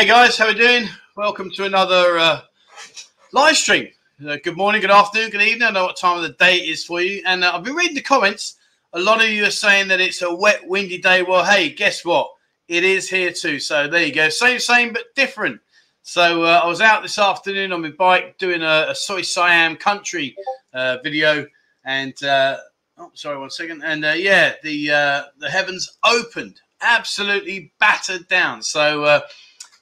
Hey guys, how are we doing? Welcome to another uh, live stream. Uh, good morning, good afternoon, good evening. I know what time of the day it is for you. And uh, I've been reading the comments. A lot of you are saying that it's a wet, windy day. Well, hey, guess what? It is here too. So there you go. Same, same, but different. So uh, I was out this afternoon on my bike doing a, a Soi Siam Country uh, video. And, uh, oh, sorry, one second. And yeah, the, the heavens opened, absolutely battered down. So,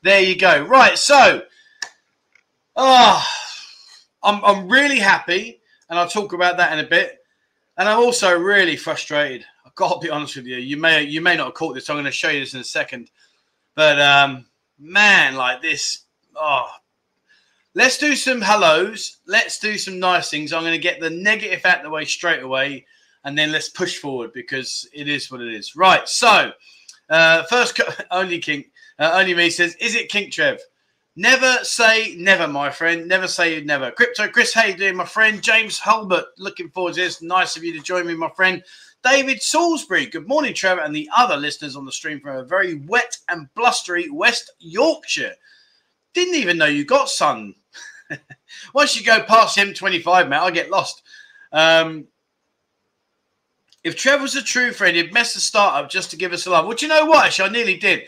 there you go. Right. So, oh, I'm, I'm really happy, and I'll talk about that in a bit. And I'm also really frustrated. I've got to be honest with you. You may you may not have caught this. So I'm going to show you this in a second. But um, man, like this. Oh, let's do some hellos. Let's do some nice things. I'm going to get the negative out the way straight away, and then let's push forward because it is what it is. Right. So, uh, first, only king. Uh, only me says, is it Kink Trev? Never say never, my friend. Never say never. Crypto Chris, how you doing, my friend? James Hulbert, looking forward to this. Nice of you to join me, my friend. David Salisbury, good morning, Trevor, and the other listeners on the stream from a very wet and blustery West Yorkshire. Didn't even know you got sun. Once you go past M25, mate, I get lost. Um, if Trev was a true friend, he'd mess the startup just to give us a love. Well, you know what? Actually, I nearly did.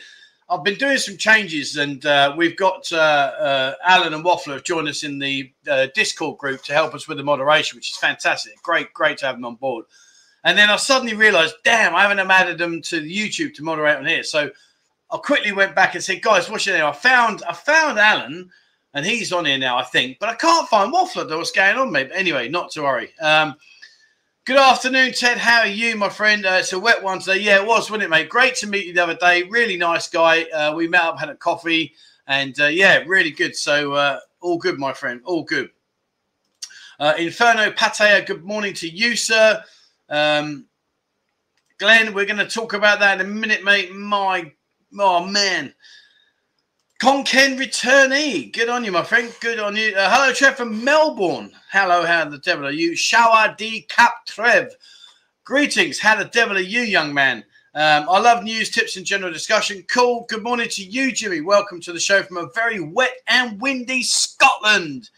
I've been doing some changes, and uh, we've got uh, uh, Alan and Waffler have joined us in the uh, Discord group to help us with the moderation, which is fantastic. Great, great to have them on board. And then I suddenly realised, damn, I haven't added them to YouTube to moderate on here. So I quickly went back and said, guys, what's your name? I found, I found Alan, and he's on here now, I think, but I can't find Waffler. What's going on, mate? Anyway, not to worry. Um, Good afternoon, Ted. How are you, my friend? Uh, it's a wet one today. Yeah, it was, wasn't it, mate? Great to meet you the other day. Really nice guy. Uh, we met up, had a coffee, and uh, yeah, really good. So, uh, all good, my friend. All good. Uh, Inferno Pattaya, good morning to you, sir. Um, Glenn, we're going to talk about that in a minute, mate. My, oh, man. Conken returnee. Good on you, my friend. Good on you. Uh, hello, Trev from Melbourne. Hello, how the devil are you? Shower D Cap Trev. Greetings. How the devil are you, young man? Um, I love news, tips, and general discussion. Cool. Good morning to you, Jimmy. Welcome to the show from a very wet and windy Scotland.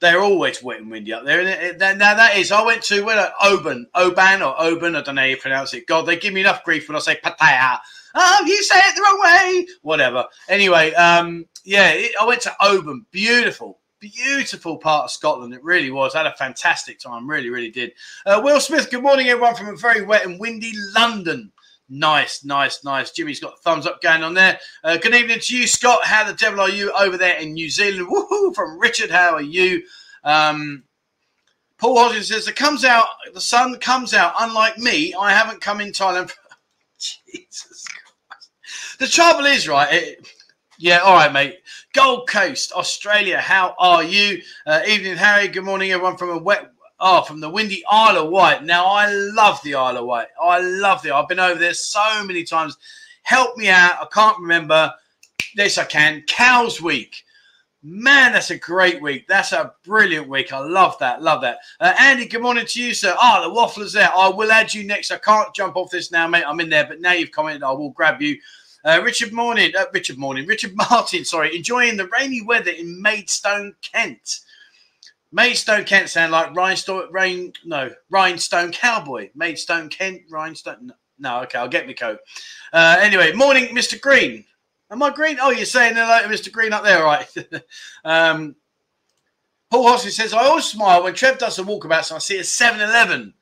They're always wet and windy up there. Now that is, I went to where Oban, Oban or Oban. I don't know how you pronounce it. God, they give me enough grief when I say Pattaya oh, you say it the wrong way. Whatever. Anyway, um, yeah, it, I went to Oban. Beautiful, beautiful part of Scotland. It really was. I had a fantastic time. Really, really did. Uh, Will Smith, good morning, everyone, from a very wet and windy London. Nice, nice, nice. Jimmy's got thumbs up going on there. Uh, good evening to you, Scott. How the devil are you over there in New Zealand? Woohoo! From Richard, how are you? Um, Paul Hodgins says, "It comes out. The sun comes out. Unlike me, I haven't come in Thailand." Jesus the trouble is, right? It, yeah, all right, mate. Gold Coast, Australia. How are you? Uh, evening, Harry. Good morning, everyone from a wet. Oh, from the windy Isle of Wight. Now, I love the Isle of Wight. I love it. I've been over there so many times. Help me out. I can't remember. Yes, I can. Cowes Week. Man, that's a great week. That's a brilliant week. I love that. Love that. Uh, Andy, good morning to you, sir. Ah, oh, the waffler's there. I will add you next. I can't jump off this now, mate. I'm in there, but now you've commented, I will grab you. Uh, Richard Morning, uh, Richard Morning, Richard Martin, sorry, enjoying the rainy weather in Maidstone, Kent. Maidstone, Kent sound like Rhinestone, rain, no, Rhinestone Cowboy. Maidstone, Kent, Rhinestone. No, okay, I'll get my coat. Uh, anyway, morning, Mr. Green. Am I green? Oh, you're saying hello to Mr. Green up there, right? um, Paul Hoskins says, I always smile when Trev does the walkabouts and I see a 7 Eleven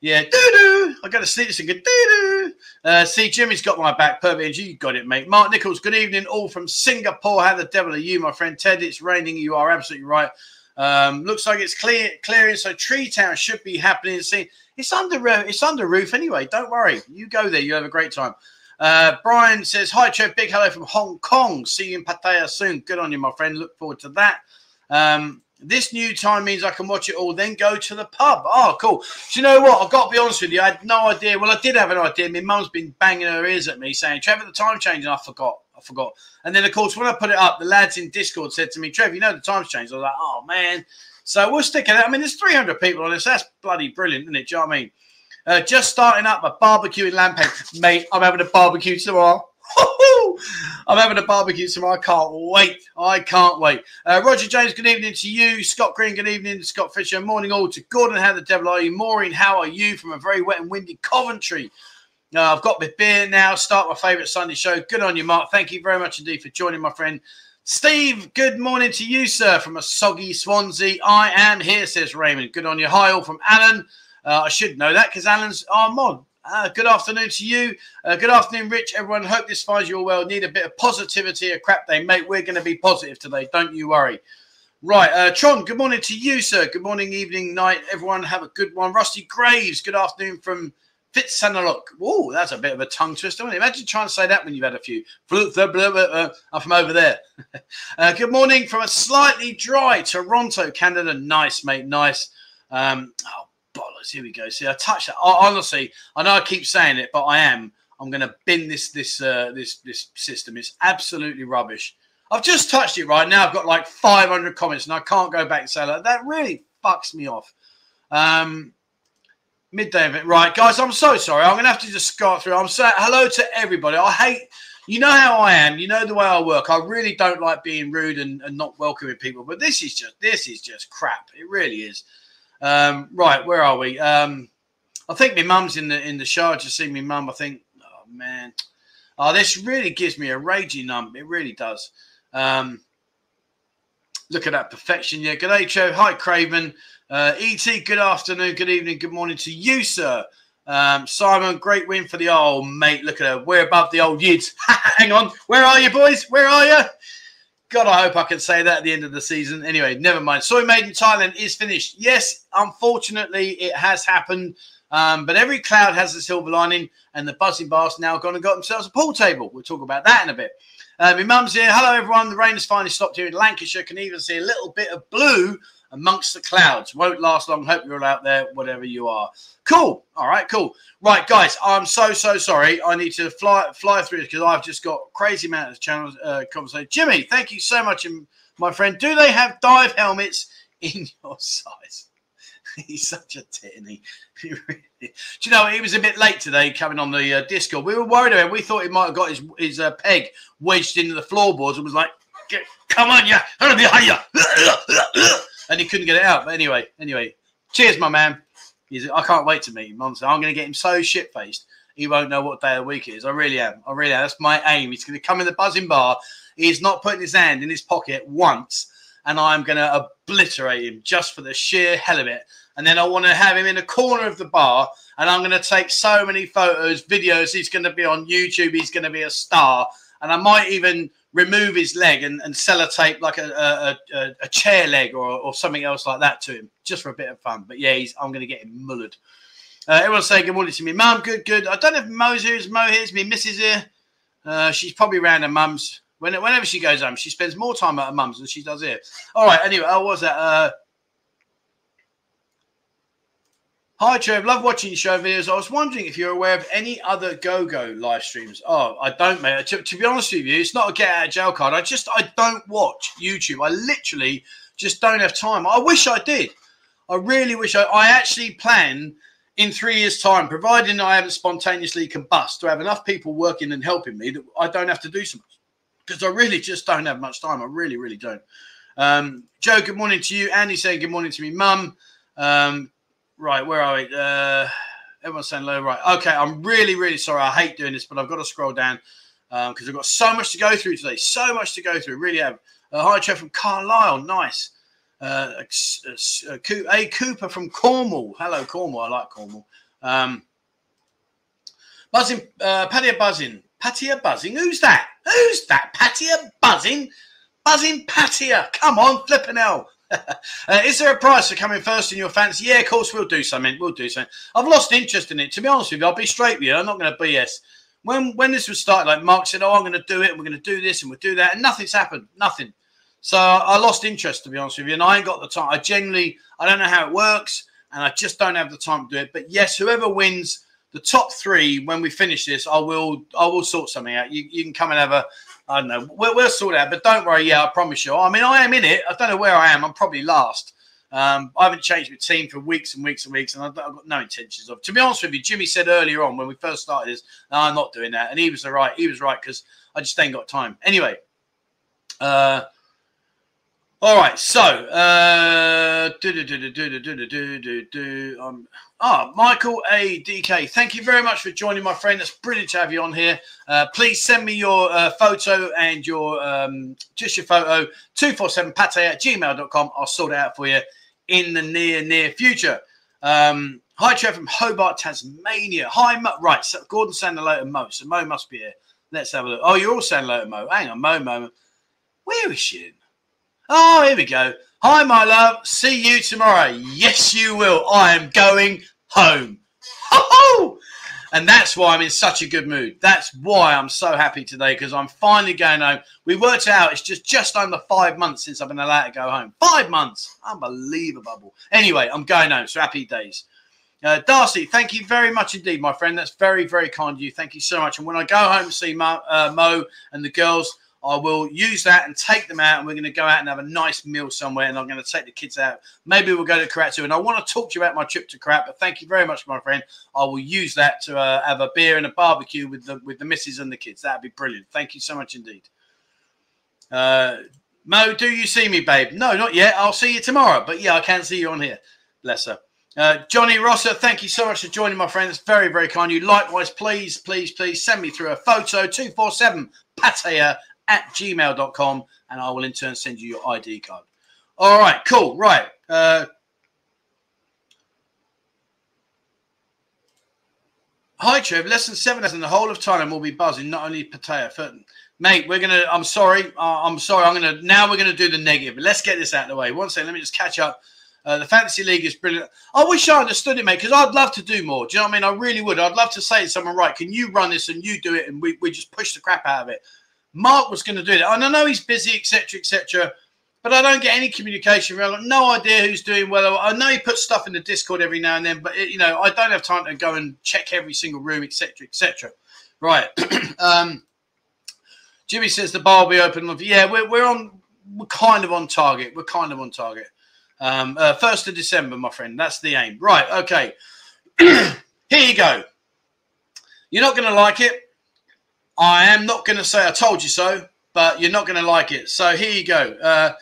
Yeah, doo doo. I got to sleep this and go doo doo. Uh, see, Jimmy's got my back. Perfect. You got it, mate. Mark Nichols, good evening, all from Singapore. How the devil are you, my friend Ted? It's raining. You are absolutely right. Um, looks like it's clear clearing, so Tree Town should be happening. See, it's under uh, it's under roof anyway. Don't worry. You go there. You have a great time. Uh, Brian says, Hi, Trev. Big hello from Hong Kong. See you in Pattaya soon. Good on you, my friend. Look forward to that. Um, this new time means I can watch it all, then go to the pub. Oh, cool. Do you know what? I've got to be honest with you. I had no idea. Well, I did have an idea. My mum's been banging her ears at me saying, Trevor, the time changed. And I forgot. I forgot. And then, of course, when I put it up, the lads in Discord said to me, Trev, you know the time's changed. I was like, oh, man. So we'll stick it out. I mean, there's 300 people on this. That's bloody brilliant, isn't it? Do you know what I mean? Uh, just starting up a barbecue in Lampang. Mate, I'm having a barbecue tomorrow. I'm having a barbecue tomorrow. I can't wait. I can't wait. Uh, Roger James, good evening to you. Scott Green, good evening. Scott Fisher, morning all to Gordon. How the devil are you? Maureen, how are you? From a very wet and windy Coventry. Uh, I've got my beer now. Start my favourite Sunday show. Good on you, Mark. Thank you very much indeed for joining, my friend. Steve, good morning to you, sir, from a soggy Swansea. I am here, says Raymond. Good on you. Hi, all from Alan. Uh, I should know that because Alan's our mod. Uh, good afternoon to you. Uh, good afternoon, Rich. Everyone, hope this finds you all well. Need a bit of positivity, a crap day, mate. We're going to be positive today. Don't you worry. Right, uh, Tron, good morning to you, sir. Good morning, evening, night. Everyone, have a good one. Rusty Graves, good afternoon from Fitzanalook. Oh, that's a bit of a tongue twister. Imagine trying to say that when you've had a few. I'm from over there. uh, good morning from a slightly dry Toronto, Canada. Nice, mate. Nice. Um, oh, bollocks. Here we go. See, I touched that. honestly, I know I keep saying it, but I am. I'm going to bin this this uh, this this system. It's absolutely rubbish. I've just touched it right now. I've got like 500 comments, and I can't go back and say that. That really fucks me off. Um, midday event, right, guys? I'm so sorry. I'm going to have to just go through. I'm saying hello to everybody. I hate. You know how I am. You know the way I work. I really don't like being rude and, and not welcoming people. But this is just this is just crap. It really is. Um, right, where are we? Um, I think my mum's in the in the show. I just see my mum. I think, oh man, oh this really gives me a raging numb. It really does. Um, look at that perfection. Yeah, good day, Joe. Hi, Craven. Uh, ET, good afternoon, good evening, good morning to you, sir. Um, Simon, great win for the old mate. Look at her. We're above the old yids. Hang on. Where are you, boys? Where are you? God, I hope I can say that at the end of the season. Anyway, never mind. Soi Made in Thailand is finished. Yes, unfortunately, it has happened. Um, but every cloud has a silver lining, and the buzzing bars now gone and got themselves a pool table. We'll talk about that in a bit. Uh, my mum's here. Hello, everyone. The rain has finally stopped here in Lancashire. Can even see a little bit of blue amongst the clouds. Won't last long. Hope you're all out there, whatever you are. Cool. All right, cool. Right, guys, I'm so, so sorry. I need to fly fly through this because I've just got crazy amount of channels uh, conversation. Jimmy, thank you so much, my friend. Do they have dive helmets in your size? He's such a titty. Do you know, he was a bit late today coming on the uh, Discord. We were worried about him. We thought he might have got his, his uh, peg wedged into the floorboards and was like, come on, yeah, and he couldn't get it out. But anyway, anyway, cheers, my man. He's, I can't wait to meet him. Honestly, I'm going to get him so shit faced. He won't know what day of the week it is. I really am. I really am. That's my aim. He's going to come in the buzzing bar. He's not putting his hand in his pocket once, and I'm going to obliterate him just for the sheer hell of it. And then I want to have him in a corner of the bar, and I'm going to take so many photos, videos. He's going to be on YouTube. He's going to be a star, and I might even remove his leg and, and sellotape like a, a, a, chair leg or, or something else like that to him, just for a bit of fun. But yeah, he's, I'm going to get him mullered. Uh, everyone's saying good morning to me, mum. Good, good. I don't know if Mo's here. Mo here's me, Mrs. here. Uh, she's probably around her mum's. When, whenever she goes home, she spends more time at her mum's than she does here. All right. Anyway, I was that? Uh, Hi, Trev. Love watching your show videos. I was wondering if you're aware of any other go-go live streams. Oh, I don't, mate. To, to, be honest with you, it's not a get out of jail card. I just I don't watch YouTube. I literally just don't have time. I wish I did. I really wish I. I actually plan in three years' time, providing I haven't spontaneously combust, to have enough people working and helping me that I don't have to do so much. Because I really just don't have much time. I really, really don't. Um, Joe, good morning to you. Andy saying good morning to me, mum. Um, Right, where are we? Uh, everyone's saying low. Right. Okay, I'm really, really sorry. I hate doing this, but I've got to scroll down because um, I've got so much to go through today. So much to go through. Really have. Uh, hi, Jeff from Carlisle. Nice. Uh, a, a, a, Cooper from Cornwall. Hello, Cornwall. I like Cornwall. Um, buzzing, uh, Pattaya buzzing, Pattaya buzzing. Who's that? Who's that? Pattaya buzzing, buzzing Pattaya. Come on, flipping hell. uh, is there a price for coming first in your fancy? Yeah, of course we'll do something. We'll do something. I've lost interest in it. To be honest with you, I'll be straight with you. I'm not going to BS. When when this was started, like Mark said, oh, I'm going to do it, and we're going to do this, and we'll do that, and nothing's happened. Nothing. So I lost interest, to be honest with you, and I ain't got the time. I genuinely, I don't know how it works, and I just don't have the time to do it. But yes, whoever wins the top three when we finish this, I will, I will sort something out. You, you can come and have a, I don't know, we'll, we'll sort out. But don't worry, yeah, I promise you. I mean, I am in it. I don't know where I am. I'm probably last. Um, I haven't changed my team for weeks and weeks and weeks, and I've, I've, got no intentions of. To be honest with you, Jimmy said earlier on when we first started this, no, I'm not doing that, and he was right. He was right because I just ain't got time. Anyway, uh, all right, so uh, um, ah, Michael A. DK, thank you very much for joining, my friend. It's brilliant to have you on here. Uh, please send me your uh, photo and your um, just your photo 247 Pattaya at gmail.com. I'll sort it out for you in the near near future. Um, hi, Trev from Hobart, Tasmania. Hi, Mo. Right, so Gordon saying hello to Mo. So Mo must be here. Let's have a look. Oh, you're all saying hello to Mo. Hang on, Mo, Mo. Where is she? Oh, here we go. Hi, my love. See you tomorrow. Yes, you will. I am going home. Ho-ho! And that's why I'm in such a good mood. That's why I'm so happy today because I'm finally going home. We worked out it's just just under five months since I've been allowed to go home. Five months, unbelievable. Anyway, I'm going home. So happy days. Uh, Darcy, thank you very much indeed, my friend. That's very, very kind of you. Thank you so much. And when I go home and see Mo, uh, Mo and the girls, I will use that and take them out, and we're going to go out and have a nice meal somewhere. And I'm going to take the kids out. Maybe we'll go to Karatu. And I want to talk to you about my trip to Korat, but thank you very much, my friend. I will use that to uh, have a beer and a barbecue with the with the missus and the kids. That'd be brilliant. Thank you so much indeed. Uh, Mo, do you see me, babe? No, not yet. I'll see you tomorrow. But yeah, I can see you on here. Bless her. Uh, Johnny Rosser, thank you so much for joining, my friend. It's very, very kind of you. Likewise, please, please, please send me through a photo 247 Pattaya at gmail.com and I will in turn send you your ID card. All right, cool. Right. Uh, Hi, Trev. Less than seven hours in the whole of Thailand will be buzzing, not only Pattaya. Mate, we're to, I'm sorry. Uh, I'm sorry. I'm to, now we're to do the negative. Let's get this out of the way. One second. Let me just catch up. Uh, the fantasy league is brilliant. I wish I understood it, mate, because I'd love to do more. Do you know what I mean? I really would. I'd love to say to someone, right, can you run this and you do it? And we, we just push the crap out of it. Mark was going to do that. And I know he's busy, etc., etc. But I don't get any communication. I've got no idea who's doing well. I know he puts stuff in the Discord every now and then, but it, you know I don't have time to go and check every single room, etc., etc. Right. um, Jimmy says the bar will be open. Yeah, we're, we're on. We're kind of on target. We're kind of on target. Um, uh, first of December, my friend. That's the aim. Right. Okay. Here you go. You're not going to like it. I am not going to say I told you so, but you're not going to like it. So here you go. Uh,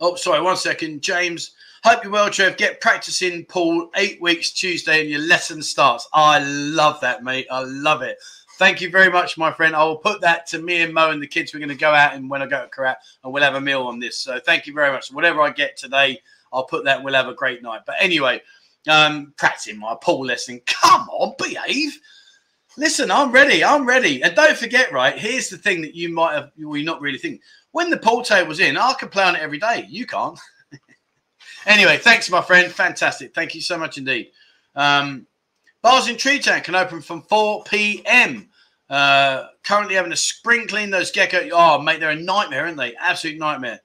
oh, sorry, one second. James, hope you're well, Trev. Get practicing Paul. eight weeks Tuesday and your lesson starts. I love that, mate. I love it. Thank you very much, my friend. I will put that to me and Mo and the kids. We're going to go out and when I go to Korat and we'll have a meal on this. So thank you very much. Whatever I get today, I'll put that. We'll have a great night. But anyway, um, practicing my pool lesson. Come on, behave. Listen, I'm ready. I'm ready. And don't forget, right? Here's the thing that you might have, well, you're not really thinking. When the pool was in, I could play on it every day. You can't. anyway, thanks, my friend. Fantastic. Thank you so much indeed. Um, bars in Tree Town can open from 4 p.m. Uh, currently having a spring clean those gecko. Oh, mate, they're a nightmare, aren't they? Absolute nightmare.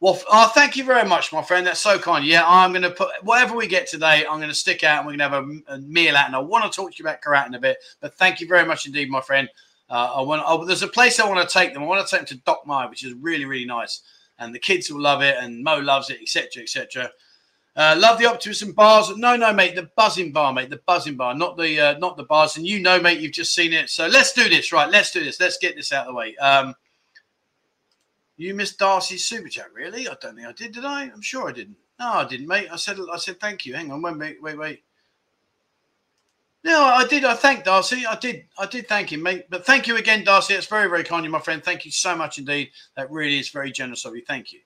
Well, oh, thank you very much, my friend. That's so kind. Yeah, I'm going to put whatever we get today. I'm going to stick out and we're going to have a, a, meal out. And I want to talk to you about Korat in a bit. But thank you very much indeed, my friend. Uh, I want. Oh, there's a place I want to take them. I want to take them to Dok Mai, which is really, really nice. And the kids will love it, and Mo loves it, etc., etc. Uh, love the optimism bars. No, no, mate, the buzzing bar, mate, the buzzing bar, not the uh, not the bars. And you know, mate, you've just seen it. So let's do this, right? Let's do this. Let's get this out of the way. Um, you missed Darcy's super chat, really? I don't think I did, did I? I'm sure I didn't. No, I didn't, mate. I said I said thank you. Hang on, wait, wait, wait. No, I did. I thank Darcy. I did. I did thank him, mate. But thank you again, Darcy. It's very, very kind of you, my friend. Thank you so much indeed. That really is very generous of you. Thank you.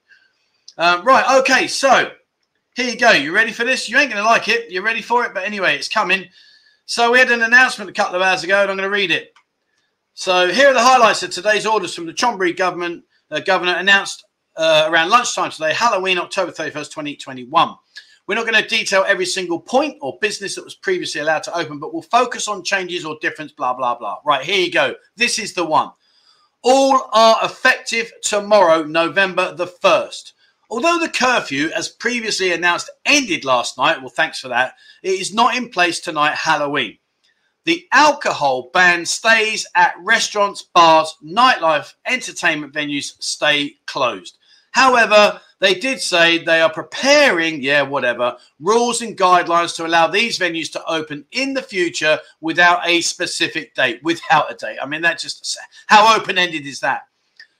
Um, right. Okay. So here you go. You ready for this? You ain't going to like it. You're ready for it. But anyway, it's coming. So we had an announcement a couple of hours ago, and I'm going to read it. So here are the highlights of today's orders from the Chonburi government. Uh, governor announced uh, around lunchtime today, Halloween, October 31st, 2021. We're not going to detail every single point or business that was previously allowed to open, but we'll focus on changes or difference, blah, blah, blah. Right, here you go. This is the one. All are effective tomorrow, November the 1st. Although the curfew, as previously announced, ended last night, well, thanks for that, it is not in place tonight, Halloween. The alcohol ban stays at restaurants, bars, nightlife, entertainment venues stay closed. However, they did say they are preparing, yeah, whatever, rules and guidelines to allow these venues to open in the future without a specific date. Without a date. I mean, that just how open ended is that?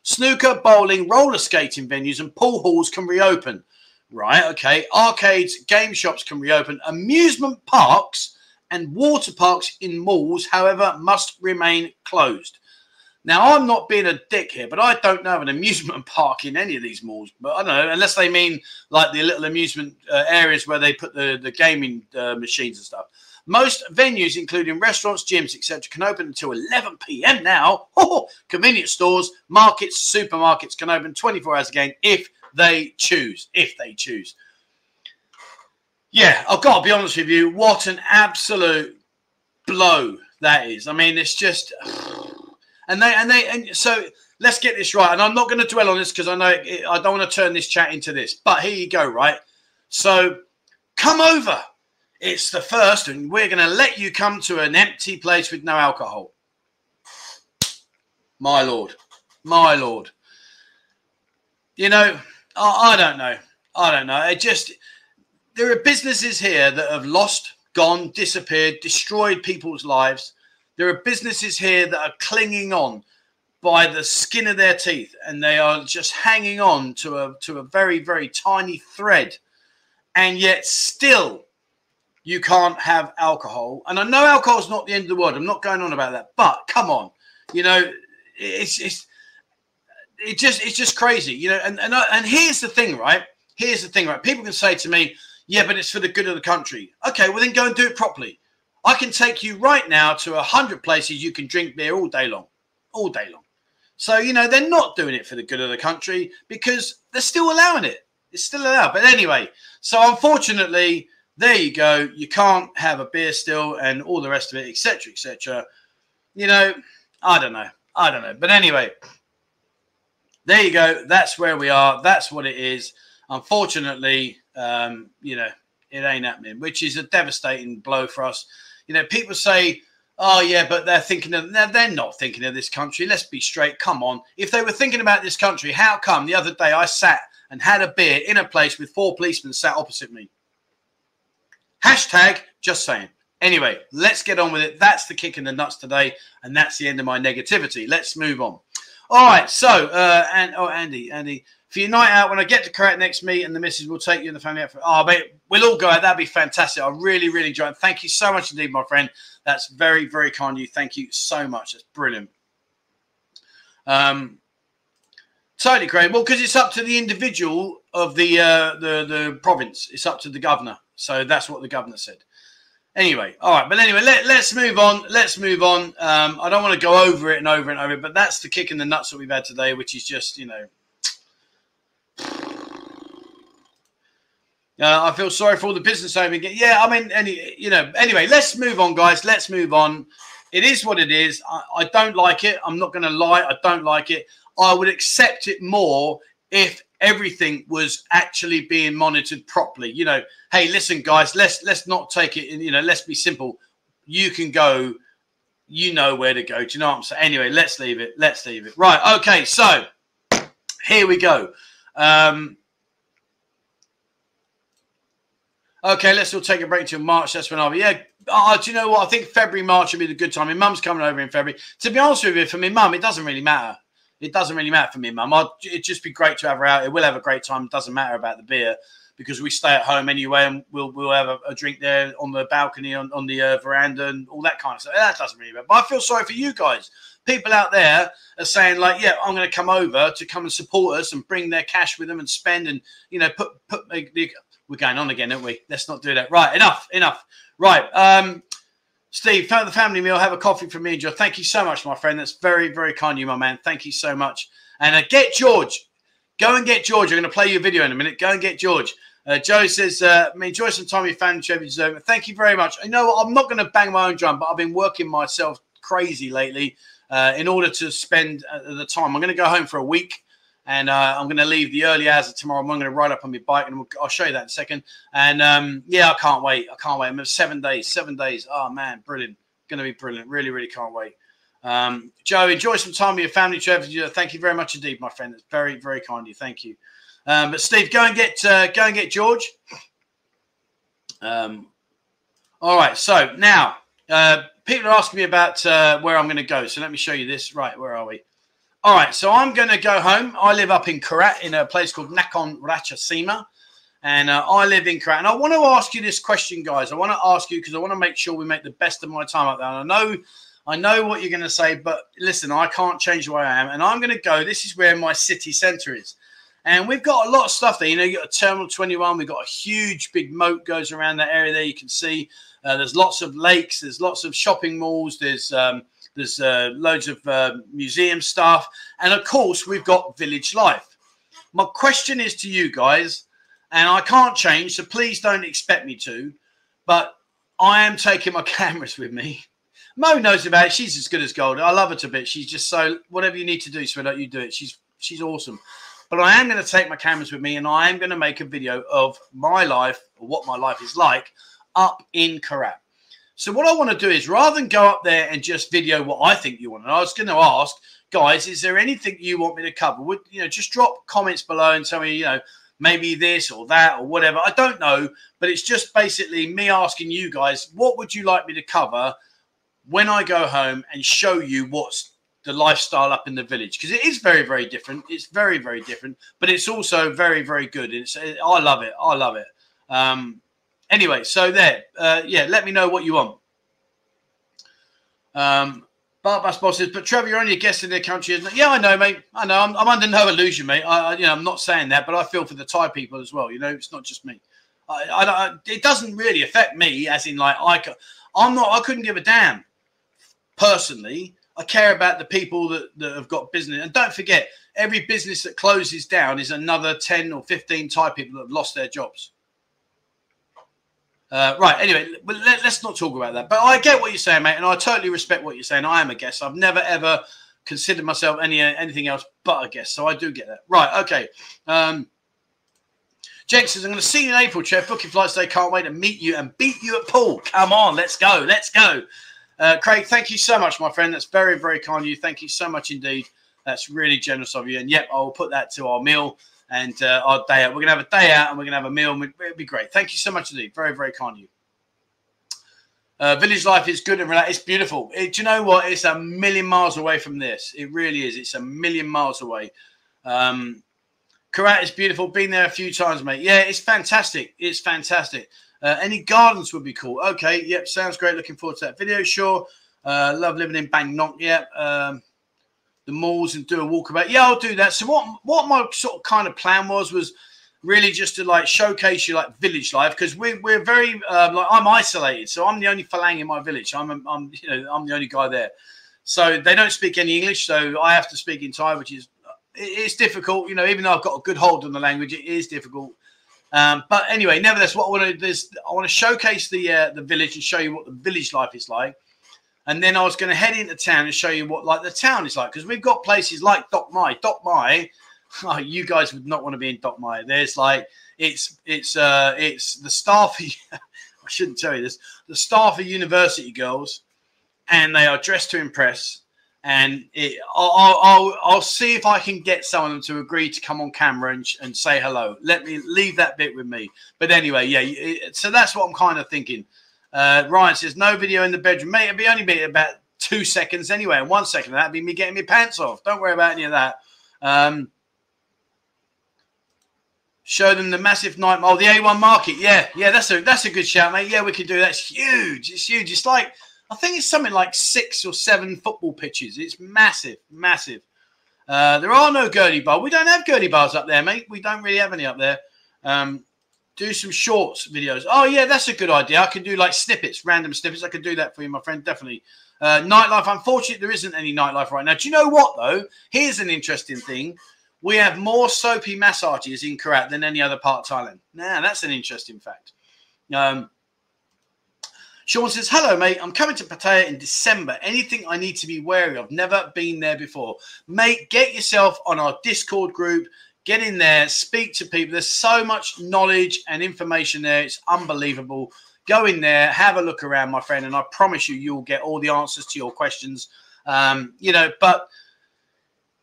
Snooker, bowling, roller skating venues, and pool halls can reopen. Right, okay. Arcades, game shops can reopen. Amusement parks and water parks in malls, however, must remain closed. Now, I'm not being a dick here, but I don't know of an amusement park in any of these malls. But I don't know, unless they mean like the little amusement uh, areas where they put the, the gaming uh, machines and stuff. Most venues, including restaurants, gyms, etc., can open until 11 p.m. now. Oh, convenience stores, markets, supermarkets can open 24 hours again if they choose. If they choose. Yeah, I've got to be honest with you. What an absolute blow that is. I mean, it's just. And they and they and so let's get this right. And I'm not going to dwell on this because I know it, I don't want to turn this chat into this. But here you go, right? So come over. It's the first, and we're going to let you come to an empty place with no alcohol. My lord, my lord. You know, I, I don't know. I don't know. It just there are businesses here that have lost, gone, disappeared, destroyed people's lives. There are businesses here that are clinging on by the skin of their teeth and they are just hanging on to a to a very very tiny thread. And yet still you can't have alcohol. And i know alcohol is not the end of the world. I'm not going on about that but come on. You know it's it's it just it's just crazy you know and and, and here's the thing right? Here's the thing right? People can say to me yeah but it's for the good of the country okay well then go and do it properly I can take you right now to a hundred places you can drink beer all day long, all day long. So you know they're not doing it for the good of the country because they're still allowing it. It's still allowed. But anyway, so unfortunately, there you go. You can't have a beer still, and all the rest of it, etc., etc. You know, I don't know. I don't know. But anyway, there you go. That's where we are. That's what it is. Unfortunately, um, you know, it ain't happening, which is a devastating blow for us. You know, people say, oh, yeah, but they're thinking of, they're, they're not thinking of this country. Let's be straight. Come on. If they were thinking about this country, how come the other day I sat and had a beer in a place with four policemen sat opposite me? Hashtag just saying. Anyway, let's get on with it. That's the kick in the nuts today, and that's the end of my negativity. Let's move on. All right, so uh, and oh, Andy, Andy, for your night out when I get to Korat next meet and the missus will take you and the family out for oh mate, we'll all go out. That'd be fantastic. I really, really enjoy it. Thank you so much indeed, my friend. That's very, very kind of you. Thank you so much. That's brilliant. Um totally great. Well, because it's up to the individual of the uh the the province. It's up to the governor. So that's what the governor said. Anyway, all right, but anyway, let, let's move on. Let's move on. Um, I don't want to go over it and over and over, but that's the kick in the nuts that we've had today, which is just, you know, Uh, I feel sorry for all the business owners. Yeah, I mean, any, you know. Anyway, let's move on, guys. Let's move on. It is what it is. I, I don't like it. I'm not going to lie. I don't like it. I would accept it more if everything was actually being monitored properly. You know, hey, listen, guys. Let's let's not take it. You know, let's be simple. You can go. You know where to go. Do you know what I'm saying? Anyway, let's leave it. Let's leave it. Right. Okay. So here we go. Um, okay, let's all take a break until March. That's when I'll be. Yeah. Oh, do you know what? I think February, March will be the good time. My mum's coming over in February. To be honest with you, for my mum, it doesn't really matter. It doesn't really matter for me, mum. It'd just be great to have her out. It will have a great time. It doesn't matter about the beer because we stay at home anyway, and we'll we'll have a, a drink there on the balcony, on, on the uh, veranda, and all that kind of stuff. That doesn't really matter. But I feel sorry for you guys. People out there are saying like, "Yeah, I'm going to come over to come and support us and bring their cash with them and spend and you know put put the, we're going on again, aren't we? Let's not do that. Right, enough, enough. Right, um, Steve, the family meal. Have a coffee for me and George. Thank you so much, my friend. That's very very kind of you, my man. Thank you so much. And uh, get George. Go and get George. I'm going to play you a video in a minute. Go and get George. Uh, Joe says, uh, enjoy some time with your family, deserve it. Thank you very much. I know I'm not going to bang my own drum, but I've been working myself crazy lately uh, in order to spend uh, the time. I'm going to go home for a week and uh, I'm going to leave the early hours of tomorrow. I'm going to ride up on my bike and I'll show you that in a second. And um, yeah, I can't wait. I can't wait. I'm seven days, seven days. Oh man, brilliant. Going to be brilliant. Really, really can't wait. Um, Joe, enjoy some time with your family, Trevor. Thank you very much indeed, my friend. It's very, very kind of you. Thank you. Um, but Steve, go and get uh, go and get George. Um, all right. So now uh, people are asking me about uh, where I'm going to go. So let me show you this. Right, where are we? All right. So I'm going to go home. I live up in Korat in a place called Nakhon Ratchasima. And uh, I live in Korat. And I want to ask you this question, guys. I want to ask you because I want to make sure we make the best of my time up there. And I know I know what you're going to say, but listen, I can't change the way I am. And I'm going to go. This is where my city centre is. And we've got a lot of stuff there. You know, you got a Terminal 21. We've got a huge big moat goes around that area there. You can see uh, there's lots of lakes. There's lots of shopping malls. There's um, there's uh, loads of uh, museum stuff. And of course, we've got village life. My question is to you guys, and I can't change, so please don't expect me to, but I am taking my cameras with me. Mo knows about it. She's as good as gold. I love her to bits. She's just so whatever you need to do, sweetheart, you do it. She's she's awesome. But I am going to take my cameras with me and I am going to make a video of my life or what my life is like up in Korat. So what I want to do is rather than go up there and just video what I think you want, and I was going to ask, guys, is there anything you want me to cover? Would you know just drop comments below and tell me, you know, maybe this or that or whatever. I don't know, but it's just basically me asking you guys, what would you like me to cover when I go home and show you what's the lifestyle up in the village? Because it is very very different. It's very very different but it's also very very good. It's i love it. I love it. Um anyway so there uh yeah let me know what you want um Barbas boss says, but Trevor, you're only a guest in their country, isn't it? Yeah, I know, mate. I know. I'm, I'm under no illusion, mate. I, you know, I'm not saying that, but I feel for the Thai people as well. You know, it's not just me. I, I, it doesn't really affect me, as in like I, I'm not. I couldn't give a damn personally I care about the people that, that have got business. And don't forget, every business that closes down is another 10 or 15 Thai people that have lost their jobs. Uh, right. Anyway, let, us not talk about that. But I get what you're saying, mate, and I totally respect what you're saying. I am a guest. I've never ever considered myself any anything else but a guest, so I do get that. Right. Okay. Um, Jake says, I'm going to see you in April, Chair. Booking flights today. Can't wait to meet you and beat you at pool. Come on, let's go. Let's go. Uh, Craig, thank you so much, my friend. That's very, very kind of you. Thank you so much indeed. That's really generous of you. And yep, I'll put that to our meal and uh, our day out. We're going to have a day out and we're going to have a meal. And It'll be great. Thank you so much indeed. Very, very kind of you. Uh, village life is good and relaxed. It's beautiful. It, do you know what? It's a million miles away from this. It really is. It's a million miles away. Um, Korat is beautiful. Been there a few times, mate. Yeah, it's fantastic. It's fantastic. Uh, any gardens would be cool. Okay, yep, sounds great. Looking forward to that video. Sure. Uh, love living in Bangkok. Yep. Um, the malls and do a walkabout. Yeah, I'll do that. So what what my sort of kind of plan was was really just to like showcase you like village life because we're we're very um, like I'm isolated, so I'm the only Falang in my village. I'm I'm you know I'm the only guy there, so they don't speak any English, so I have to speak in Thai, which is it's difficult. You know, even though I've got a good hold on the language, it is difficult. Um, but anyway, nevertheless, what I want to do is I want to showcase the uh, the village and show you what the village life is like. And then I was going to head into town and show you what like the town is like because we've got places like Dok Mai. Dok Mai, oh, you guys would not want to be in Dok Mai. There's like it's it's uh it's the staff. I shouldn't tell you this. The staff are university girls, and they are dressed to impress and it, I'll, I'll, I'll see if I can get some of them to agree to come on camera and, and say hello. Let me leave that bit with me. But anyway, yeah. So that's what I'm kind of thinking. Uh, Ryan says no video in the bedroom, mate. It'll be only be about two seconds anyway. And one second that'd be me getting my pants off. Don't worry about any of that. Um, show them the massive night. Oh, the A1 market. Yeah, yeah, that's a that's a good shout, mate. Yeah, we could do that. It's huge. It's huge. It's like I think it's something like six or seven football pitches. It's massive, massive. Uh, there are no Gurney bars. We don't have Gurney bars up there, mate. We don't really have any up there. Um, do some shorts videos. Oh yeah, that's a good idea. I can do like snippets, random snippets. I can do that for you, my friend. Definitely. Uh, nightlife. Unfortunately, there isn't any nightlife right now. Do you know what though? Here's an interesting thing. We have more soapy massages in Korat than any other part of Thailand. Now that's an interesting fact. Um, Sean says, Hello, mate. I'm coming to Pattaya in December. Anything I need to be wary of? Never been there before. Mate, get yourself on our Discord group. Get in there, speak to people. There's so much knowledge and information there. It's unbelievable. Go in there, have a look around, my friend, and I promise you, you'll get all the answers to your questions. Um, you know, but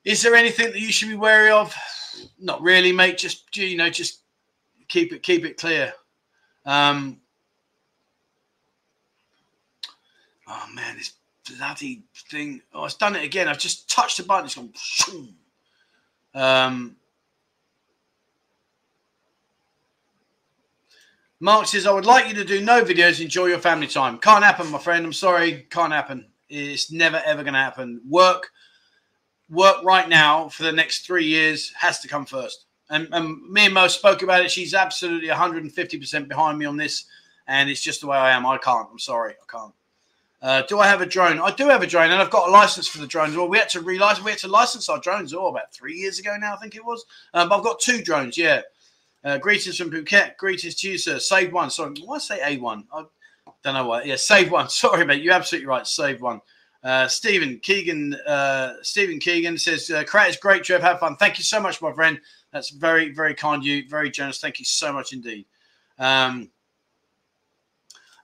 is there anything that you should be wary of? Not really, mate. Just you know, just keep it keep it clear. Um, Oh man, this bloody thing. Oh, it's done it again. I've just touched the button. It's gone. Um, Mark says, I would like you to do no videos. Enjoy your family time. Can't happen, my friend. I'm sorry. Can't happen. It's never, ever going to happen. Work, work right now for the next three years has to come first. And, and me and Mo spoke about it. She's absolutely 150% behind me on this. And it's just the way I am. I can't. I'm sorry. I can't. Uh, do I have a drone? I do have a drone, and I've got a license for the drones. Well, we had to relicense. We had to license our drones. Oh, about three years ago now, I think it was. Um, but I've got two drones. Yeah. Uh, greetings from Phuket. Greetings to you, sir. Save one. Sorry, why say A one? I don't know why. Yeah, save one. Sorry, mate. You're absolutely right. Save one. Uh, Stephen Keegan. Uh, Stephen Keegan says, uh, "Korat is great, Trev. Have fun. Thank you so much, my friend. That's very, very kind of you. Very generous. Thank you so much indeed." Um,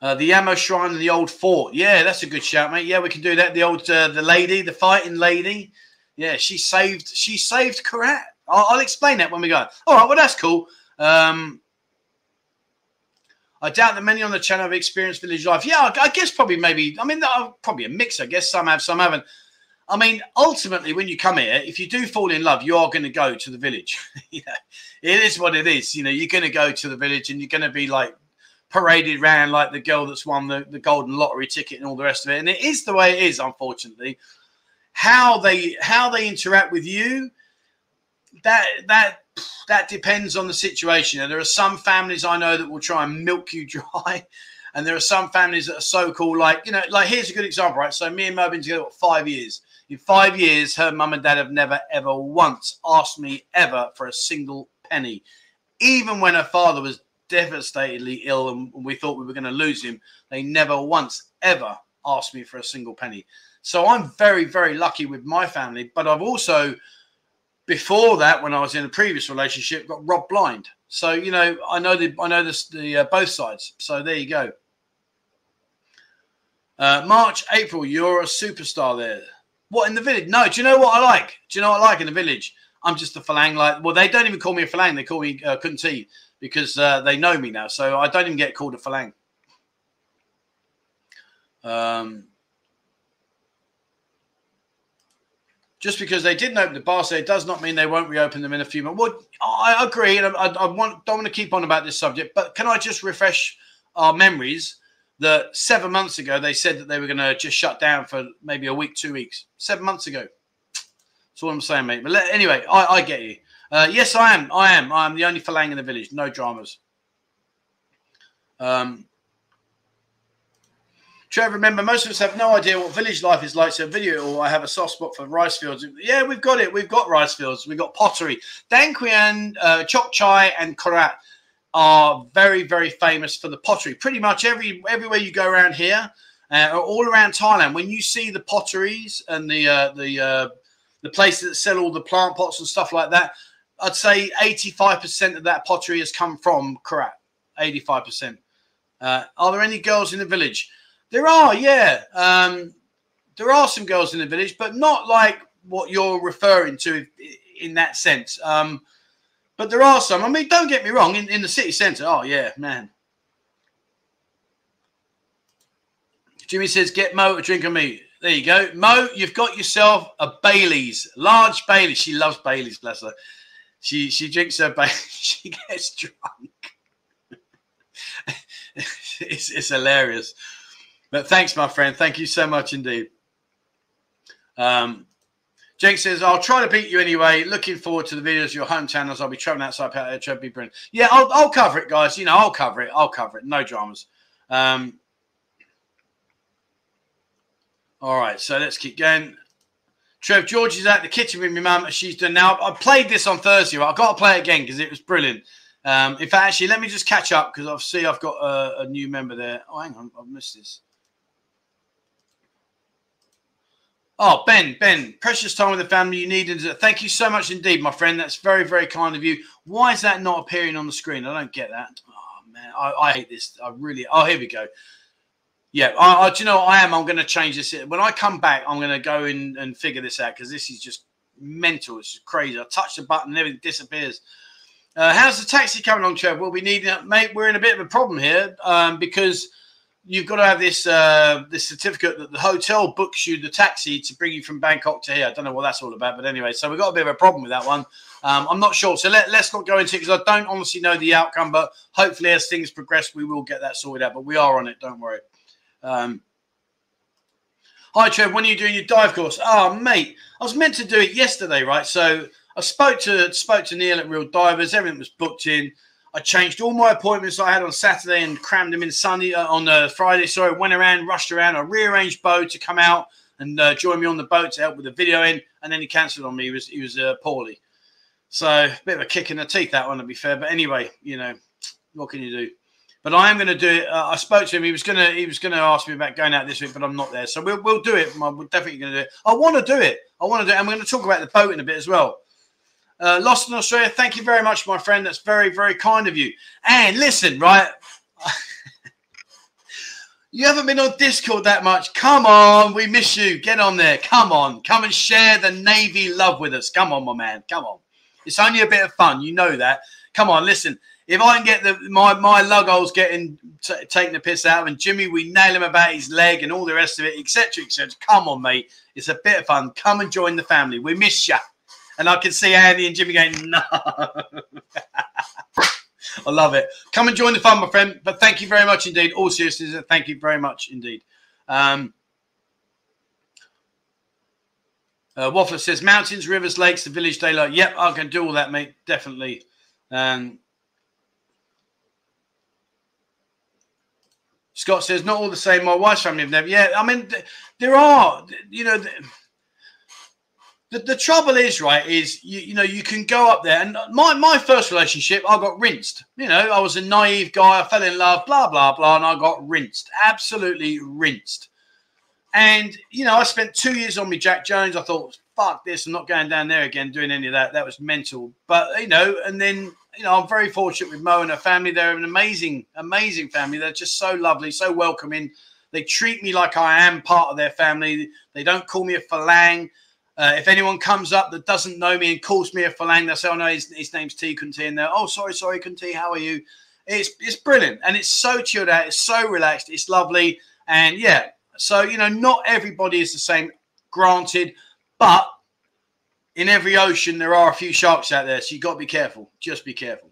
uh, the ammo shrine and the old fort. Yeah, that's a good shout, mate. Yeah, we can do that. The old uh, the lady, the fighting lady. Yeah, she saved she saved Korat. I'll, I'll, explain that when we go. All right, well that's cool. Um, I doubt that many on the channel have experienced village life. Yeah, I, guess probably maybe. I mean, probably a mix. I guess some have, some haven't. I mean, ultimately, when you come here, if you do fall in love, you are going to go to the village. it is what it is. You know, you're going to go to the village and you're going to be like paraded around like the girl that's won the, the golden lottery ticket and all the rest of it. And it is the way it is, unfortunately. How they how they interact with you, that that that depends on the situation. And there are some families I know that will try and milk you dry. And there are some families that are so cool, like, you know, like here's a good example, right? So me and have been together what, five years. In five years, her mum and dad have never, ever once asked me ever for a single penny. Even when her father was devastatedly ill and we thought we were going to lose him, they never once ever asked me for a single penny. So I'm very, very lucky with my family. But I've also, before that, when I was in a previous relationship, got robbed blind. So you know, I know the I know this, the uh, both sides. So there you go. Uh, March, April, you're a superstar there. What in the village? No, do you know what I like? Do you know what I like in the village? I'm just a falang. Like, well, they don't even call me a falang. They call me uh, Kunti because uh, they know me now. So I don't even get called a Falang. Um, just because they didn't open the bar, so it does not mean they won't reopen them in a few months. Well, I agree, and I, I want, don't want to keep on about this subject, but can I just refresh our memories that seven months ago they said that they were going to just shut down for maybe a week, two weeks. Seven months ago. That's all I'm saying, mate. But let, anyway, I, I get you. Uh, yes, I am. I am. I am the only Falang in the village. No dramas. Um, Trevor, remember, most of us have no idea what village life is like. So, video, or I have a soft spot for rice fields. Yeah, we've got it. We've got rice fields. We've got pottery. Dan Kwian, uh, Chok Chai, and Korat are very, very famous for the pottery. Pretty much every everywhere you go around here, uh, or all around Thailand, when you see the potteries and the uh, the uh, the places that sell all the plant pots and stuff like that, I'd say 85% of that pottery has come from Korat. 85%. Uh, are there any girls in the village? There are, yeah. Um, there are some girls in the village, but not like what you're referring to in that sense. Um, but there are some. I mean, don't get me wrong, in, in the city centre, oh, yeah, man. Jimmy says, get Mo a drink of me. There you go. Mo, you've got yourself a Bailey's, large Bailey's. She loves Bailey's, bless her. She she drinks her Bailey's. She gets drunk. it's, it's hilarious. But thanks, my friend. Thank you so much indeed. Um, Jake says, I'll try to beat you anyway. Looking forward to the videos your home channels. I'll be traveling outside Pat be brilliant. Yeah, I'll, I'll cover it, guys. You know, I'll cover it. I'll cover it. No dramas. Um, all right, so let's keep going. Trev George is at the kitchen with my mum. She's done now. I played this on Thursday. Right? I've got to play it again because it was brilliant. Um, in fact, actually, let me just catch up because I see I've got a, a, new member there. Oh, hang on, I've missed this. Oh, Ben, Ben, precious time with the family you need. Thank you so much indeed, my friend. That's very, very kind of you. Why is that not appearing on the screen? I don't get that. Oh, man, I, I hate this. I really. Oh, here we go. Yeah, I, I, do you know I am? I'm going to change this. When I come back, I'm going to go in and figure this out because this is just mental. It's just crazy. I touch the button and everything disappears. Uh, how's the taxi coming along, Trev? We'll be needing it, mate. We're in a bit of a problem here um, because you've got to have this uh, this certificate that the hotel books you the taxi to bring you from Bangkok to here. I don't know what that's all about, but anyway, so we've got a bit of a problem with that one. Um, I'm not sure. So let, let's not go into it because I don't honestly know the outcome, but hopefully as things progress, we will get that sorted out. But we are on it. Don't worry. Um, Hi, Trev. When are you doing your dive course? Oh, mate, I was meant to do it yesterday, right? So I spoke to spoke to Neil at Real Divers. Everything was booked in. I changed all my appointments I had on Saturday and crammed them in Sunday uh, on uh, Friday. Sorry, went around, rushed around. I rearranged Bo to come out and uh, join me on the boat to help with the video in, and then he cancelled on me. He was he was uh, poorly, so a bit of a kick in the teeth that one to be fair. But anyway, you know what can you do? But I am going to do it. Uh, I spoke to him. He was going to he was going to ask me about going out this week, but I'm not there. So we'll we'll do it. We're definitely going to do it. I want to do it. I want to do it. And we're going to talk about the boat in a bit as well. Uh, Lost in Australia. Thank you very much, my friend. That's very very kind of you. And listen, right. You haven't been on Discord that much. Come on, we miss you. Get on there. Come on. Come and share the Navy love with us. Come on, my man. Come on. It's only a bit of fun. You know that. Come on, listen if I can get the my my lugholes getting t- taking the piss out of, and Jimmy, we nail him about his leg and all the rest of it, etc., etc. Come on, mate, it's a bit of fun. Come and join the family. We miss you. And I can see Andy and Jimmy going, no. I love it. Come and join the fun, my friend. But thank you very much indeed. All seriousness, thank you very much indeed. Um, uh, Waffler says mountains, rivers, lakes, the village daylight. Yep, I can do all that, mate. Definitely. Um, Scott says, not all the same. My wife's family have never. Yeah, I mean, there are, you know, the, the trouble is, right, is, you, you know, you can go up there. And my, my first relationship, I got rinsed. You know, I was a naive guy. I fell in love, blah, blah, blah. And I got rinsed, absolutely rinsed. And, you know, I spent two years on me Jack Jones. I thought, fuck this. I'm not going down there again doing any of that. That was mental. But, you know, and then you know, I'm very fortunate with Mo and her family. They're an amazing, amazing family. They're just so lovely, so welcoming. They treat me like I am part of their family. They don't call me a falang. Uh, if anyone comes up that doesn't know me and calls me a falang, they'll say, "Oh no, his, his name's T Kunti," and they're, "Oh, sorry, sorry, Kunti, how are you?" It's it's brilliant and it's so chilled out. It's so relaxed. It's lovely, and yeah. So you know, not everybody is the same. Granted, but in every ocean, there are a few sharks out there, so you've got to be careful. Just be careful.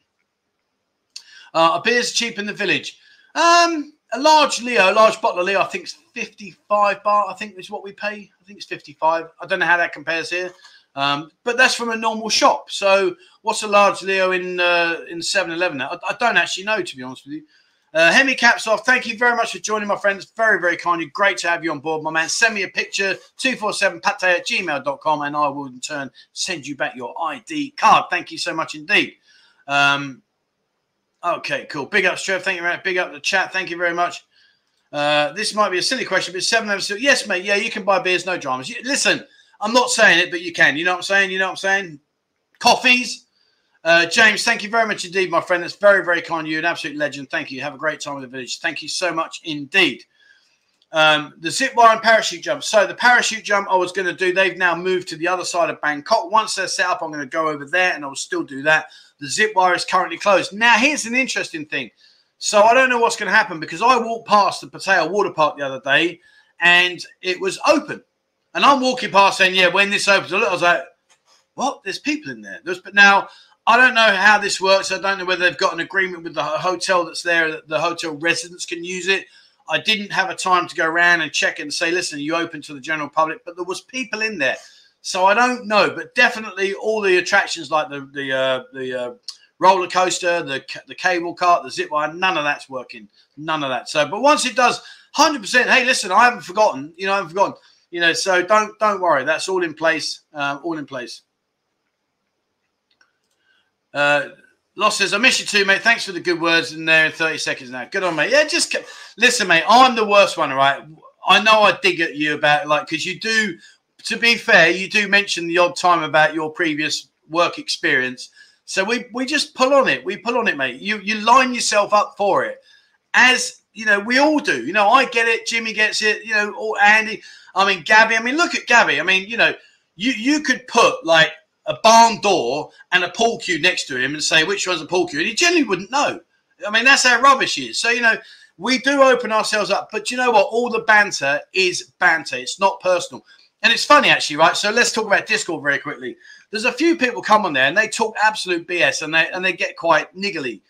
Uh, appears cheap in the village. Um, a large Leo, a large bottle of Leo, I think it's 55 baht. I think is what we pay. I think it's 55. I don't know how that compares here. Um, but that's from a normal shop. So what's a large Leo in uh, in 7-Eleven? I, I don't actually know, to be honest with you. Uh, Hemi caps off. Thank you very much for joining, my friends. Very, very kind. You great to have you on board, my man. Send me a picture, 247pattaya at gmail.com, and I will in turn send you back your ID card. Thank you so much indeed. Um, okay, cool. Big up, Trev. Thank you, man. Big up the chat. Thank you very much. Uh, this might be a silly question, but seven episodes. Yes, mate. Yeah, you can buy beers, no dramas. You, listen, I'm not saying it, but you can. You know what I'm saying? You know what I'm saying? Coffees, uh, James, thank you very much indeed, my friend. That's very, very kind of you. An absolute legend. Thank you. Have a great time in the village. Thank you so much indeed. Um, the zip wire and parachute jump. So the parachute jump I was going to do, they've now moved to the other side of Bangkok. Once they're set up, I'm going to go over there and I'll still do that. The zip wire is currently closed. Now, here's an interesting thing. So I don't know what's going to happen because I walked past the Pattaya water park the other day and it was open. And I'm walking past saying, "Yeah, when this opens, I was like, what? There's people in there." There's, but now I don't know how this works. I don't know whether they've got an agreement with the hotel that's there that the hotel residents can use it. I didn't have a time to go around and check and say, "Listen, you open to the general public?" But there was people in there, so I don't know. But definitely, all the attractions like the the uh, the uh, roller coaster, the the cable cart, the zip line, none of that's working. None of that. So, but once it does, hundred percent. Hey, listen, I haven't forgotten. You know, I haven't forgotten. You know, so don't don't worry. That's all in place. Um, all in place. Uh, Loss says, I miss you too, mate. Thanks for the good words in there in 30 seconds now. Good on, mate. Yeah, just listen, mate. I'm the worst one, right? I know I dig at you about like because you do. To be fair, you do mention the odd time about your previous work experience. So we we just pull on it. We pull on it, mate. You you line yourself up for it, as you know we all do. You know, I get it. Jimmy gets it. You know, or Andy. I mean, Gabby. I mean, look at Gabby. I mean, you know, you you could put like a barn door and a pool cue next to him and say which one's a pool cue, and he generally wouldn't know. I mean, that's how rubbish he is. So you know, we do open ourselves up, but you know what? All the banter is banter. It's not personal. And it's funny actually, right? So let's talk about Discord very quickly. There's a few people come on there and they talk absolute BS and they and they get quite niggly.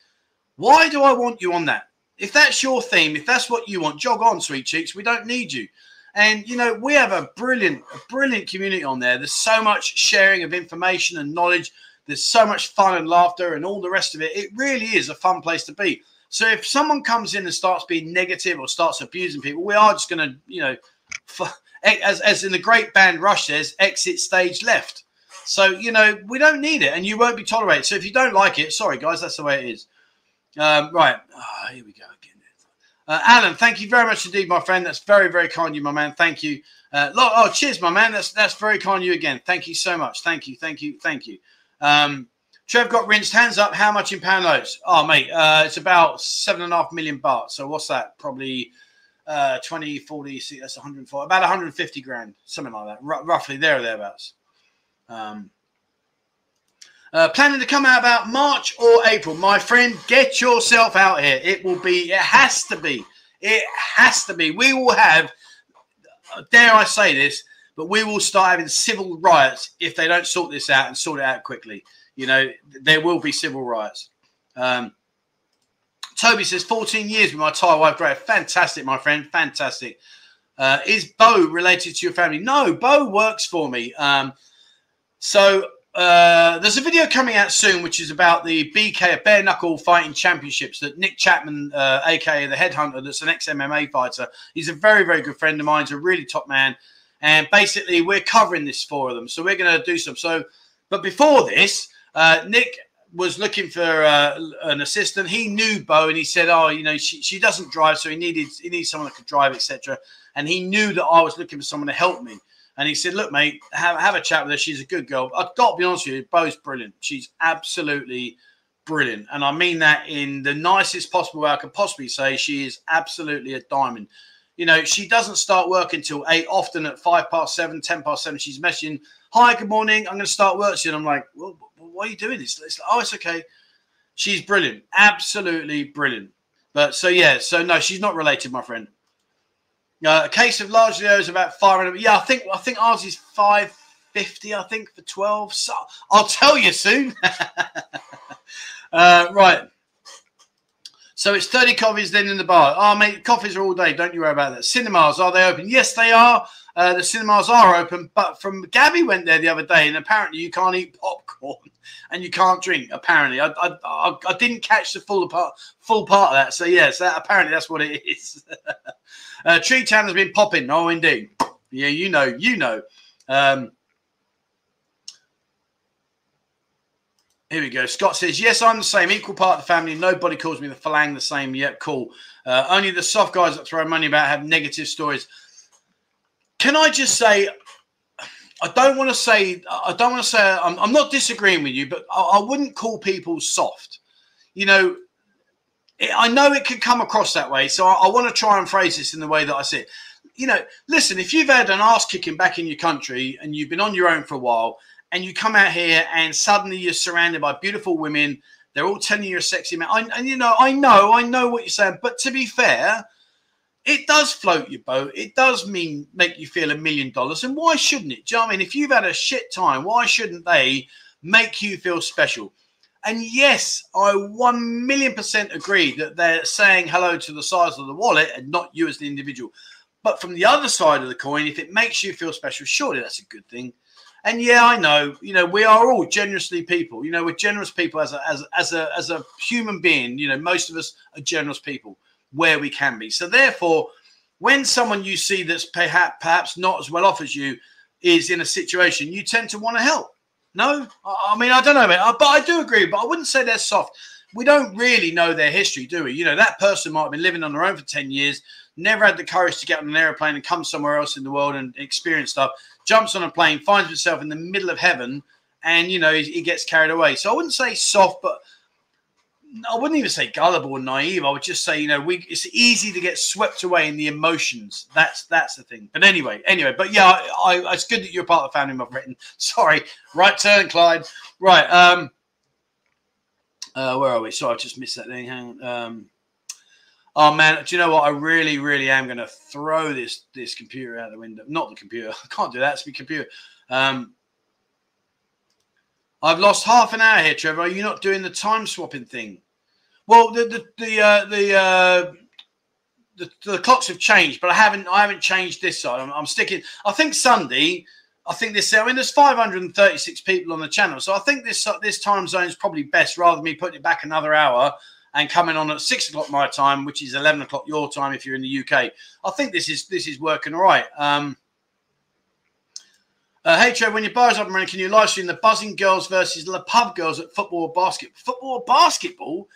Why do I want you on that? If that's your theme, if that's what you want, jog on, sweet cheeks. We don't need you. And you know, we have a brilliant, a brilliant community on there. There's so much sharing of information and knowledge. There's so much fun and laughter and all the rest of it. It really is a fun place to be. So if someone comes in and starts being negative or starts abusing people, we are just going to, you know, as, as in the great band Rush says, exit stage left. So, you know, we don't need it and you won't be tolerated. So if you don't like it, sorry, guys, that's the way it is. Um, right. Oh, here we go. Uh, Alan, thank you very much indeed, my friend. That's very, very kind of you, my man. Thank you. Uh, oh, cheers, my man. That's that's very kind of you again. Thank you so much. Thank you, thank you, thank you. Um, Trev got rinsed. Hands up. How much in pound notes? Oh, mate, uh, it's about seven and a half million baht. So what's that? Probably uh, 20, 40, see, that's 140, about 150 grand, something like that, R- roughly there or thereabouts. Um, uh, planning to come out about March or April. My friend, get yourself out here. It will be, it has to be, it has to be. We will have, dare I say this, but we will start having civil riots if they don't sort this out and sort it out quickly. You know, there will be civil riots. Um, Toby says 14 years with my Thai wife, great. Fantastic, my friend. Fantastic. Uh, is Bo related to your family? No, Bo works for me. Um, so uh, there's a video coming out soon, which is about the BK Bare Knuckle Fighting Championships that Nick Chapman, uh, aka the Headhunter, that's an ex MMA fighter. He's a very, very good friend of mine. He's a really top man. And basically, we're covering this for them. So we're going to do some. So, but before this, uh, Nick was looking for uh, an assistant. He knew Bo, and he said, "Oh, you know, she, she doesn't drive, so he needed he needs someone that could drive, etc." And he knew that I was looking for someone to help me. And he said, Look, mate, have, have a chat with her. She's a good girl. I've got to be honest with you, Bo's brilliant. She's absolutely brilliant. And I mean that in the nicest possible way I could possibly say. She is absolutely a diamond. You know, she doesn't start work until eight, often at five past seven, ten past seven. She's messaging, Hi, good morning. I'm going to start work soon. I'm like, well, What are you doing? this? it's like, oh, it's okay. She's brilliant. Absolutely brilliant. But so, yeah, so no, she's not related, my friend. Uh, a case of large Leo is about five hundred. Yeah, I think I think ours is five fifty. I think for twelve. So I'll tell you soon. uh, right. So it's 30 coffees then in the bar. Oh, mate, coffees are all day. Don't you worry about that. Cinemas, are they open? Yes, they are. Uh, the cinemas are open. But from Gabby went there the other day, and apparently you can't eat popcorn and you can't drink. Apparently, I, I, I, I didn't catch the full part, full part of that. So yes, that, apparently that's what it is. Uh, Tree Town has been popping. Oh, indeed. Yeah, you know, you know. Um, here we go. Scott says, Yes, I'm the same, equal part of the family. Nobody calls me the Falang the same yet. Cool. Uh, only the soft guys that throw money about have negative stories. Can I just say, I don't want to say, I don't want to say, I'm, I'm not disagreeing with you, but I, I wouldn't call people soft. You know, I know it can come across that way, so I, I want to try and phrase this in the way that I see it. You know, listen, if you've had an ass kicking back in your country and you've been on your own for a while, and you come out here and suddenly you're surrounded by beautiful women, they're all telling you you're a sexy man. I, and you know, I know, I know what you're saying, but to be fair, it does float your boat. It does mean make you feel a million dollars. And why shouldn't it? Do you know I mean? If you've had a shit time, why shouldn't they make you feel special? And yes, I one million percent agree that they're saying hello to the size of the wallet and not you as the individual. But from the other side of the coin, if it makes you feel special, surely that's a good thing. And yeah, I know, you know, we are all generously people. You know, we're generous people as a as as a as a human being. You know, most of us are generous people where we can be. So therefore, when someone you see that's perhaps perhaps not as well off as you is in a situation, you tend to want to help. No, I mean I don't know, but I do agree. But I wouldn't say they're soft. We don't really know their history, do we? You know, that person might have been living on their own for ten years, never had the courage to get on an airplane and come somewhere else in the world and experience stuff. Jumps on a plane, finds himself in the middle of heaven, and you know he, he gets carried away. So I wouldn't say soft, but I wouldn't even say gullible or naive. I would just say, you know, we it's easy to get swept away in the emotions. That's that's the thing. But anyway, anyway, but yeah, I, I, it's good that you're part of the family I've written. Sorry, right turn, Clyde. Right, um, uh, where are we? Sorry, I just missed that thing. Hang on. Um, oh man, do you know what? I really, really am going to throw this this computer out the window. Not the computer. I can't do that. It's my computer. Um, I've lost half an hour here, Trevor. Are you not doing the time swapping thing? Well, the the the uh, the, uh, the, the clocks have changed, but I haven't I haven't changed this side. I'm, I'm, sticking. I think Sunday. I think this. I mean, there's 536 people on the channel, so I think this this time zone is probably best rather than me putting it back another hour and coming on at six o'clock my time, which is 11 o'clock your time if you're in the UK. I think this is this is working all right. Um, uh, hey, Trev, when your bar's up and running, can you live stream the buzzing girls versus the pub girls at football or basketball? Football or basketball?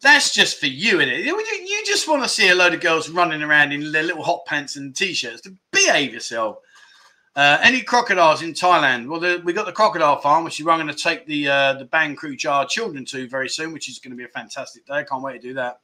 That's just for you, isn't it? You just want to see a load of girls running around in their little hot pants and t-shirts. To behave yourself. Uh, any crocodiles in Thailand? Well, the, we got the crocodile farm, which is where I'm going to take the uh, the Bang children to very soon, which is going to be a fantastic day. I Can't wait to do that.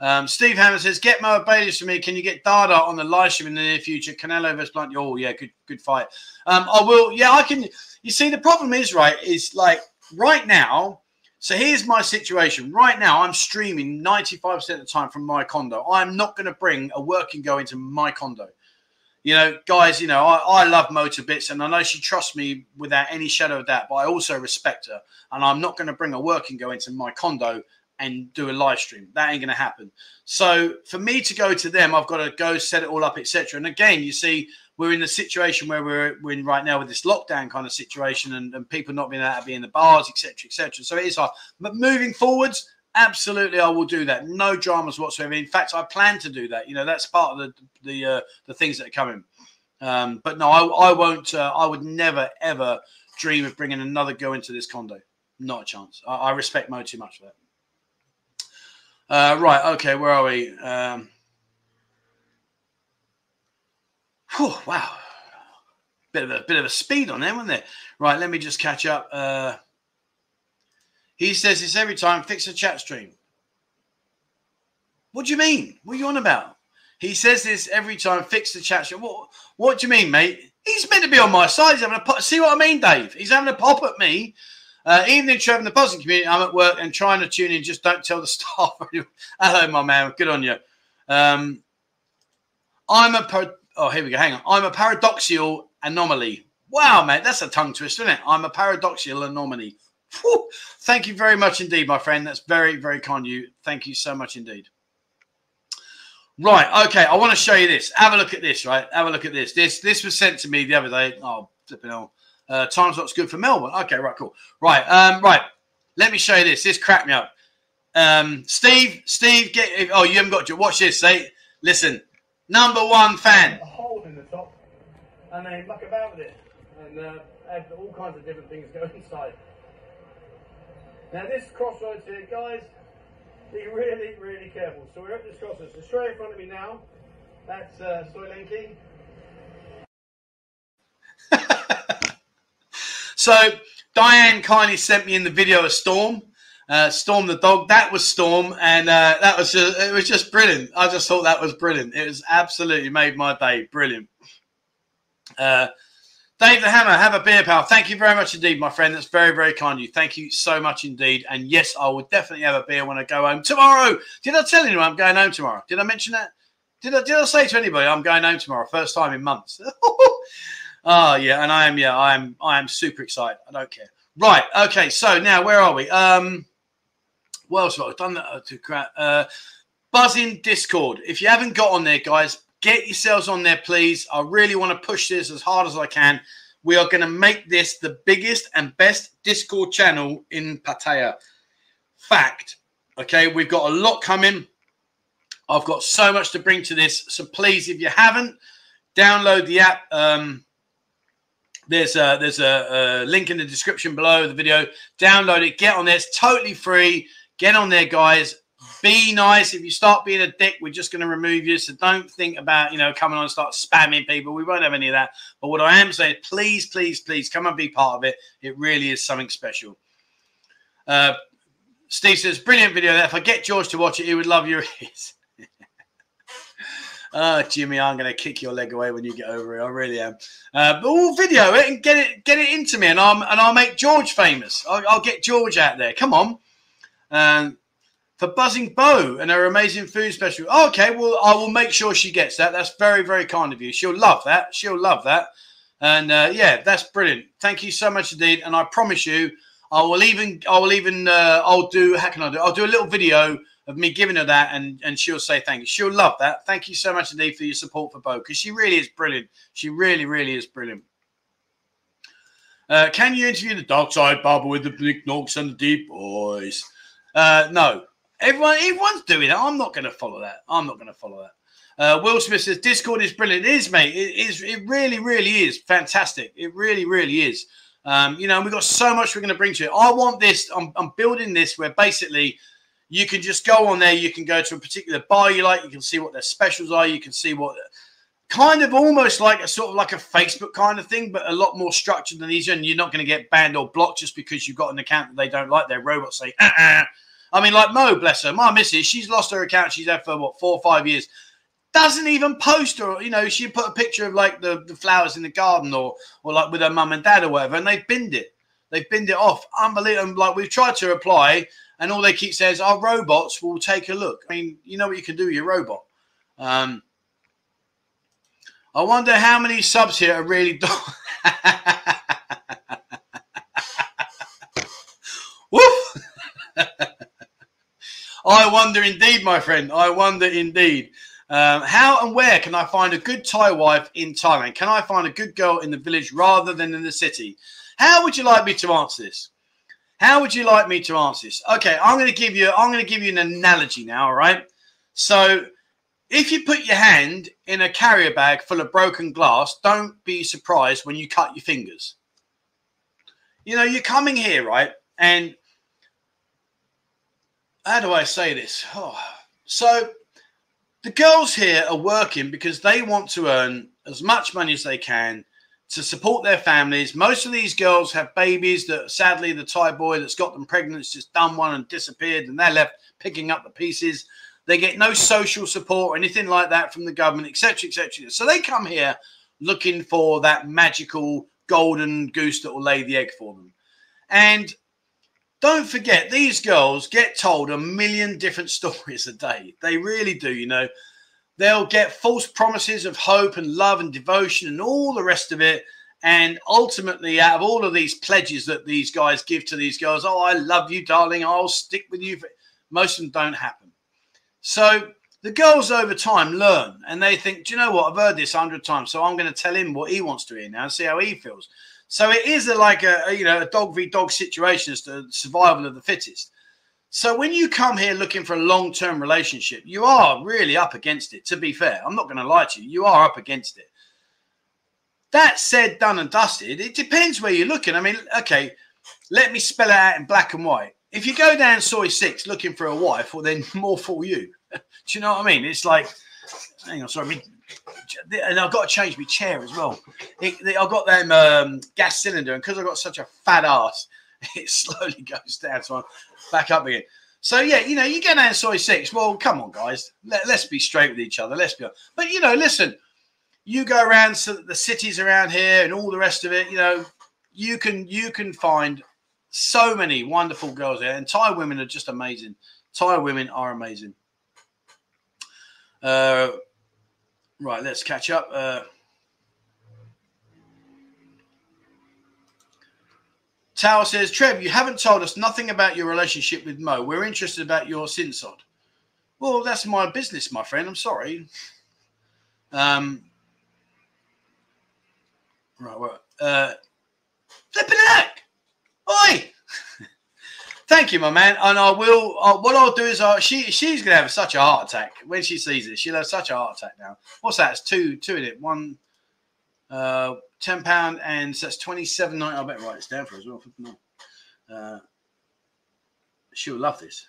Um, Steve Hammer says, "Get Mo Bailey for me. Can you get Dada on the live stream in the near future? Canelo versus Blunt. Oh yeah, good good fight. Um, I will. Yeah, I can. You see, the problem is right is like right now so here's my situation. Right now, I'm streaming 95% of the time from my condo. I'm not going to bring a working girl into my condo. You know, guys, you know, I, I love Motor Bits and I know she trusts me without any shadow of doubt, but I also respect her. And I'm not going to bring a working girl into my condo and do a live stream. That ain't going to happen. So for me to go to them, I've got to go set it all up, etc. And again, you see, we're in the situation where we're, in right now with this lockdown kind of situation and, and people not being able to be in the bars, etc., etc. So it is hard. But moving forwards, absolutely, I will do that. No dramas whatsoever. In fact, I plan to do that. You know, that's part of the the uh, the things that are coming. Um, but no, I, I won't. Uh, I would never ever dream of bringing another girl into this condo. Not a chance. I, I respect Mo too much for that. Uh, right. Okay. Where are we? Um, Whew, wow. Bit of a bit of a speed on them, wasn't there? Right, let me just catch up. Uh, he says this every time, fix a chat stream. What do you mean? What are you on about? He says this every time, fix the chat stream. What, what do you mean, mate? He's meant to be on my side. He's having a pop. See what I mean, Dave? He's having a pop at me. Uh, evening, Trevor, in the positive community. I'm at work and trying to tune in. Just don't tell the staff. Hello, my man. Good on you. Um, I'm a pro- Oh, here we go. Hang on. I'm a paradoxical anomaly. Wow, mate, that's a tongue twister, isn't it? I'm a paradoxical anomaly. Whew. Thank you very much indeed, my friend. That's very, very kind of you. Thank you so much indeed. Right, okay. I want to show you this. Have a look at this, right? Have a look at this. This this was sent to me the other day. Oh, flipping hell. Uh, time's looks good for Melbourne. Okay, right, cool. Right, um, right. Let me show you this. This cracked me up. Um, Steve, Steve, get. Oh, you haven't got to watch this. Say, listen number one fan. The top, and they muck about with it, and uh, add all kinds of different things go inside. Now this crossroads here, guys, be really, really careful. So we're at this crossroads. So straight in front of me now, that's uh, Soylenki. so Diane kindly sent me in the video a storm uh, Storm the dog. That was Storm, and uh, that was just, it was just brilliant. I just thought that was brilliant. It was absolutely made my day. Brilliant. Uh, Dave the Hammer, have a beer, pal. Thank you very much indeed, my friend. That's very, very kind of you. Thank you so much indeed. And yes, I will definitely have a beer when I go home tomorrow. Did I tell you I'm going home tomorrow? Did I mention that? Did I, did I say to anybody I'm going home tomorrow? First time in months. oh yeah, and I am. Yeah, I am. I am super excited. I don't care. Right. Okay. So now where are we? Um, what else have I done? That to uh, buzzing Discord. If you haven't got on there, guys, get yourselves on there, please. I really want to push this as hard as I can. We are going to make this the biggest and best Discord channel in Pattaya. Fact. Okay, we've got a lot coming. I've got so much to bring to this. So please, if you haven't, download the app. Um, there's a there's a, a, link in the description below the video. Download it. Get on there. It's totally free. Get on there, guys. Be nice. If you start being a dick, we're just going to remove you. So don't think about you know coming on and start spamming people. We won't have any of that. But what I am saying, please, please, please come and be part of it. It really is something special. Uh, Steve says, brilliant video. there. If I get George to watch it, he would love your ears. Oh, Jimmy, I'm going to kick your leg away when you get over it. I really am. Uh, but we'll video it and get it get it into me, and I'll and I'll make George famous. I'll, I'll get George out there. Come on. Um, for Buzzing Bo and her amazing food special. Okay, well, I will make sure she gets that. That's very, very kind of you. She'll love that. She'll love that. And uh, yeah, that's brilliant. Thank you so much indeed. And I promise you, I will even, I will even, uh, I'll do. How can I do? I'll do a little video of me giving her that, and and she'll say thank you. She'll love that. Thank you so much indeed for your support for Bo because she really is brilliant. She really, really is brilliant. Uh, can you interview the dark side Baba with the big knocks and the deep boys? Uh, no, everyone, everyone's doing it. I'm not going to follow that. I'm not going to follow that. Uh, Will Smith says Discord is brilliant. It is, mate. It is. It really, really is fantastic. It really, really is. Um, you know, we've got so much we're going to bring to it. I want this. I'm, I'm building this where basically you can just go on there. You can go to a particular bar you like. You can see what their specials are. You can see what kind of almost like a sort of like a Facebook kind of thing, but a lot more structured than these. And you're not going to get banned or blocked just because you've got an account that they don't like. Their robots say, uh-uh. I mean, like Mo, bless her, my missus, she's lost her account. She's had for what four or five years. Doesn't even post or you know, she put a picture of like the, the flowers in the garden or or like with her mum and dad or whatever, and they've binned it. They've binned it off. Unbelievable. Like we've tried to reply, and all they keep saying is our robots will take a look. I mean, you know what you can do with your robot. Um, I wonder how many subs here are really. Do- Woof! I wonder indeed, my friend. I wonder indeed. Um, how and where can I find a good Thai wife in Thailand? Can I find a good girl in the village rather than in the city? How would you like me to answer this? How would you like me to answer this? Okay, I'm going to give you. I'm going to give you an analogy now. All right. So, if you put your hand in a carrier bag full of broken glass, don't be surprised when you cut your fingers. You know, you're coming here, right? And how do I say this? Oh, so the girls here are working because they want to earn as much money as they can to support their families. Most of these girls have babies that sadly the Thai boy that's got them pregnant has just done one and disappeared and they're left picking up the pieces. They get no social support or anything like that from the government, etc., etc. So they come here looking for that magical golden goose that will lay the egg for them. And don't forget, these girls get told a million different stories a day. They really do, you know. They'll get false promises of hope and love and devotion and all the rest of it. And ultimately, out of all of these pledges that these guys give to these girls, oh, I love you, darling, I'll stick with you. Most of them don't happen. So the girls over time learn and they think, do you know what? I've heard this a hundred times, so I'm going to tell him what he wants to hear now and see how he feels. So it is a, like a, a, you know a dog v dog situation as to survival of the fittest. So when you come here looking for a long term relationship, you are really up against it. To be fair, I'm not going to lie to you, you are up against it. That said, done and dusted. It depends where you're looking. I mean, okay, let me spell it out in black and white. If you go down Soi Six looking for a wife, well, then more for you. Do you know what I mean? It's like, hang on, sorry, and I've got to change my chair as well. It, I've got them um, gas cylinder, and because I've got such a fat ass, it slowly goes down. So I'm back up again. So yeah, you know, you get down Soi Six. Well, come on, guys, Let, us be straight with each other. Let's be. But you know, listen, you go around so the cities around here and all the rest of it. You know, you can you can find so many wonderful girls there, and Thai women are just amazing. Thai women are amazing. Uh, Right, let's catch up. Uh, Tower says, Trev, you haven't told us nothing about your relationship with Mo. We're interested about your sinsod. Well, that's my business, my friend. I'm sorry. Um, right, well, uh, flipping heck. Oi! Thank you, my man. And I will. Uh, what I'll do is, uh, she she's gonna have such a heart attack when she sees it. She'll have such a heart attack now. What's that? It's two two in it. One, uh, ten pound, and so that's twenty seven ninety. I better write this down for as well. Uh, she'll love this.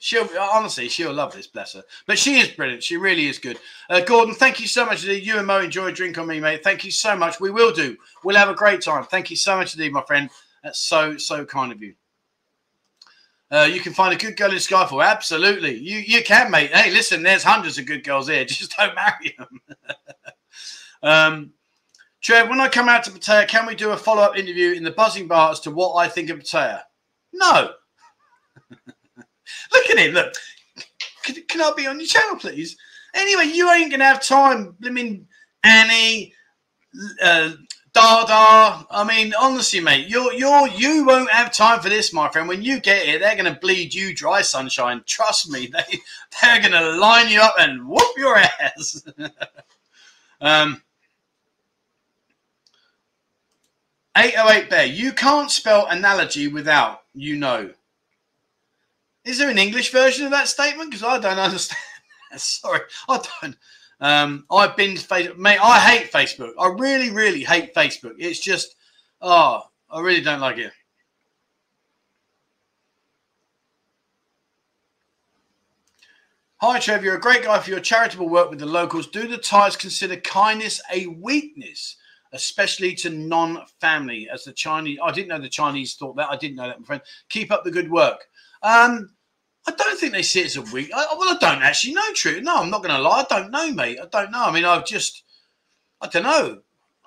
She'll honestly, she'll love this. Bless her. But she is brilliant. She really is good. Uh, Gordon, thank you so much. You and Mo enjoy a drink on me, mate. Thank you so much. We will do. We'll have a great time. Thank you so much indeed, my friend. That's so so kind of you. Uh, you can find a good girl in Skyfall. Absolutely. You you can, mate. Hey, listen, there's hundreds of good girls here. Just don't marry them. um, Trev, when I come out to Pattaya, can we do a follow up interview in the buzzing bar as to what I think of Pattaya? No. Look at him. Look. Can, can, I be on your channel, please? Anyway, you ain't going to have time. I mean, Annie, uh, Dada. I mean, honestly, mate, you're you're you won't have time for this, my friend. When you get here, they're gonna bleed you dry, sunshine. Trust me, they they're gonna line you up and whoop your ass. um. 808 Bear, you can't spell analogy without you know. Is there an English version of that statement? Because I don't understand. Sorry, I don't. Um, I've been Facebook, mate. I hate Facebook. I really, really hate Facebook. It's just, oh, I really don't like it. Hi, Trev. You're a great guy for your charitable work with the locals. Do the Thais consider kindness a weakness, especially to non-family? As the Chinese, I didn't know the Chinese thought that. I didn't know that, my friend. Keep up the good work. Um, I don't think they see it as a weak. I, well, I don't actually know. True. No, I'm not going to lie. I don't know, mate. I don't know. I mean, I've just, I don't know.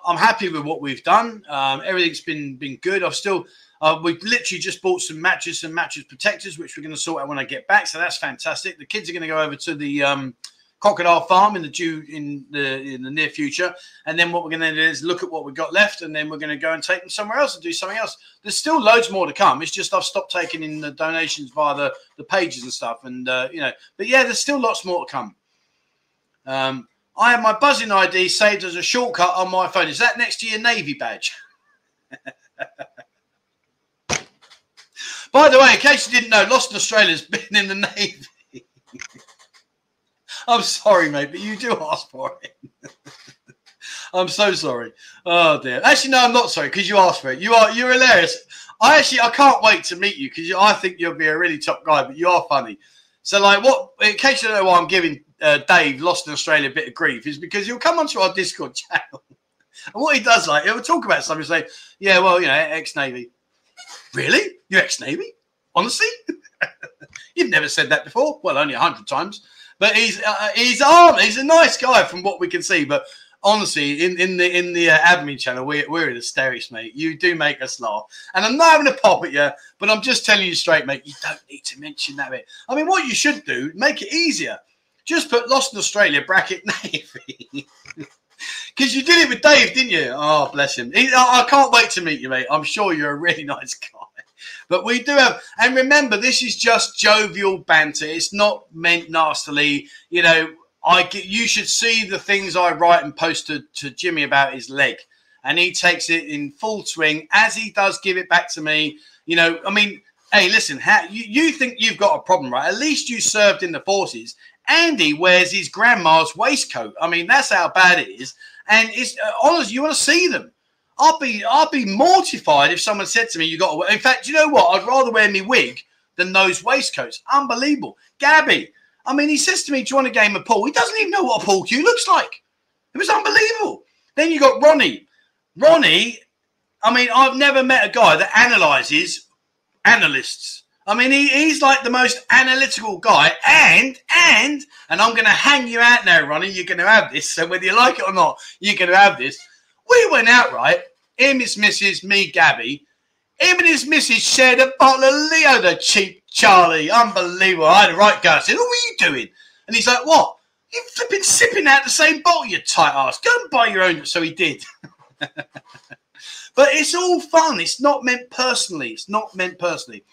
I'm happy with what we've done. Um, everything's been been good. I've still, uh, we've literally just bought some matches some matches protectors, which we're going to sort out when I get back. So that's fantastic. The kids are going to go over to the um, Crocodile Farm in the due in the in the near future. And then what we're going to do is look at what we've got left, and then we're going to go and take them somewhere else and do something else. There's still loads more to come. It's just I've stopped taking in the donations via the the pages and stuff, and uh, you know. But yeah, there's still lots more to come. Um, I have my buzzing ID saved as a shortcut on my phone. Is that next to your navy badge? By the way, in case you didn't know, Lost in Australia's been in the navy. I'm sorry, mate, but you do ask for it. I'm so sorry. Oh dear. Actually, no, I'm not sorry because you asked for it. You are you're hilarious. I actually I can't wait to meet you because I think you'll be a really top guy, but you are funny. So, like, what? In case you don't know why I'm giving uh, Dave Lost in Australia a bit of grief, is because he'll come onto our Discord channel, and what he does, like, he'll talk about something, and say, "Yeah, well, you know, ex Navy." Really? You ex Navy? Honestly, you've never said that before. Well, only a hundred times. But he's uh, he's armed. He's a nice guy from what we can see. But honestly, in, in the in the uh, admin channel, we're, we're in hysterics, mate. You do make us laugh. And I'm not having a pop at you, but I'm just telling you straight, mate, you don't need to mention that bit. I mean, what you should do, make it easier. Just put Lost in Australia bracket Navy. Because you did it with Dave, didn't you? Oh, bless him. He, I, I can't wait to meet you, mate. I'm sure you're a really nice guy. But we do have, and remember, this is just jovial banter. It's not meant nastily. You know, I get, you should see the things I write and post to, to Jimmy about his leg, and he takes it in full swing as he does give it back to me. You know, I mean, hey, listen, how, you, you think you've got a problem, right? At least you served in the forces. Andy wears his grandma's waistcoat. I mean, that's how bad it is. And it's uh, honestly, you want to see them. I'd be I'd be mortified if someone said to me, "You got to." In fact, you know what? I'd rather wear me wig than those waistcoats. Unbelievable, Gabby. I mean, he says to me, "Do you want a game of pool?" He doesn't even know what a pool cue looks like. It was unbelievable. Then you got Ronnie. Ronnie. I mean, I've never met a guy that analyzes analysts. I mean, he, he's like the most analytical guy, and and and I'm going to hang you out now, Ronnie. You're going to have this. So whether you like it or not, you're going to have this. We went out, right? Him, his missus, me, Gabby. Him and his missus shared a bottle of Leo, the cheap Charlie. Unbelievable. I had a right go. I said, What are you doing? And he's like, What? You flipping sipping out the same bottle, you tight ass. Go and buy your own. So he did. but it's all fun. It's not meant personally. It's not meant personally.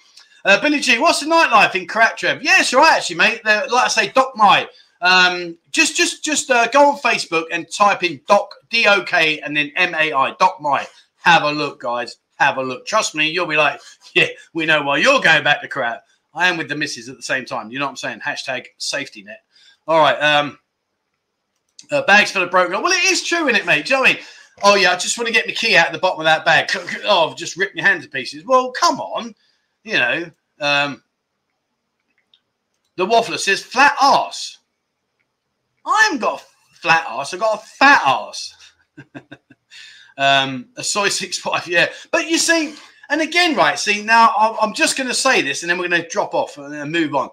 Uh, Billy G, what's the nightlife in Karatchev? All right, actually, mate. They're, like I say, Dok Mai. Um, just, just, just uh, go on Facebook and type in Dok D O K and then M A I Dok Mai. Have a look, guys. Have a look. Trust me, you'll be like, yeah, we know why you're going back to Korat. I am with the misses at the same time. You know what I'm saying? Hashtag safety net. All right. Um, uh, bags full of broken. Well, it is true, isn't it, mate? Do you know I mean? Oh yeah, I just want to get my key out of the bottom of that bag. Oh, I've just ripped your hand to pieces. Well, come on, you know. Um, the waffler says flat ass. I haven't got a flat ass. I've got a fat ass. um, a Soi six five, yeah. But you see, and again, right? See, now I'm just going to say this, and then we're going to drop off and move on.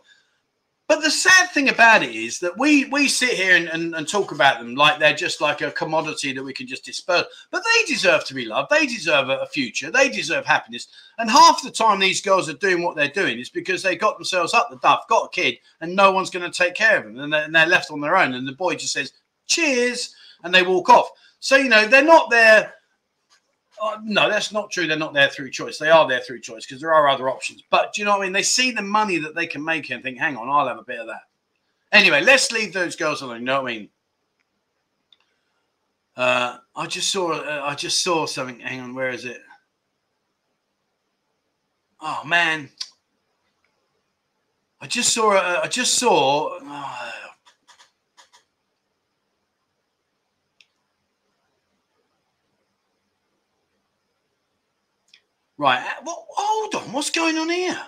But the sad thing about it is that we we sit here and, and, and, talk about them like they're just like a commodity that we can just disperse. But they deserve to be loved. They deserve a, a future. They deserve happiness. And half the time these girls are doing what they're doing is because they got themselves up the duff, got a kid, and no one's going to take care of them. And they're, and they're left on their own. And the boy just says, cheers, and they walk off. So, you know, they're not there uh, no, that's not true. They're not there through choice. They are there through choice because there are other options. But do you know what I mean? They see the money that they can make and think, hang on, I'll have a bit of that. Anyway, let's leave those girls alone. You know what I mean? Uh, I just saw. Uh, I just saw something. Hang on, where is it? Oh man, I just saw. Uh, I just saw. Oh, Right. Uh, well, hold on. What's going on here?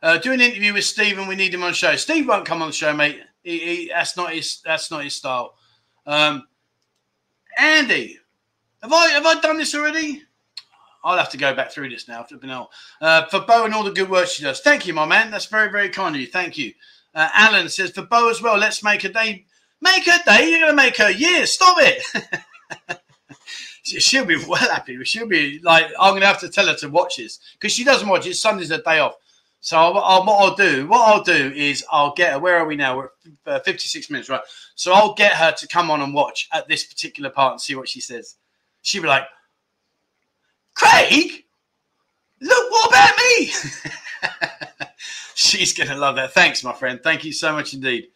Uh, do an interview with Stephen. We need him on show. Steve won't come on the show, mate. He, he, that's not his. That's not his style. Um, Andy, have I have I done this already? I'll have to go back through this now. Flipping out. Uh, for Bo and all the good work she does. Thank you, my man. That's very very kind of you. Thank you. Uh, Alan says for Bo as well. Let's make a day. Make her day. You're gonna make her year. Stop it. she'll be well happy. She'll be like, I'm going to have to tell her to watch this because she doesn't watch it. Sunday's a day off. So I'll, I'll, what I'll do, what I'll do is I'll get her. Where are we now? We're uh, 56 minutes, right? So I'll get her to come on and watch at this particular part and see what she says. She'll be like, Craig, look, what about me? She's gonna love that. Thanks, my friend. Thank you so much indeed.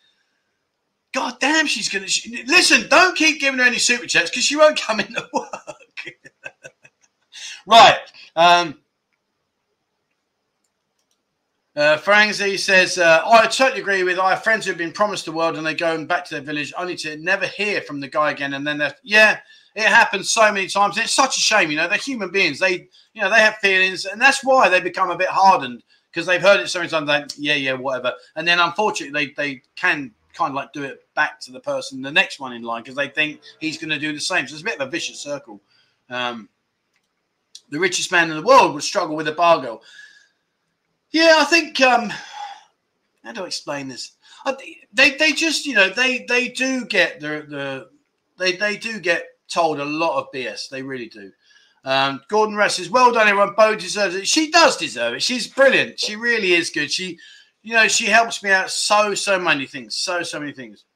God damn, she's gonna she, listen. Don't keep giving her any super chats because she won't come into work. right. Um, uh, says, uh, I totally agree with. I have friends who've been promised the world and they go back to their village only to never hear from the guy again. And then they're, yeah, it happens so many times. And it's such a shame, you know. They're human beings. They, you know, they have feelings, and that's why they become a bit hardened because they've heard it so many times. Like, yeah, yeah, whatever. And then unfortunately, they they can kind of like do it back to the person, the next one in line, because they think he's going to do the same. So it's a bit of a vicious circle. Um, the richest man in the world would struggle with a bar girl. Yeah, I think. Um, how do I explain this? I, they they just you know they they do get the the they they do get told a lot of BS. They really do. Um, Gordon Russ says, "Well done, everyone. Bo deserves it. She does deserve it. She's brilliant. She really is good. She you know, she helps me out so, so many things. So, so many things.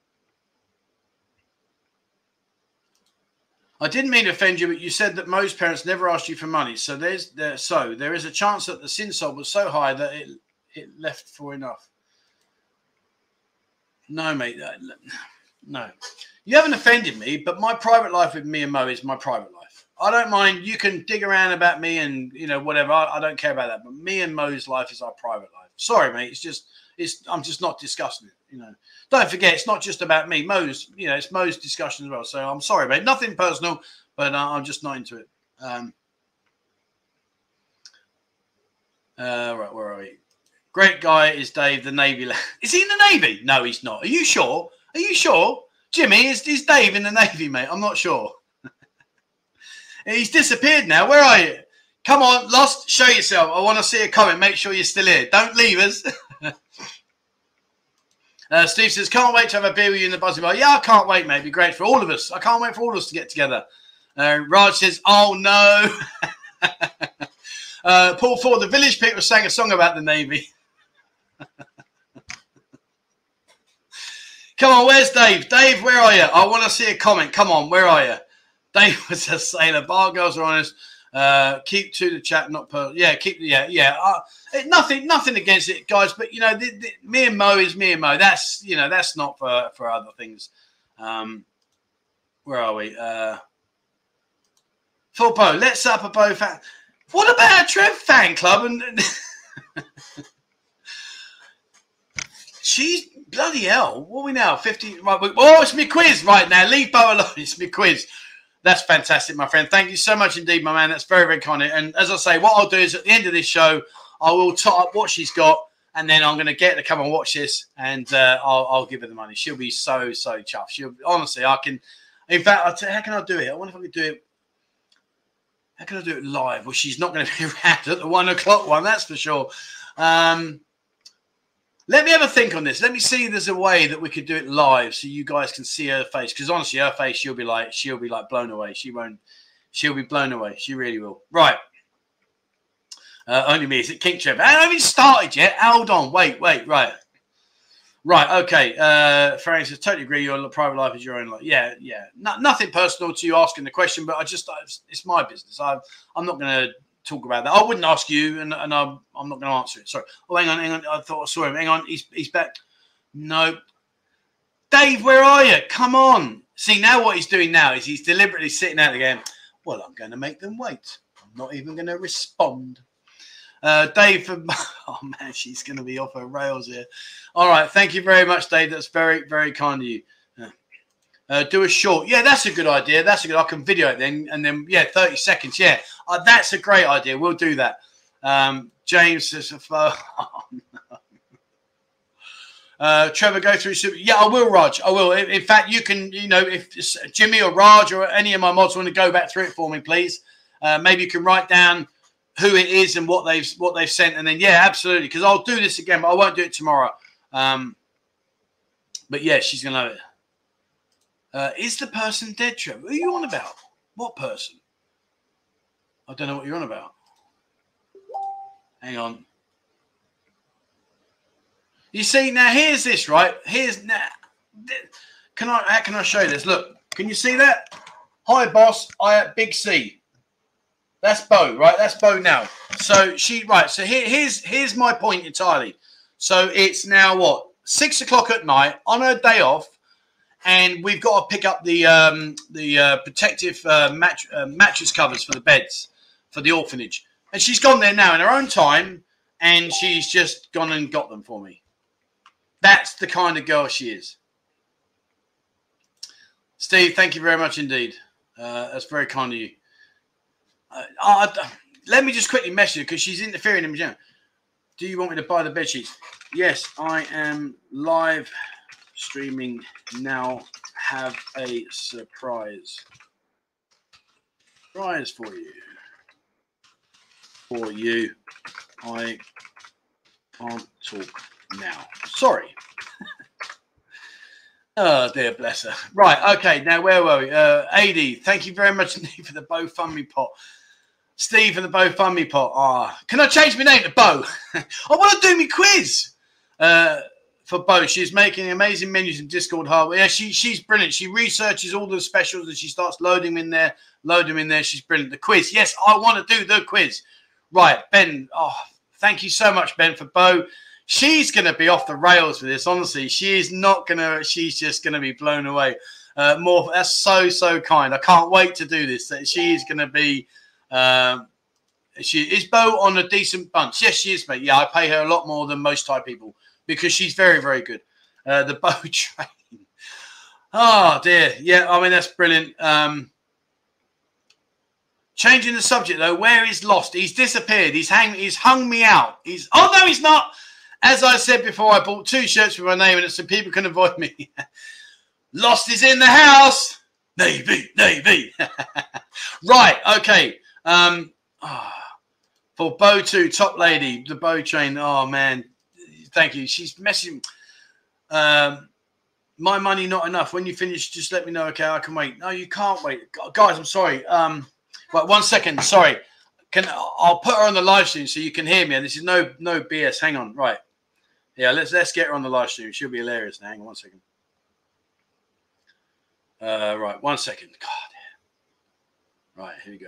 I didn't mean to offend you, but you said that most parents never asked you for money. So there's there so there is a chance that the sinsod was so high that it it left for enough. No, mate. No. You haven't offended me, but my private life with me and Mo is my private life. I don't mind. You can dig around about me and you know whatever. I, I don't care about that. But me and Mo's life is our private life. Sorry, mate. It's just it's I'm just not discussing it. You know, don't forget it's not just about me. Mo's, you know, it's Mo's discussion as well. So I'm sorry, mate. Nothing personal, but uh, I'm just not into it. Um, uh, right, where are we? Great guy is Dave, the Navy. Is he in the Navy? No, he's not. Are you sure? Are you sure? Jimmy, is, is Dave in the Navy, mate? I'm not sure. he's disappeared now. Where are you? Come on, Lost, show yourself. I want to see a comment. Make sure you're still here. Don't leave us. uh, Steve says, can't wait to have a beer with you in the Buzzy Bar. Yeah, I can't wait, mate. It'd be great for all of us. I can't wait for all of us to get together. Uh, Raj says, oh no. uh, Paul Ford, the village people sang a song about the Navy. Come on, where's Dave? Dave, where are you? I want to see a comment. Come on, where are you? Dave was saying the bar girls are honest. Uh, keep to the chat, not per. Yeah, keep. Yeah, yeah. Uh, it, nothing, nothing against it, guys. But you know, the, the, me and Mo is me and Mo. That's you know, that's not for for other things. Um, where are we? Uh, Bo, let's up a Bo fan. What about a Trev fan club? And she's bloody hell. What are we now? 50. Right, We, oh, it's me quiz right now. Leave Bo alone. It's me quiz. That's fantastic, my friend. Thank you so much indeed, my man. That's very, very kind. And as I say, what I'll do is at the end of this show, I will top up what she's got, and then I'm going to get her to come and watch this, and uh, I'll, I'll, give her the money. She'll be so, so chuffed. She'll honestly, I can. In fact, how can I do it? I wonder if I could do it. How can I do it live? Well, she's not going to be around at the one o'clock one, that's for sure. Um, let me have a think on this. Let me see. If there's a way that we could do it live, so you guys can see her face. Because honestly, her face, she'll be like, she'll be like blown away. She won't. She'll be blown away. She really will. Right. Uh, only me. Is it King Trevor? I haven't even started yet. Hold on. Wait. Wait. Right. Right. Okay. Uh, says, totally agree. Your private life is your own life. Yeah. Yeah. No, nothing personal to you asking the question, but I just, it's, it's my business. I, I'm not going to talk about that. I wouldn't ask you, and, and I'm, I'm not going to answer it. Sorry. Oh, hang on, hang on. I thought I saw him. Hang on. He's, he's back. No. Dave, where are you? Come on. See, now what he's doing now is he's deliberately sitting out again. Well, I'm going to make them wait. I'm not even going to respond. Uh, Dave, oh man, she's going to be off her rails here. All right. Thank you very much, Dave. That's very, very kind of you. Uh, do a short. Yeah, that's a good idea. That's a good. I can video it then, and then yeah, thirty seconds. Yeah, uh, that's a great idea. We'll do that. Um, James says, oh, no. uh, Trevor, go through super. Yeah, I will, Raj. I will. In, in, fact, you can. You know, if Jimmy or Raj or any of my mods want to go back through it for me, please. Uh, maybe you can write down who it is and what they've what they've sent, and then yeah, absolutely. Because I'll do this again, but I won't do it tomorrow. Um, but yeah, she's gonna love it. Uh, is the person dead, Trevor? Who are you on about? What person? I don't know what you're on about. Hang on. You see, now here's this, right? Here's now. Can I? How can I show you this? Look, can you see that? Hi, boss. I at Big C. That's Bo, right? That's Bo now. So she, right? So here, here's here's my point entirely. So it's now what six o'clock at night on her day off and we've got to pick up the um, the uh, protective uh, mat- uh, mattress covers for the beds for the orphanage. And she's gone there now in her own time, and she's just gone and got them for me. That's the kind of girl she is. Steve, thank you very much indeed. Uh, that's very kind of you. Uh, let me just quickly message her because she's interfering in. Do you want me to buy the bed sheets? Yes, I am live streaming now have a surprise. Surprise for you. For you. I can't talk now. Sorry. oh, dear bless her. Right. Okay. Now, where were we? Uh, AD, thank you very much for the Bo Fund pot. Steve for the Bo Fund pot. Ah, oh, can I change my name to Bo? I want to do my quiz. Uh, for both. She's making amazing menus in Discord hardware. Yeah, she she's brilliant. She researches all the specials and she starts loading them in there, load them in there. She's brilliant. The quiz. Yes, I want to do the quiz. Right, Ben. Oh, thank you so much, Ben, for Bo. She's going to be off the rails with this. Honestly, she is not going to. She's just going to be blown away. Uh, more. That's so so kind. I can't wait to do this. She's going to be. Um, she is Bo on a decent bunch. Yes, she is, mate. Yeah, I pay her a lot more than most Thai people because she's very, very good. Uh, the Bo train. Oh dear, yeah. I mean that's brilliant. Um, changing the subject though, where is lost? He's disappeared. He's hang. He's hung me out. He's oh no, he's not. As I said before, I bought two shirts with my name in it so people can avoid me. lost is in the house. Navy, Navy. right. Okay. Um. Oh, for Bo two, top lady, the bow train. Oh man, thank you. She's messaging. Um, my money not enough. When you finish, just let me know. Okay, I can wait. No, you can't wait, guys. I'm sorry. Um, right, one second. Sorry. Can I'll put her on the live stream so you can hear me. And this is no no BS. Hang on. Right. Yeah, let's let's get her on the live stream. She'll be hilarious. Now, hang on one second. Uh, right, one second. God. Right, here we go.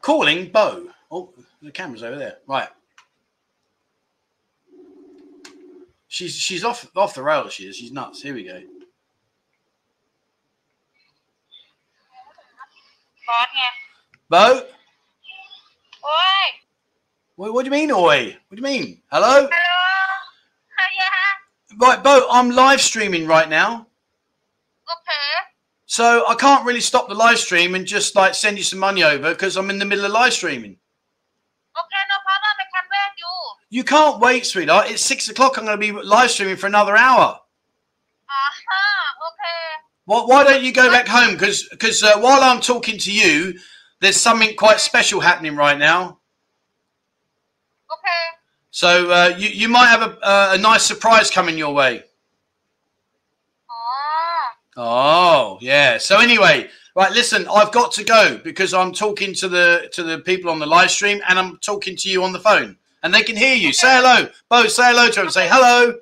Calling Bo. Oh, the camera's over there. Right. She's she's off off the rails. She is. She's nuts. Here we go. Bo. Oi. What, what, do you mean, oi? What do you mean? Hello. Hello. Oh, yeah. Right, Bo. I'm live streaming right now. Okay. So I can't really stop the live stream and just like send you some money over because I'm in the middle of live streaming. Okay, you can't wait, sweetheart. It's six o'clock. I'm going to be live streaming for another hour. Uh-huh. Okay. Well, why don't you go back home? Because because uh, while I'm talking to you, there's something quite special happening right now. Okay. So uh, you you might have a uh, a nice surprise coming your way. Ah. Oh yeah. So anyway, right. Listen, I've got to go because I'm talking to the to the people on the live stream and I'm talking to you on the phone and they can hear you. Say hello. Bo, say hello to them. Say hello.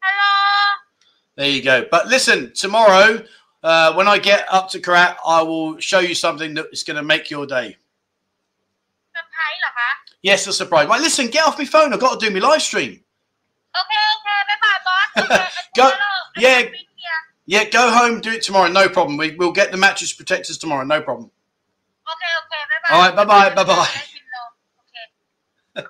Hello. There you go. But listen, tomorrow, uh, when I get up to Korat, I will show you something that is going to make your day. Yes, a surprise. Right, listen, get off my phone. I've got to do my live stream. Okay, okay. Bye-bye, boss. go, yeah, yeah, go home. Do it tomorrow. No problem. We, we'll get the mattress protectors tomorrow. No problem. Okay, okay. Bye-bye. All right, bye-bye, bye-bye.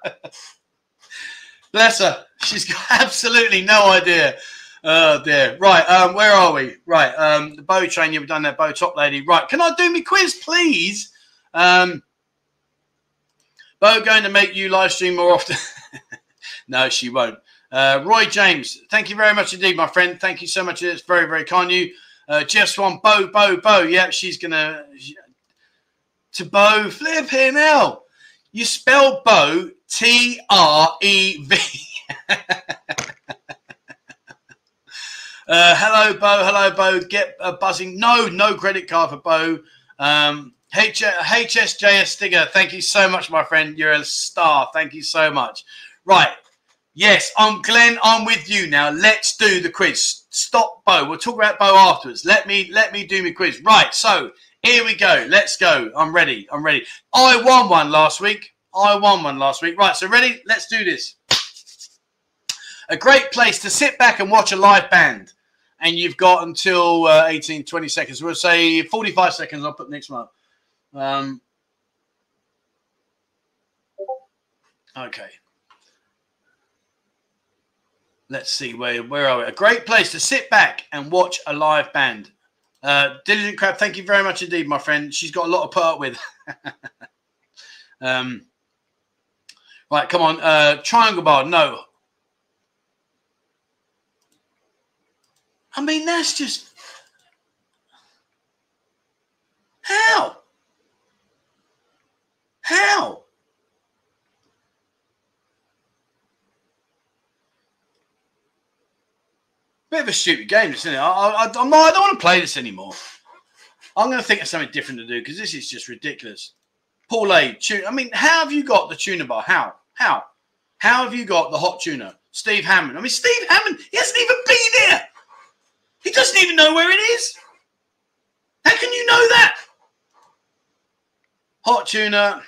Bless her. She's got absolutely no idea. Oh dear. Right, um, where are we? Right, um, the Bo train, you've done that Bo top lady. Right, can I do me quiz, please? Um, Bo going to make you live stream more often. no, she won't. Uh, Roy James, thank you very much indeed, my friend. Thank you so much. It's very, very kind of you. Uh, Jeff Swan, Bo, Bo, Bo. Yeah, she's gonna to Bo. Flip here now. You spell Bo T R E V. Uh, hello, Bo. Hello, Bo. Get a buzzing. No, no credit card for Bo. Um, H- HSJS Stigger, thank you so much, my friend. You're a star. Thank you so much. Right. Yes, I'm Glenn. I'm with you now. Let's do the quiz. Stop, Bo. We'll talk about Bo afterwards. Let me let me do my quiz. Right. So here we go. Let's go. I'm ready. I'm ready. I won one last week. I won one last week. Right. So ready? Let's do this. A great place to sit back and watch a live band and you've got until uh, 18, 20 seconds. We'll say 45 seconds. I'll put next one. Um, okay. Let's see where where are we? A great place to sit back and watch a live band. Uh, Diligent Crab, thank you very much indeed, my friend. She's got a lot to put up with. um, right, come on. Uh, Triangle Bar, no. I mean, that's just how? How? Bit of a stupid game, isn't it? I, I'm not, I don't want to play this anymore. I'm going to think of something different to do because this is just ridiculous. Paul A. Tune. I mean, how have you got the tuna bar? How? How? How have you got the hot tuna? Steve Hammond. I mean, Steve Hammond, he hasn't even been here. He doesn't even know where it is. How can you know that? Hot tuna.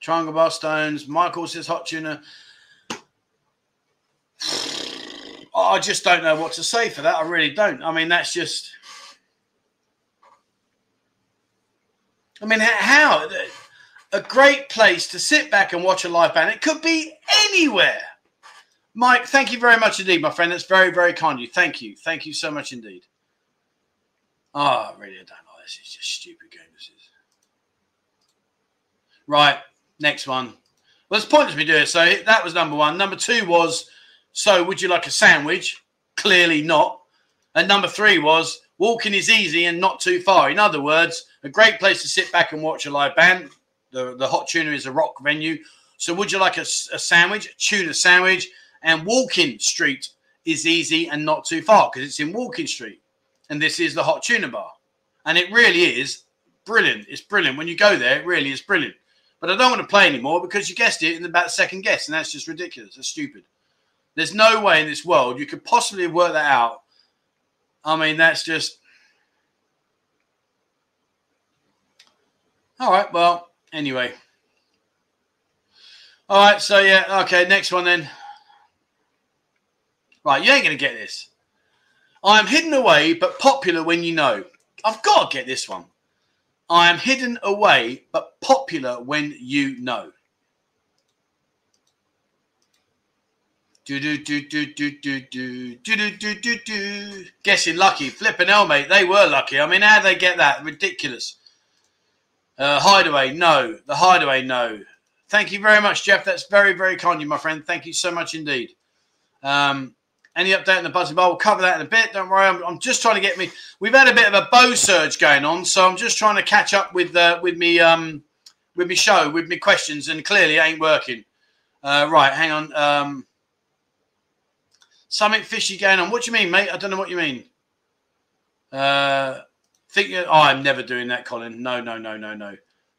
Triangle bar stones. Michael says hot tuna. I just don't know what to say for that. I really don't. I mean, that's just. I mean, how? A great place to sit back and watch a live band. It could be anywhere. Mike, thank you very much indeed, my friend. That's very, very kind of you. Thank you. Thank you so much indeed. Oh, really, I don't know. This is just stupid game. This is. Right. Next one. Well, it's pointless me doing it. So that was number one. Number two was, so would you like a sandwich? Clearly not. And number three was, walking is easy and not too far. In other words, a great place to sit back and watch a live band. The, the Hot Tuna is a rock venue. So would you like a, a sandwich? A tuna sandwich. And Walking Street is easy and not too far because it's in Walking Street. And this is the Hot Tuna Bar. And it really is brilliant. It's brilliant. When you go there, it really is brilliant. But I don't want to play anymore because you guessed it in about second guess. And that's just ridiculous. That's stupid. There's no way in this world you could possibly work that out. I mean, that's just. All right. Well, anyway. All right. So, yeah. Okay. Next one then. Right. You ain't going to get this. I am hidden away, but popular when you know. I've got to get this one. I am hidden away, but popular when you know. Do do do do do do do do do do do. Guessing lucky, flipping hell, mate. They were lucky. I mean, how they get that? Ridiculous. Uh, hideaway, no. The hideaway, no. Thank you very much, Jeff. That's very, very kind of you, my friend. Thank you so much indeed. Um, any update on the Buzzin Bar? We'll cover that in a bit. Don't worry. I'm, I'm, just trying to get me. We've had a bit of a Bo surge going on, so I'm just trying to catch up with uh, with me um, with me show with me questions, and clearly it ain't working. Uh, right, hang on. Um, something fishy going on. What do you mean, mate? I don't know what you mean. Uh, think oh, I'm never doing that, Colin. No, no, no, no, no.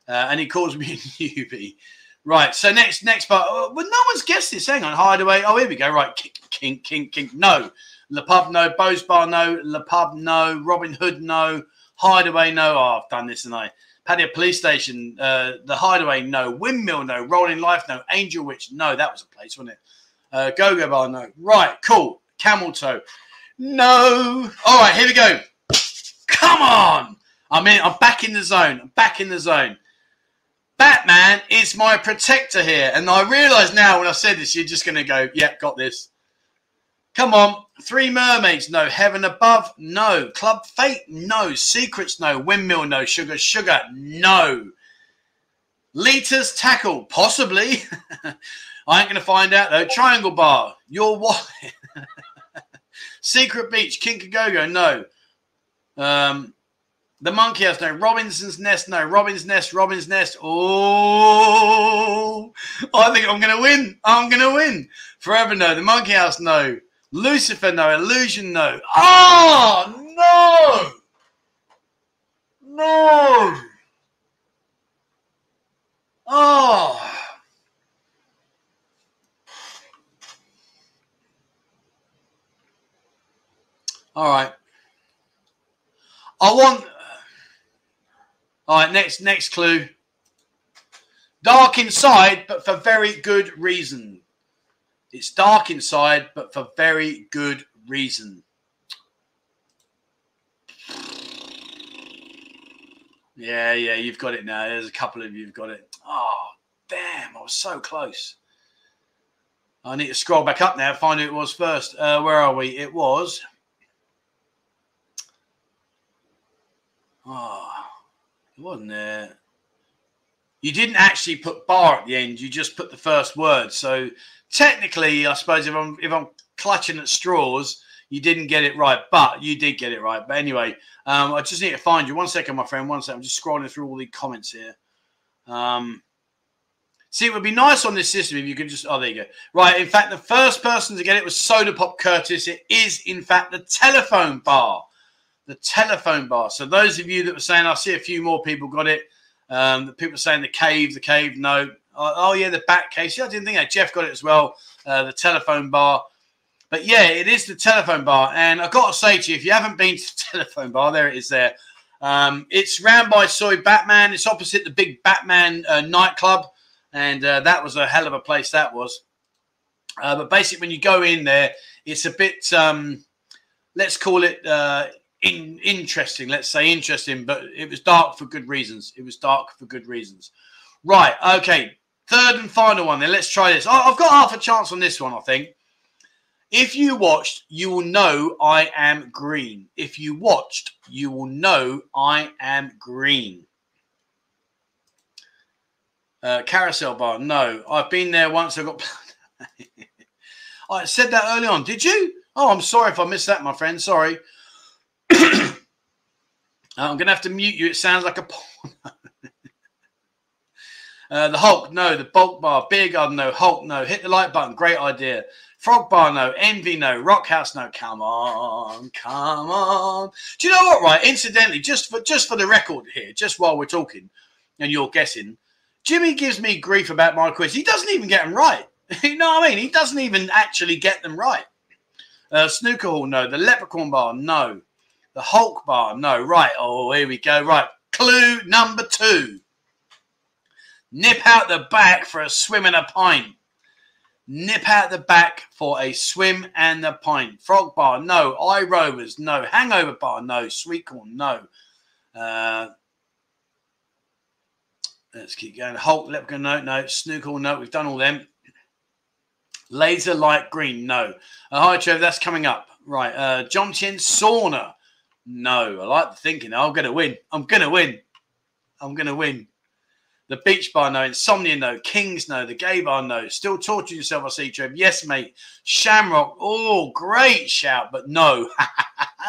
Uh, and he calls me a newbie. Right. So next, next part. Oh, well, no one's guessed this. Hang on. Hideaway. Oh, here we go. Right. Kink, kink, kink. No. Le Pub, no. Bose Bar, no. Le Pub, no. Robin Hood, no. Hideaway, no. Oh, I've done this and I. Paddy Police Station, uh, The Hideaway, no. Windmill, no. Rolling Life, no. Angel Witch, no. That was a place, wasn't it? Uh, Go Go Bar, no. Right. Cool. Camel Toe, no. All right. Here we go. Come on. I'm in. I'm back in the zone. I'm back in the zone. Batman is my protector here. And I realize now when I said this, you're just going to go, yep, got this. Come on. Three Mermaids, no. Heaven Above, no. Club Fate, no. Secrets, no. Windmill, no. Sugar Sugar, no. Liters Tackle, possibly. I ain't going to find out though. Triangle Bar, your wallet. Secret Beach, Kinkagogo, no. Um, the Monkey House, no. Robinson's Nest, no. Robin's Nest, Robin's Nest. Oh, I think I'm going to win. I'm going to win. Forever, no. The Monkey House, no. Lucifer, no. Illusion, no. Oh, no. No. Oh. All right. I want all right, next next clue. Dark inside, but for very good reason. It's dark inside, but for very good reason. Yeah, yeah, you've got it now. There's a couple of you've got it. Oh, damn, I was so close. I need to scroll back up now, find who it was first. Uh, where are we? It was. Oh, it wasn't there? You didn't actually put bar at the end. You just put the first word. So technically, I suppose if I'm if I'm clutching at straws, you didn't get it right, but you did get it right. But anyway, um, I just need to find you. One second, my friend. One second. I'm just scrolling through all the comments here. Um, see, it would be nice on this system if you could just. Oh, there you go. Right. In fact, the first person to get it was Soda Pop Curtis. It is, in fact, the telephone bar the telephone bar. So those of you that were saying, I see a few more people got it. Um, the people saying the cave, the cave, no. Oh, oh yeah, the back case. Yeah, I didn't think that. Jeff got it as well. Uh, the telephone bar. But yeah, it is the telephone bar. And I've got to say to you, if you haven't been to the telephone bar, there it is there. Um, it's ran by Soi Batman. It's opposite the big Batman uh, nightclub. And uh, that was a hell of a place that was. Uh, but basically, when you go in there, it's a bit, um, let's call it, uh, in, interesting, let's say interesting, but it was dark for good reasons. It was dark for good reasons. Right, okay. Third and final one then. Let's try this. I've got half a chance on this one, I think. If you watched, you will know I am green. If you watched, you will know I am green. Uh, carousel bar, no. I've been there once. I got. I said that early on. Did you? Oh, I'm sorry if I missed that, my friend. Sorry. I'm going to have to mute you. It sounds like a porn. uh, the Hulk, no. The bulk bar, beer garden, no. Hulk, no. Hit the like button, great idea. Frog bar, no. Envy, no. Rock house, no. Come on, come on. Do you know what? Right, incidentally, just for just for the record here, just while we're talking, and you're guessing, Jimmy gives me grief about my quiz. He doesn't even get them right. you know what I mean? He doesn't even actually get them right. Uh, snooker hall, no. The leprechaun bar, no. The Hulk bar, no. Right. Oh, here we go. Right. Clue number two. Nip out the back for a swim and a pint. Nip out the back for a swim and a pint. Frog bar, no. Eye rovers, no. Hangover bar, no. Sweet corn, no. Uh, let's keep going. Hulk, leprechaun, no. No. Snooker, no. We've done all them. Laser light green, no. Uh, hi, Trevor. That's coming up. Right. Uh, John Chin sauna. No. I like the thinking. I'm going to win. I'm going to win. I'm going to win. The beach bar, no. Insomnia, no. Kings, no. The gay bar, no. Still torturing yourself, I see, Trev. Yes, mate. Shamrock. Oh, great shout, but no.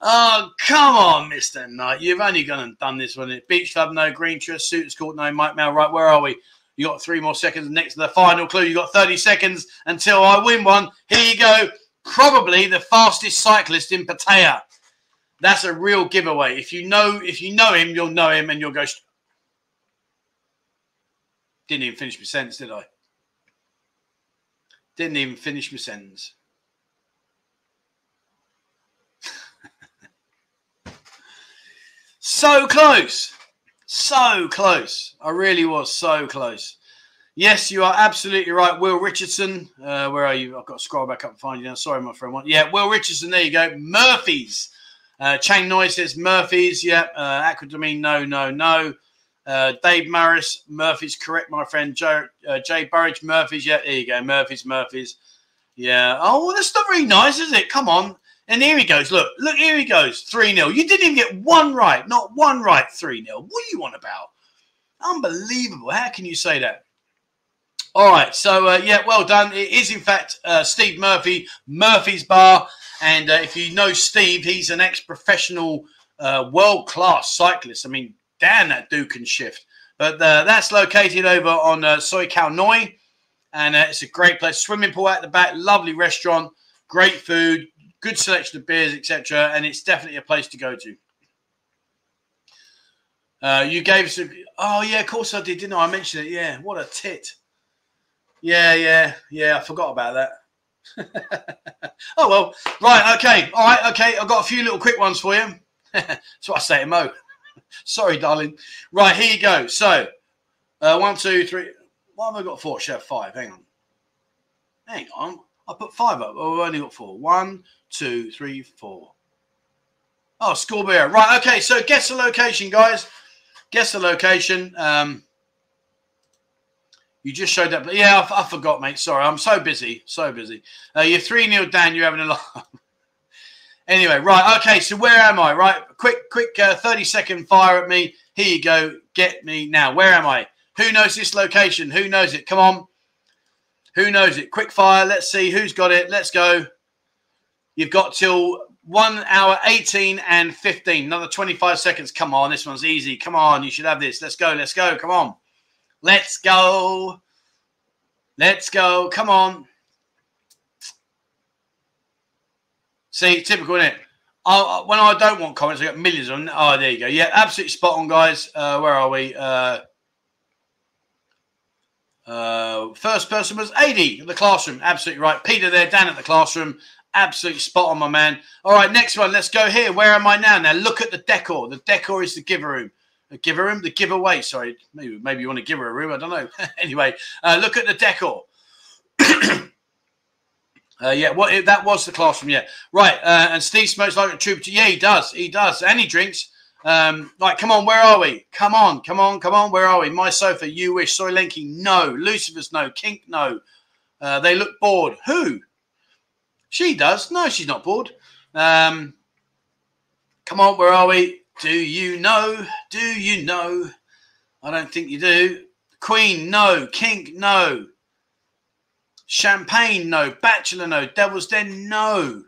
oh, come on, Mr. Knight. You've only gone and done this one. Beach Club, no. Green Trust, Suitors Court, no. Mike Mail, right. Where are we? You got three more seconds next to the final clue. You got 30 seconds until I win one. Here you go. Probably the fastest cyclist in Pattaya. That's a real giveaway. If you know, if you know him, you'll know him, and you'll go. Didn't even finish my sentence, did I? Didn't even finish my sentence. so close. So close. I really was so close. Yes, you are absolutely right. Will Richardson. Uh, where are you? I've got to scroll back up and find you now. Sorry, my friend. Yeah, Will Richardson. There you go. Murphy's. Uh, Chang Noise says Murphy's. Yeah. Uh, Aquadamine. No, no, no. Uh, Dave Morris. Murphy's correct, my friend. Joe, uh, Jay Burridge. Murphy's. Yeah, there you go. Murphy's. Murphy's. Yeah. Oh, well, that's not nice, is it? Come on. And here he goes. Look, look, here he goes. 3 0. You didn't even get one right. Not one right. 3 0. What are you on about? Unbelievable. How can you say that? All right. So, uh, yeah, well done. It is, in fact, uh, Steve Murphy, Murphy's Bar. And uh, if you know Steve, he's an ex professional, uh, world class cyclist. I mean, damn, that dude can shift. But uh, that's located over on uh, Khao Noi. And it's a great place. Swimming pool at the back, lovely restaurant, great food, good selection of beers, etc. And it's definitely a place to go to. Uh, you gave us a. Oh, yeah, of course I did, didn't I? I mentioned it. Yeah, what a tit. Yeah, yeah, yeah. I forgot about that. oh, well. Right, okay. All right, okay. I've got a few little quick ones for you. That's what I say to Mo. Sorry, darling. Right, here you go. So, uh, one, two, three. What have I got four? Should have five. Hang on. Hang on. I put five up. Oh, I've only got four. One, two, three, four. Oh, Scorpio. Right. Okay. So guess the location, guys. Guess the location. Um, you just showed up. Yeah, I, I, forgot, mate. Sorry. I'm so busy. So busy. Uh, you're 3 0 down. You're having a lot. anyway, right. Okay. So where am I? Right. Quick, quick uh, 30 second fire at me. Here you go. Get me now. Where am I? Who knows this location? Who knows it? Come on. Who knows it? Quick fire. Let's see who's got it. Let's go. You've got till one hour 18 and 15. Another 25 seconds. Come on. This one's easy. Come on. You should have this. Let's go. Let's go. Come on. Let's go. Let's go. Come on. See, typical, isn't it? I, when I don't want comments, I get millions them. Oh, there you go. Yeah, absolutely spot on, guys. Uh, where are we? Uh, uh, first person was 80 in the classroom. Absolutely right. Peter there, down at the classroom. Absolutely spot on, my man. All right, next one. Let's go here. Where am I now? Now look at the decor. The decor is the giver room. The her room, the giveaway. Sorry, maybe maybe you want to give her a room. I don't know. anyway, uh, look at the decor. uh, yeah, what that was the classroom. Yeah, right. Uh, and Steve smokes like a trooper. Yeah, he does. He does, and he drinks. Um, like, come on, where are we? Come on, come on, come on, where are we? My sofa, you wish. Soi Lengkee, no. Lucifer's, no. Kink, no. Uh, they look bored. Who? She does. No, she's not bored. Um, come on, where are we? Do you know? Do you know? I don't think you do. Queen, no. Kink, no. Champagne, no. Bachelor, no. Devil's Den, no.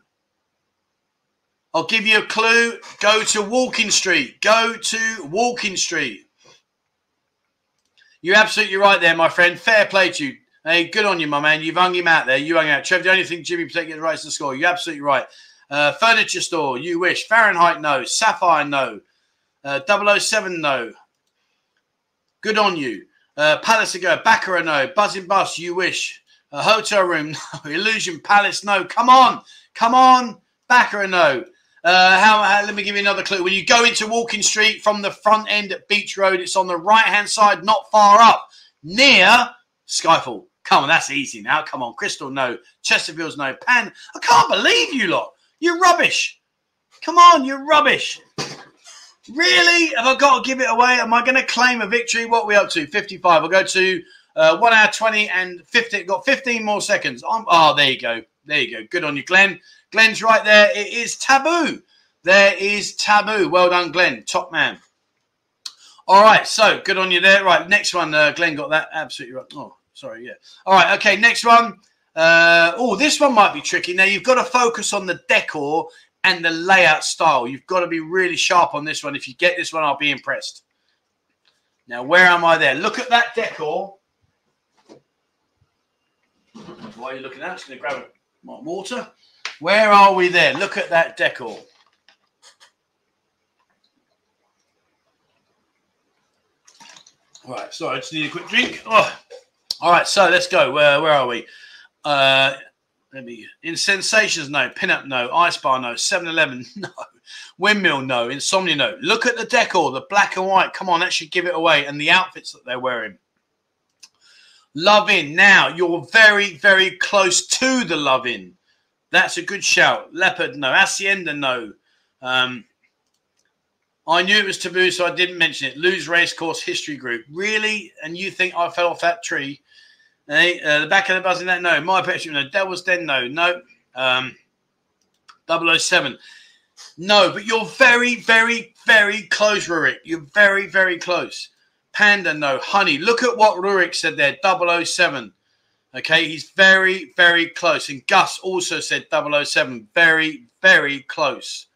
I'll give you a clue. Go to Walking Street. Go to Walking Street. You're absolutely right there, my friend. Fair play to you. Hey, good on you, my man. You've hung him out there. You hung out. Trev, the only thing Jimmy Protect gets right to the score. You're absolutely right. Uh, furniture store, you wish. Fahrenheit, no. Sapphire, no. Uh, 007, no. Good on you. Uh, Palace to go. Baccarat, no. Buzzing bus, you wish. A hotel room, no. Illusion Palace, no. Come on. Come on. Baccarat, no. Uh, how, how, let me give you another clue. When you go into Walking Street from the front end at Beach Road, it's on the right hand side, not far up, near Skyfall. Come on, that's easy now. Come on, Crystal, no. Chesterfield's no. Pan, I can't believe you lot. You're rubbish. Come on, you're rubbish. Really? Have I got to give it away? Am I going to claim a victory? What are we up to? 55. I'll go to uh, 1 hour 20 and 50. Got 15 more seconds. I'm, oh, there you go. There you go. Good on you, Glenn. Glenn's right there. It is taboo. There is taboo. Well done, Glenn. Top man. All right. So good on you there. Right. Next one. Uh, Glenn got that absolutely right. Oh, sorry. Yeah. All right. Okay. Next one. Uh, oh, this one might be tricky. Now you've got to focus on the decor and the layout style. You've got to be really sharp on this one. If you get this one, I'll be impressed. Now, where am I there? Look at that decor. Why are you looking at? I'm just going to grab my water. Where are we there? Look at that decor. All right, sorry, I just need a quick drink. Oh. All right, so let's go. Where, where are we? Uh, let me in sensations no. Pinup no. Ice bar no. 7-eleven no. Windmill no. Insomnia no. Look at the decor the black and white. Come on that should give it away. And the outfits that they're wearing. Love in now you're very very close to the love in that's a good shout. Leopard no. Hacienda no. Um, I knew it was taboo, so I didn't mention it. Lose race course history group. Really? And you think I fell off that tree? Hey, uh, the back of the buzzing that no. My picture no. Devil's Den no. No. Um, 007. No, but you're very, very, very close, Rurik. You're very, very close. Panda no. Honey, look at what Rurik said there. 007. Okay, he's very, very close. And Gus also said 007. Very, very close.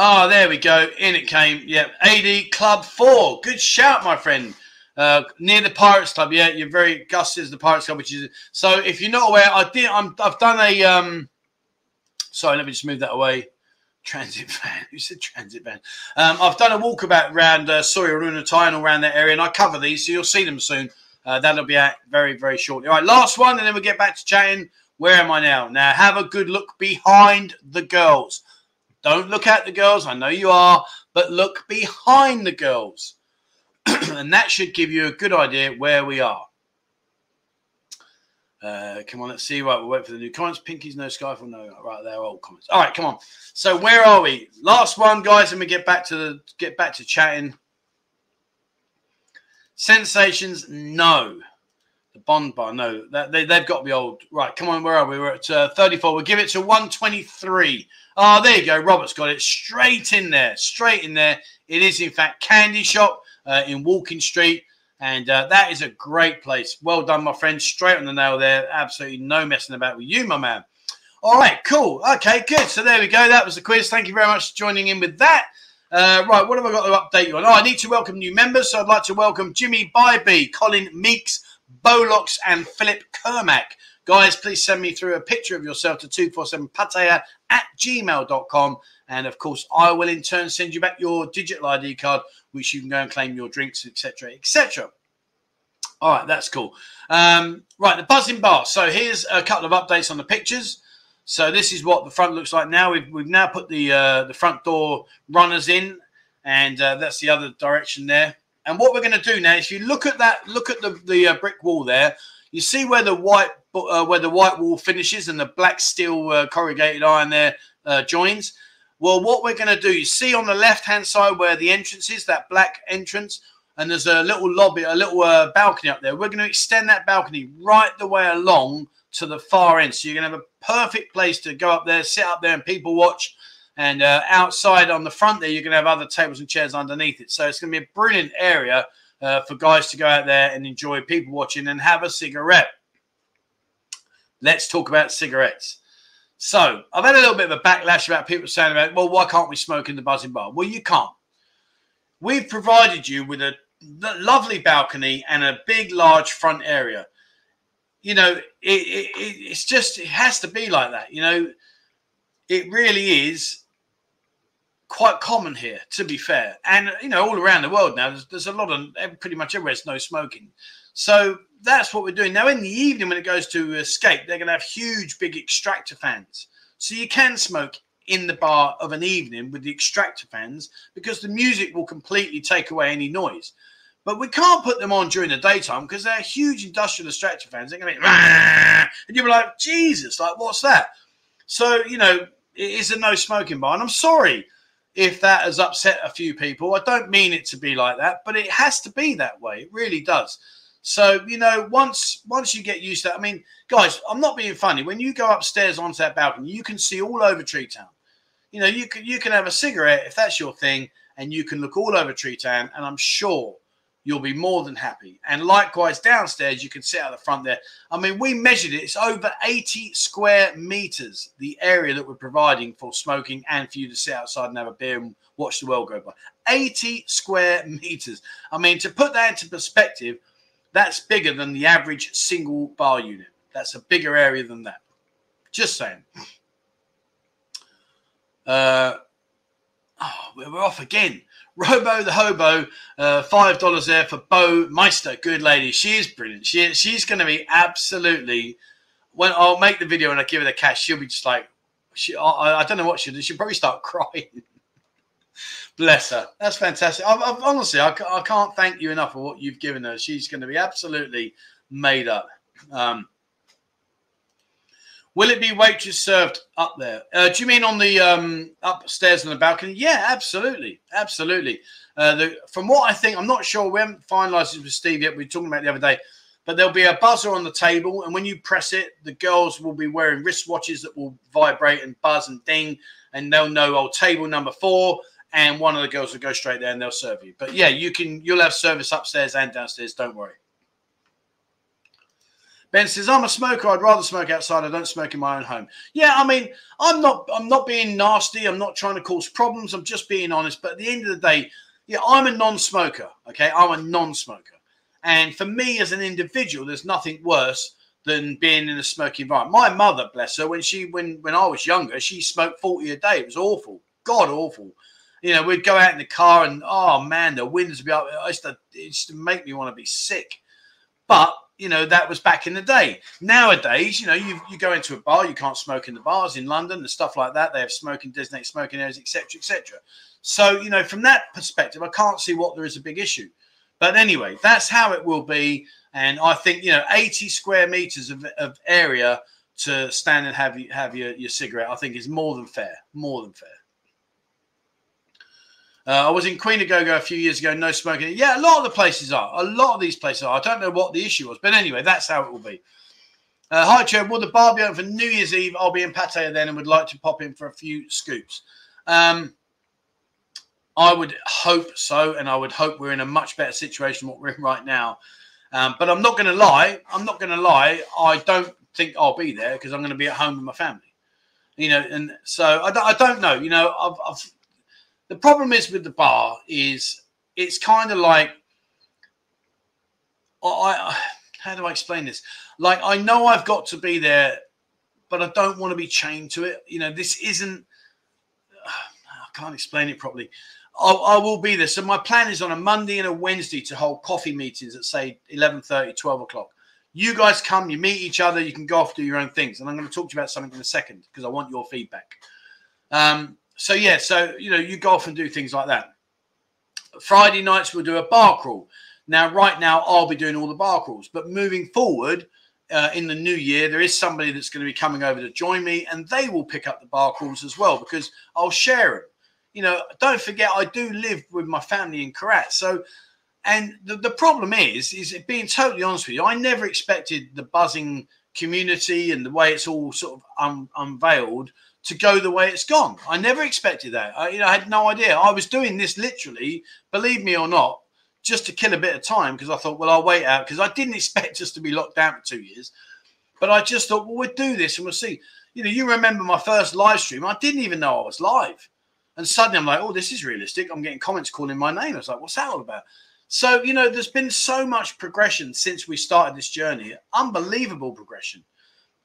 Oh, there we go. In it came. Yep. AD Club 4. Good shout, my friend. Uh, near the Pirates Club. Yeah, you're very Gus is the Pirates Club, which is so. If you're not aware, I did. I'm, I've done a. Um, sorry, let me just move that away. Transit van. Who said transit van? Um, I've done a walkabout around uh, Runatai and all around that area, and I cover these, so you'll see them soon. Uh, that'll be out very, very shortly. All right, last one, and then we'll get back to chatting. Where am I now? Now, have a good look behind the girls. Don't look at the girls. I know you are, but look behind the girls. and that should give you a good idea where we are. Uh, come on, let's see. Right, we'll wait for the new comments. Pinkies, no Skyfall, no. Right, they're old comments. All right, come on. So where are we? Last one, guys, and we get back to the get back to chatting. Sensations, no. The Bond Bar, no. That, they, they've got to be old. Right, come on, where are we? We're at uh, 34. We'll give it to 123. Oh, there you go. Robert's got it straight in there. Straight in there. It is, in fact, Candy Shop uh, in Walking Street. And uh, that is a great place. Well done, my friend. Straight on the nail there. Absolutely no messing about with you, my man. All right, cool. Okay, good. So there we go. That was the quiz. Thank you very much for joining in with that. Uh, right, what have I got to update you on? Oh, I need to welcome new members. So I'd like to welcome Jimmy Bybee, Colin Meeks, Bolox, and Philip Kermack. Guys, please send me through a picture of yourself to 247pattaya at gmail.com. And of course, I will in turn send you back your digital ID card, which you can go and claim your drinks, etc., etc. All right, that's cool. Um, right, the Buzzin Bar. So here's a couple of updates on the pictures. So this is what the front looks like now. We've, we've now put the uh, the front door runners in, and uh, that's the other direction there. And what we're going to do now, if you look at that, look at the the uh, brick wall there. You see where the white uh, where the white wall finishes and the black steel uh, corrugated iron there uh, joins. Well, what we're going to do, you see on the left hand side where the entrance is, that black entrance, and there's a little lobby, a little uh, balcony up there. We're going to extend that balcony right the way along to the far end. So you're going to have a perfect place to go up there, sit up there, and people watch. And uh, outside on the front there, you're going to have other tables and chairs underneath it. So it's going to be a brilliant area uh, for guys to go out there and enjoy people watching and have a cigarette. Let's talk about cigarettes. So I've had a little bit of a backlash about people saying about, well, why can't we smoke in the Buzzin Bar? Well, you can't. We've provided you with a lovely balcony and a big, large front area. You know, it, it, it's just, it has to be like that. You know, it really is quite common here, to be fair. And you know, all around the world now, there's, there's a lot of pretty much everywhere it's no smoking. So that's what we're doing now. In the evening, when it goes to escape, they're going to have huge, big extractor fans, so you can smoke in the bar of an evening with the extractor fans because the music will completely take away any noise. But we can't put them on during the daytime because they're huge industrial extractor fans. They're going to be, and you'll be like, Jesus, like what's that? So you know, it is a no smoking bar, and I'm sorry if that has upset a few people. I don't mean it to be like that, but it has to be that way. It really does. So you know, once once you get used to, that, I mean, guys, I'm not being funny. When you go upstairs onto that balcony, you can see all over Tree Town. You know, you can you can have a cigarette if that's your thing, and you can look all over Tree Town, and I'm sure you'll be more than happy. And likewise, downstairs, you can sit out the front there. I mean, we measured it, it's over 80 square meters, the area that we're providing for smoking and for you to sit outside and have a beer and watch the world go by. 80 square meters. I mean, to put that into perspective, that's bigger than the average single bar unit. That's a bigger area than that. Just saying. Uh, oh, we're off again. Robo the Hobo, uh, five dollars there for Bo Meister. Good lady, she is brilliant. She she's going to be absolutely. When I'll make the video and I give her the cash, she'll be just like, she. I, I don't know what she'll do. She'll probably start crying. Bless her. That's fantastic. I, I, honestly, I, I can't thank you enough for what you've given her. She's going to be absolutely made up. Um, Will it be waitress served up there? Uh, do you mean on the um, upstairs on the balcony? Yeah, absolutely, absolutely. Uh, the, from what I think, I'm not sure. We haven't finalised it with Steve yet. We were talking about the other day, but there'll be a buzzer on the table, and when you press it, the girls will be wearing wristwatches that will vibrate and buzz and ding, and they'll know oh table number four, and one of the girls will go straight there and they'll serve you. But yeah, you can. You'll have service upstairs and downstairs. Don't worry. Ben says, I'm a smoker. I'd rather smoke outside. I don't smoke in my own home. Yeah, I mean, I'm not I'm not being nasty. I'm not trying to cause problems. I'm just being honest. But at the end of the day, yeah, I'm a non-smoker. Okay. I'm a non-smoker. And for me as an individual, there's nothing worse than being in a smoky environment. My mother, bless her, when she when when I was younger, she smoked 40 a day. It was awful. God awful. You know, we'd go out in the car and oh man, the winds would be up. It used to, it used to make me want to be sick. But you know that was back in the day. Nowadays, you know, you you go into a bar, you can't smoke in the bars in London and stuff like that. They have smoking designated smoking areas, etc., etc. So you know, from that perspective, I can't see what there is a big issue. But anyway, that's how it will be, and I think you know, 80 square meters of, of area to stand and have you have your, your cigarette, I think is more than fair, more than fair. Uh, I was in Queen of Go-Go a few years ago, no smoking. Yeah, a lot of the places are. A lot of these places are. I don't know what the issue was, but anyway, that's how it will be. Uh, hi, Chair. Will the bar be open for New Year's Eve? I'll be in Pattaya then and would like to pop in for a few scoops. Um, I would hope so, and I would hope we're in a much better situation than what we're in right now. Um, but I'm not going to lie. I'm not going to lie. I don't think I'll be there because I'm going to be at home with my family. You know, and so I I don't know. You know, I've, I've the problem is with the bar is it's kind of like I how do I explain this? Like I know I've got to be there, but I don't want to be chained to it. You know, this isn't. I can't explain it properly. I, I will be there. So my plan is on a Monday and a Wednesday to hold coffee meetings at say 11:30, 12 o'clock. You guys come, you meet each other, you can go off do your own things, and I'm going to talk to you about something in a second because I want your feedback. Um, so yeah, so you know, you go off and do things like that. Friday nights we'll do a bar crawl. Now, right now, I'll be doing all the bar crawls, but moving forward uh, in the new year, there is somebody that's going to be coming over to join me, and they will pick up the bar crawls as well because I'll share them. You know, don't forget, I do live with my family in Korat, so. And the, the problem is, is being totally honest with you, I never expected the buzzing community and the way it's all sort of un, unveiled to go the way it's gone. I never expected that. I, you know, I had no idea. I was doing this literally, believe me or not, just to kill a bit of time because I thought, well, I'll wait out because I didn't expect us to be locked down for two years. But I just thought, well, we'll do this and we'll see. You know, you remember my first live stream. I didn't even know I was live. And suddenly I'm like, oh, this is realistic. I'm getting comments calling my name. I was like, what's that all about? So, you know, there's been so much progression since we started this journey. Unbelievable progression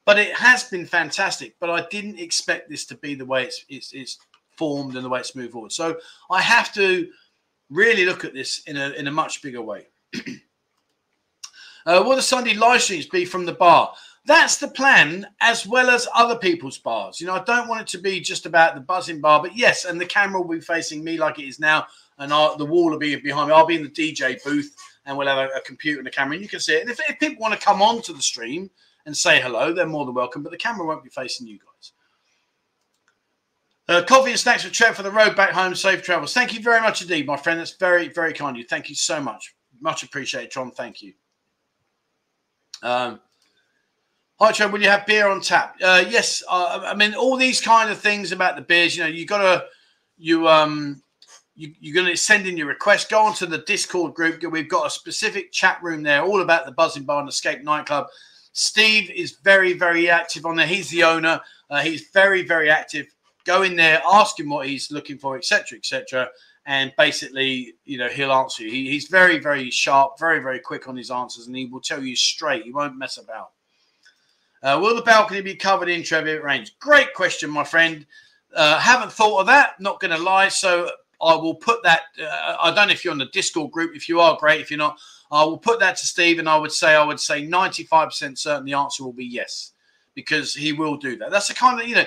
but it has been fantastic. But I didn't expect this to be the way it's it's, it's formed and the way it's moved forward. So I have to really look at this in a in a much bigger way. uh, will the Sunday live streams be from the bar? That's the plan, as well as other people's bars. You know, I don't want it to be just about the Buzzin Bar, but yes, and the camera will be facing me like it is now, and our, the wall will be behind me. I'll be in the DJ booth, and we'll have a, a computer and a camera, and you can see it. And if, if people want to come on to the stream and say hello, they're more than welcome, but the camera won't be facing you guys. Uh, coffee and snacks for Trev for the road back home. Safe travels. Thank you very much indeed, my friend. That's very, very kind of you. Thank you so much. Much appreciated, John. Thank you. Um, Hi, Trev. Will you have beer on tap? Uh, yes. Uh, I mean, all these kind of things about the beers. You know, you got to you um you, you're going to send in your request. Go onto the Discord group. We've got a specific chat room there, all about the Buzzin Bar and Escape nightclub. Steve is very, very active on there. He's the owner. Uh, he's very, very active. Go in there, ask him what he's looking for, etc., etc., and basically, you know, he'll answer you. He, he's very, very sharp, very, very quick on his answers, and he will tell you straight. He won't mess about. Uh, will the balcony be covered in Treviot range? Great question, my friend. Uh, haven't thought of that. Not going to lie. So I will put that. Uh, I don't know if you're on the Discord group. If you are, great. If you're not, I will put that to Steve, and I would say I would say 95% certain the answer will be yes, because he will do that. That's the kind of you know.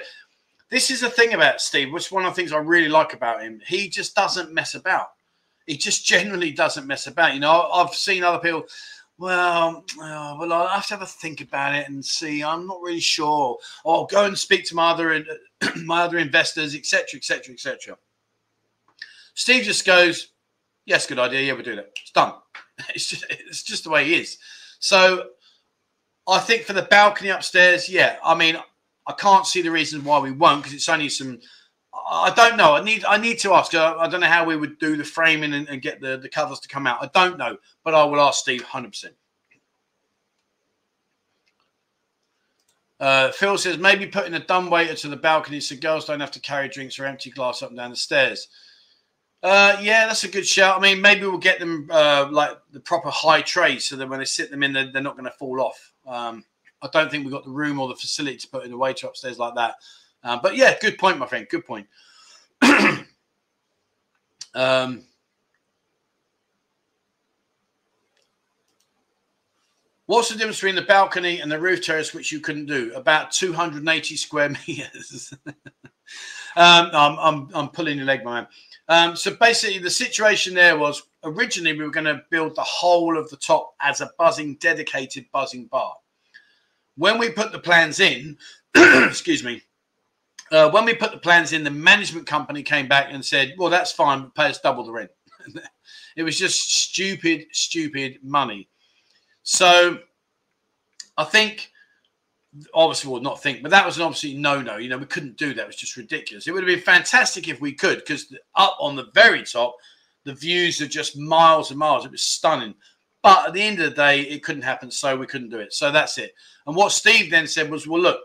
This is the thing about Steve, which is one of the things I really like about him. He just doesn't mess about. He just generally doesn't mess about. You know, I've seen other people well, well, I'll have to have a think about it and see. I'm not really sure. Or I'll go and speak to my other my other investors, etc., etc., etc. Steve just goes, "Yes, good idea. Yeah, we'll do that. It's done. It's just it's just the way he is." So, I think for the balcony upstairs, yeah. I mean, I can't see the reason why we won't because it's only some. I don't know. I need I need to ask. I, I don't know how we would do the framing and, and, get the, the covers to come out. I don't know, but I will ask Steve 100%. Uh, Phil says maybe putting a dumb waiter to the balcony so girls don't have to carry drinks or empty glass up and down the stairs. Uh, yeah, that's a good shout. I mean, maybe we'll get them uh, like the proper high tray so that when they sit them in, they're, they're not going to fall off. Um, I don't think we've got the room or the facility to put in a waiter upstairs like that. Um, but yeah, good point, my friend. Good point. um, what's the difference between the balcony and the roof terrace, which you couldn't do? About 280 square meters. um, I'm, I'm, I'm pulling your leg, my man. Um, so basically, the situation there was originally we were going to build the whole of the top as a buzzing, dedicated Buzzin Bar. When we put the plans in, excuse me, uh, when we put the plans in, the management company came back and said, "Well, that's fine, but pay us double the rent." it was just stupid, stupid money. So, I think, obviously, would not think, but that was an obviously no-no. You know, we couldn't do that; it was just ridiculous. It would have been fantastic if we could, because up on the very top, the views are just miles and miles. It was stunning. But at the end of the day, it couldn't happen, so we couldn't do it. So that's it. And what Steve then said was, "Well, look."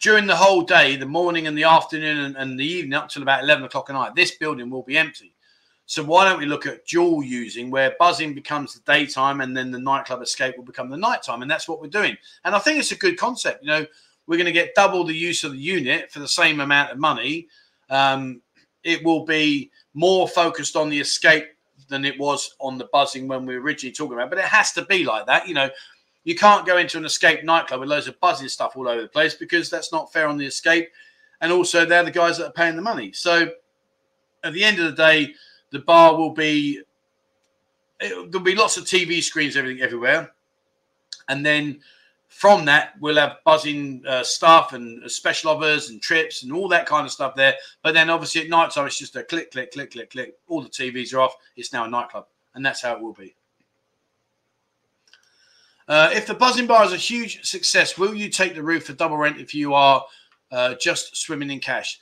during the whole day, the morning and the afternoon and, and, the evening up till about 11 o'clock at night, this building will be empty. So why don't we look at dual using where buzzing becomes the daytime and then the nightclub escape will become the nighttime? And that's what we're doing. And I think it's a good concept. You know, we're going to get double the use of the unit for the same amount of money. Um, it will be more focused on the escape than it was on the buzzing when we were originally talking about. But it has to be like that. You know, you can't go into an escape nightclub with loads of buzzing stuff all over the place because that's not fair on the escape. And also, they're the guys that are paying the money. So, at the end of the day, the bar will be it, there'll be lots of TV screens, everything everywhere, and then from that we'll have buzzing uh, stuff and special offers and trips and all that kind of stuff there. But then obviously at night time it's just a click, click, click, click, click. All the TVs are off. It's now a nightclub, and that's how it will be. Uh, if the Buzzin Bar is a huge success, will you take the roof for double rent if you are uh, just swimming in cash?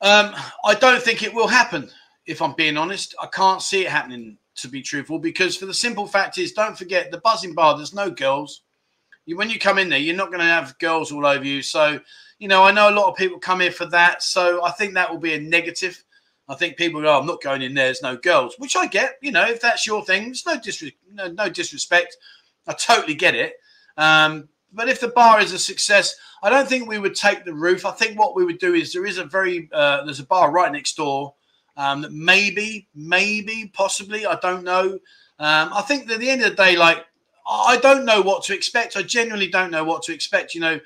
Um, I don't think it will happen. If I'm being honest, I can't see it happening. To be truthful, because for the simple fact is, don't forget the Buzzin Bar. There's no girls. You, when you come in there, you're not going to have girls all over you. So, you know, I know a lot of people come here for that. So I think that will be a negative. I think people go, oh, I'm not going in there. There's no girls, which I get. You know, if that's your thing, it's no, disres- no, no disrespect. I totally get it. Um, but if the bar is a success, I don't think we would take the roof. I think what we would do is there is a very uh, there's a bar right next door um, that maybe, maybe, possibly, I don't know. Um, I think that at the end of the day, like I don't know what to expect. I genuinely don't know what to expect. You know,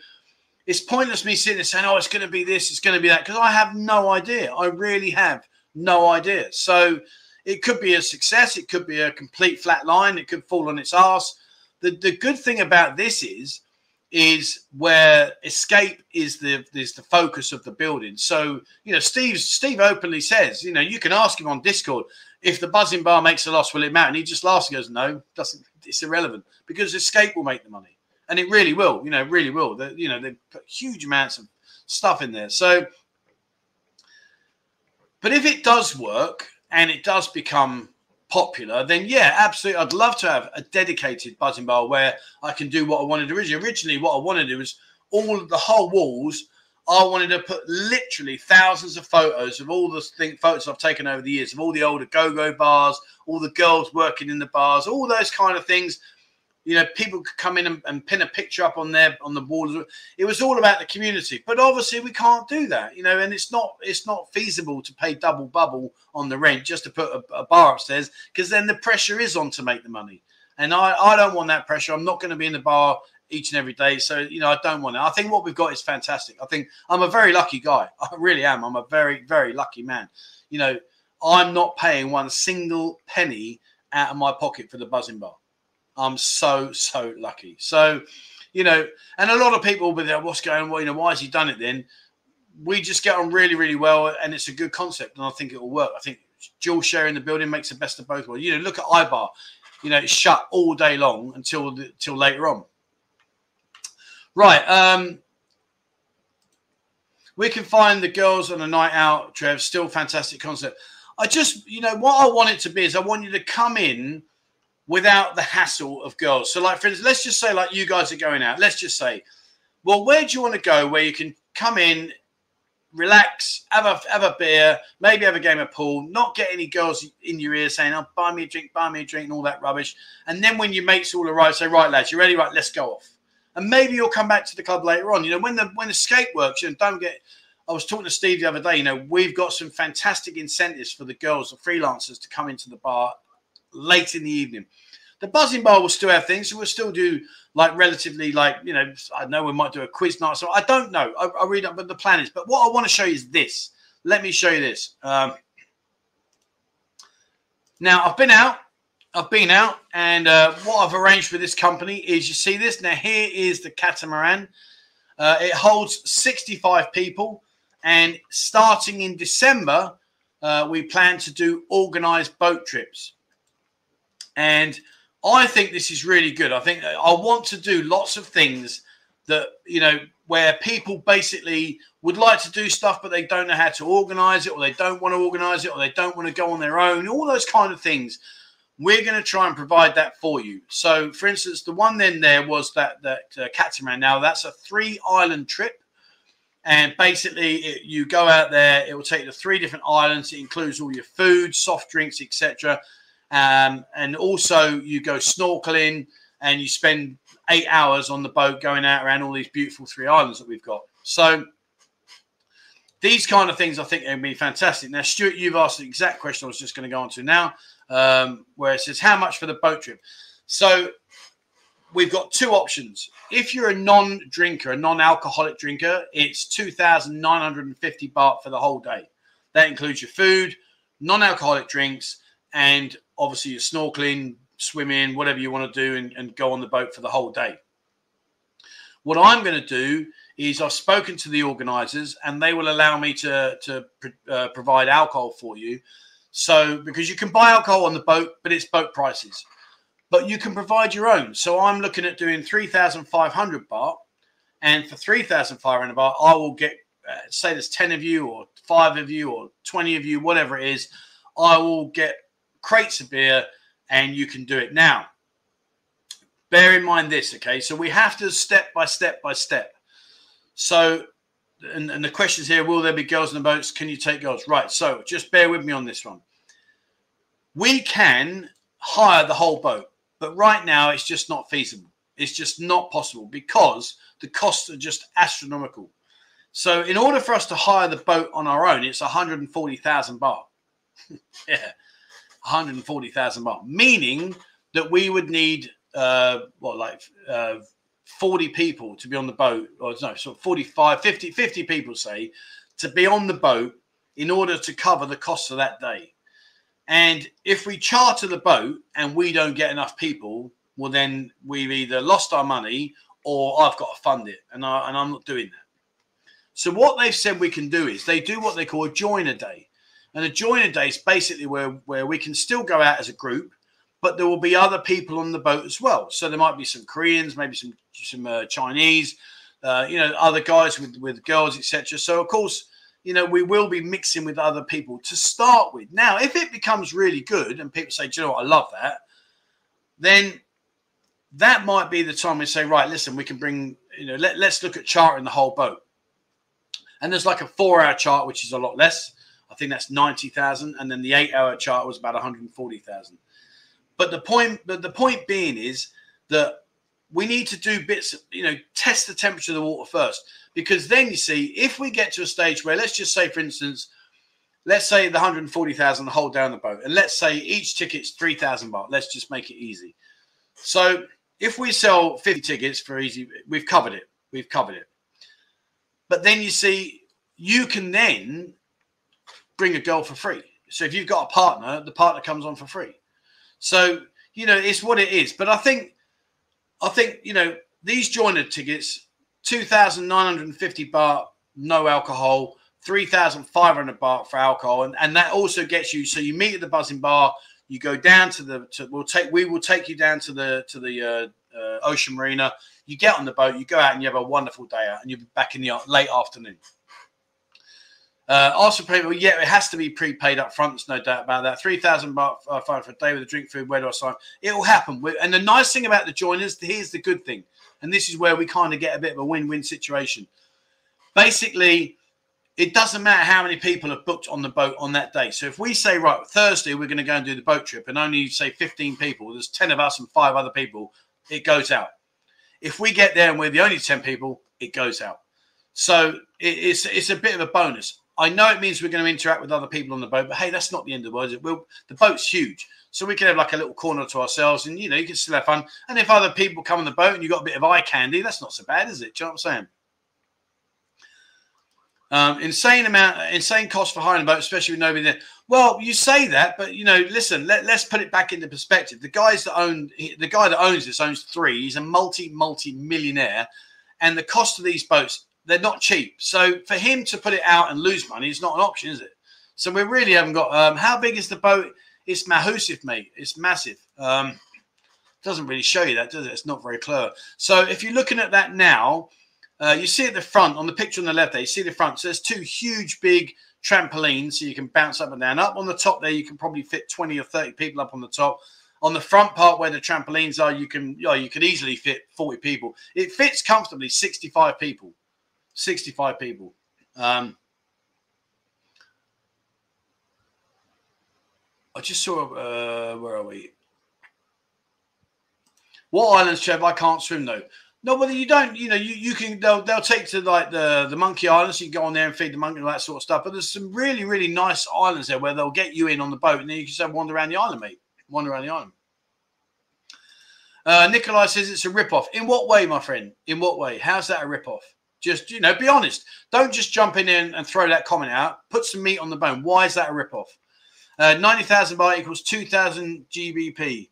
it's pointless me sitting there saying, "Oh, it's going to be this, it's going to be that," because I have no idea. I really have no idea. So it could be a success. It could be a complete flat line. It could fall on its ass. The the good thing about this is is where escape is the is the focus of the building. So you know, Steve Steve openly says, you know, you can ask him on Discord if the Buzzin Bar makes a loss, will it matter? And he just laughs and goes, no, doesn't. It's irrelevant because escape will make the money, and it really will. You know, really will. The, you know, they put huge amounts of stuff in there. So, but if it does work and it does become popular, then yeah, absolutely. I'd love to have a dedicated Buzzin Bar where I can do what I wanted originally. Originally, what I wanted to do was all the whole walls. I wanted to put literally thousands of photos of all the thing, photos I've taken over the years of all the older go-go bars, all the girls working in the bars, all those kind of things you know people could come in and, and, pin a picture up on there on the wall it was all about the community but obviously we can't do that you know and it's not it's not feasible to pay double bubble on the rent just to put a, a bar upstairs because then the pressure is on to make the money. And i i don't want that pressure. I'm not going to be in the bar each and every day so you know i don't want it. I think what we've got is fantastic. I think i'm a very lucky guy. I really am. I'm a very very lucky man. You know i'm not paying one single penny out of my pocket for the Buzzin Bar I'm so so lucky. So, you know, and a lot of people will be there. What's going on? Well, you know, why has he done it then? We just get on really, really well, and it's a good concept, and I think it will work. I think dual sharing the building makes the best of both worlds. You know, look at iBar. You know, it's shut all day long until until later on. Right. Um, we can find the girls on a night out, Trev. Still fantastic concept. I just, you know, what I want it to be is I want you to come in without the hassle of girls. So, like, instance, let's just say, like, you guys are going out. Let's just say, well, where do you want to go where you can come in, relax, have a have a beer, maybe have a game of pool, not get any girls in your ear saying, "Oh, buy me a drink, buy me a drink," and all that rubbish. And then when your mates all arrive, say, "Right, lads, you ready? Right, let's go off." And maybe you'll come back to the club later on. You know, when the when the skate works, you know, don't get. I was talking to Steve the other day. You know, we've got some fantastic incentives for the girls, the freelancers, to come into the bar late in the evening. The Buzzin Bar will still have things. We'll still do like relatively like you know I know we might do a quiz night. So I don't know. I, I read up, but the plan is. But what I want to show you is this. Let me show you this. Um, now I've been out. I've been out, and uh, what I've arranged for this company is you see this. Now here is the catamaran. Uh, it holds 65 people, and starting in December, uh, we plan to do organized boat trips. And I think this is really good. I think I want to do lots of things that, you know, where people basically would like to do stuff, but they don't know how to organize it, or they don't want to organize it, or they don't want to go on their own, all those kind of things. We're going to try and provide that for you. So, for instance, the one then there was that that uh, catamaran. Now, that's a three island trip. And basically, it, you go out there. It will take you to three different islands. It includes all your food, soft drinks, etc. Um, and also, you go snorkeling and you spend eight hours on the boat going out around all these beautiful three islands that we've got. So, these kind of things I think would be fantastic. Now, Stuart, you've asked the exact question I was just going to go on to now, um, where it says, How much for the boat trip? So, we've got two options. If you're a non drinker, a non alcoholic drinker, it's 2,950 baht for the whole day. That includes your food, non alcoholic drinks, and obviously you're snorkeling, swimming, whatever you want to do, and, and go on the boat for the whole day. What I'm going to do is I've spoken to the organisers, and they will allow me to to uh, provide alcohol for you. So because you can buy alcohol on the boat, but it's boat prices. But you can provide your own. So I'm looking at doing three thousand five hundred baht, and for three thousand five hundred baht, I will get uh, say there's ten of you, or five of you, or twenty of you, whatever it is. I will get crates of beer, and you can do it now. Bear in mind this, okay? So we have to step by step by step. So, and, and the questions here will there be girls in the boats? Can you take girls? Right. So just bear with me on this one. We can hire the whole boat, but right now it's just not feasible. It's just not possible because the costs are just astronomical. So, in order for us to hire the boat on our own, it's 140,000 baht. yeah, 140,000 baht, meaning that we would need uh, what like uh, 40 people to be on the boat, or no, so 45, 50, 50 people say to be on the boat in order to cover the costs of that day. And if we charter the boat and we don't get enough people, well, then we've either lost our money or I've got to fund it, and I and I'm not doing that. So what they've said we can do is they do what they call join a joiner day, and a joiner day is basically where where we can still go out as a group, but there will be other people on the boat as well. So there might be some Koreans, maybe some some uh, Chinese, uh, you know, other guys with with girls, etc. So of course, you know, we will be mixing with other people to start with. Now, if it becomes really good and people say, Do you know what, I love that, then that might be the time we say, right, listen, we can bring, you know, let, let's look at chartering the whole boat. And there's like a four hour chart, which is a lot less. I think that's 90,000. And then the eight hour chart was about 140,000. But the point, but the point being is that we need to do bits, you know, test the temperature of the water first. Because then you see, if we get to a stage where, let's just say, for instance, let's say the 140,000 hold down the boat, and let's say each ticket's 3,000 baht. Let's just make it easy. So if we sell 50 tickets for easy, we've covered it. We've covered it. But then you see, you can then bring a girl for free. So if you've got a partner, the partner comes on for free. So, you know, it's what it is. But I think, I think, you know, these joiner tickets, 2,950 baht, no alcohol, 3,500 baht for alcohol. And, and that also gets you, so you meet at the Buzzin Bar, you go down to the to, we'll take we will take you down to the to the uh, uh, ocean marina you get on the boat you go out and you have a wonderful day out and you'll be back in the late afternoon uh, also people yeah it has to be prepaid up front there's no doubt about that 3000 baht uh, for a day with a drink food where do i sign it will happen and the nice thing about the joiners here's the good thing and this is where we kind of get a bit of a win-win situation basically it doesn't matter how many people have booked on the boat on that day. So if we say, right, Thursday, we're going to go and do the boat trip and only say 15 people, there's 10 of us and five other people, it goes out. If we get there and we're the only 10 people, it goes out. So it's, it's a bit of a bonus. I know it means we're going to interact with other people on the boat, but hey, that's not the end of the world. The boat's huge. So we can have like a little corner to ourselves and, you know, you can still have fun. And if other people come on the boat and you've got a bit of eye candy, that's not so bad, is it? Do you know what I'm saying? Um, insane amount, insane cost for hiring a boat, especially with nobody there. Well, you say that, but you know, listen. Let, us put it back into perspective. The guys that own, the guy that owns this owns three. He's a multi, multi millionaire, and the cost of these boats they're not cheap. So for him to put it out and lose money is not an option, is it? So we really haven't got. Um, how big is the boat? It's massive, mate. It's massive. Um, doesn't really show you that, does it? It's not very clear. So if you're looking at that now, uh, you see at the front on the picture on the left there, you see the front. So there's two huge, big trampolines, so you can bounce up and down. Up on the top there, you can probably fit 20 or 30 people up on the top. On the front part where the trampolines are, you can you, know, you could easily fit 40 people. It fits comfortably 65 people. 65 people. Um, I just saw uh, where are we? What islands, Trev? I can't swim though. No, but you don't. You know, you, you can. They'll they'll take to like the the Monkey Islands. You can go on there and feed the monkey and all that sort of stuff. But there's some really really nice islands there where they'll get you in on the boat and then you can just wander around the island, mate. Wander around the island. Uh, Nikolai says it's a rip off. In what way, my friend? In what way? How's that a rip off? Just you know, be honest. Don't just jump in and, throw that comment out. Put some meat on the bone. Why is that a rip off? Uh, Ninety thousand baht equals two thousand GBP.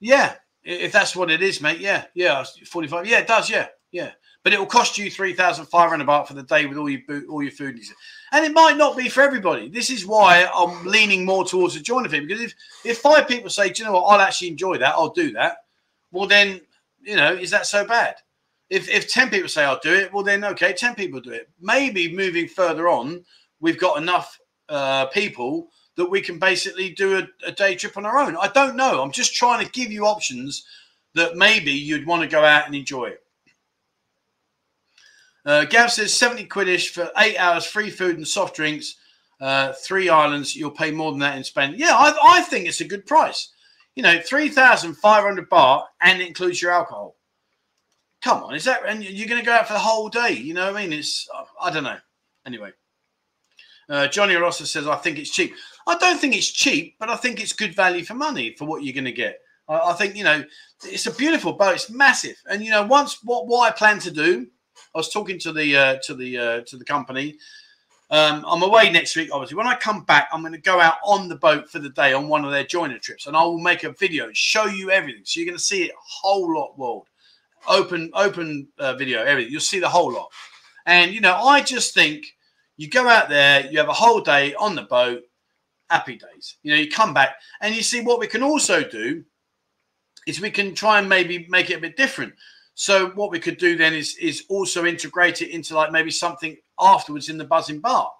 Yeah, if that's what it is, mate, yeah, yeah, 45. Yeah, it does, yeah, yeah. But it will cost you 3,500 baht for the day with all your all your food. And it might not be for everybody. This is why I'm leaning more towards a joiner fee because if, if five people say, do you know what, I'll actually enjoy that, I'll do that, well, then, you know, is that so bad? If, if 10 people say I'll do it, well, then, okay, 10 people do it. Maybe moving further on, we've got enough uh, people that we can basically do a, a day trip on our own. I don't know. I'm just trying to give you options that maybe you'd want to go out and enjoy it. Uh, Gav says 70 quidish for eight hours, free food and soft drinks, uh, three islands. You'll pay more than that in Spain. Yeah, I, I think it's a good price. You know, 3,500 baht and it includes your alcohol. Come on, is that and you're going to go out for the whole day? You know what I mean? It's I don't know. Anyway, uh, Johnny Rossa says I think it's cheap. I don't think it's cheap, but I think it's good value for money for what you're going to get. I, I think you know it's a beautiful boat. It's massive, and you know once what what I plan to do. I was talking to the uh, to the uh, to the company. Um, I'm away next week. Obviously, when I come back, I'm going to go out on the boat for the day on one of their joiner trips, and I will make a video and show you everything. So you're going to see it a whole lot, world, open open uh, video, everything. You'll see the whole lot. And you know, I just think you go out there, you have a whole day on the boat, happy days. You know, you come back and you see what we can also do is we can try and maybe make it a bit different. So what we could do then is is also integrate it into like maybe something afterwards in the Buzzin Bar.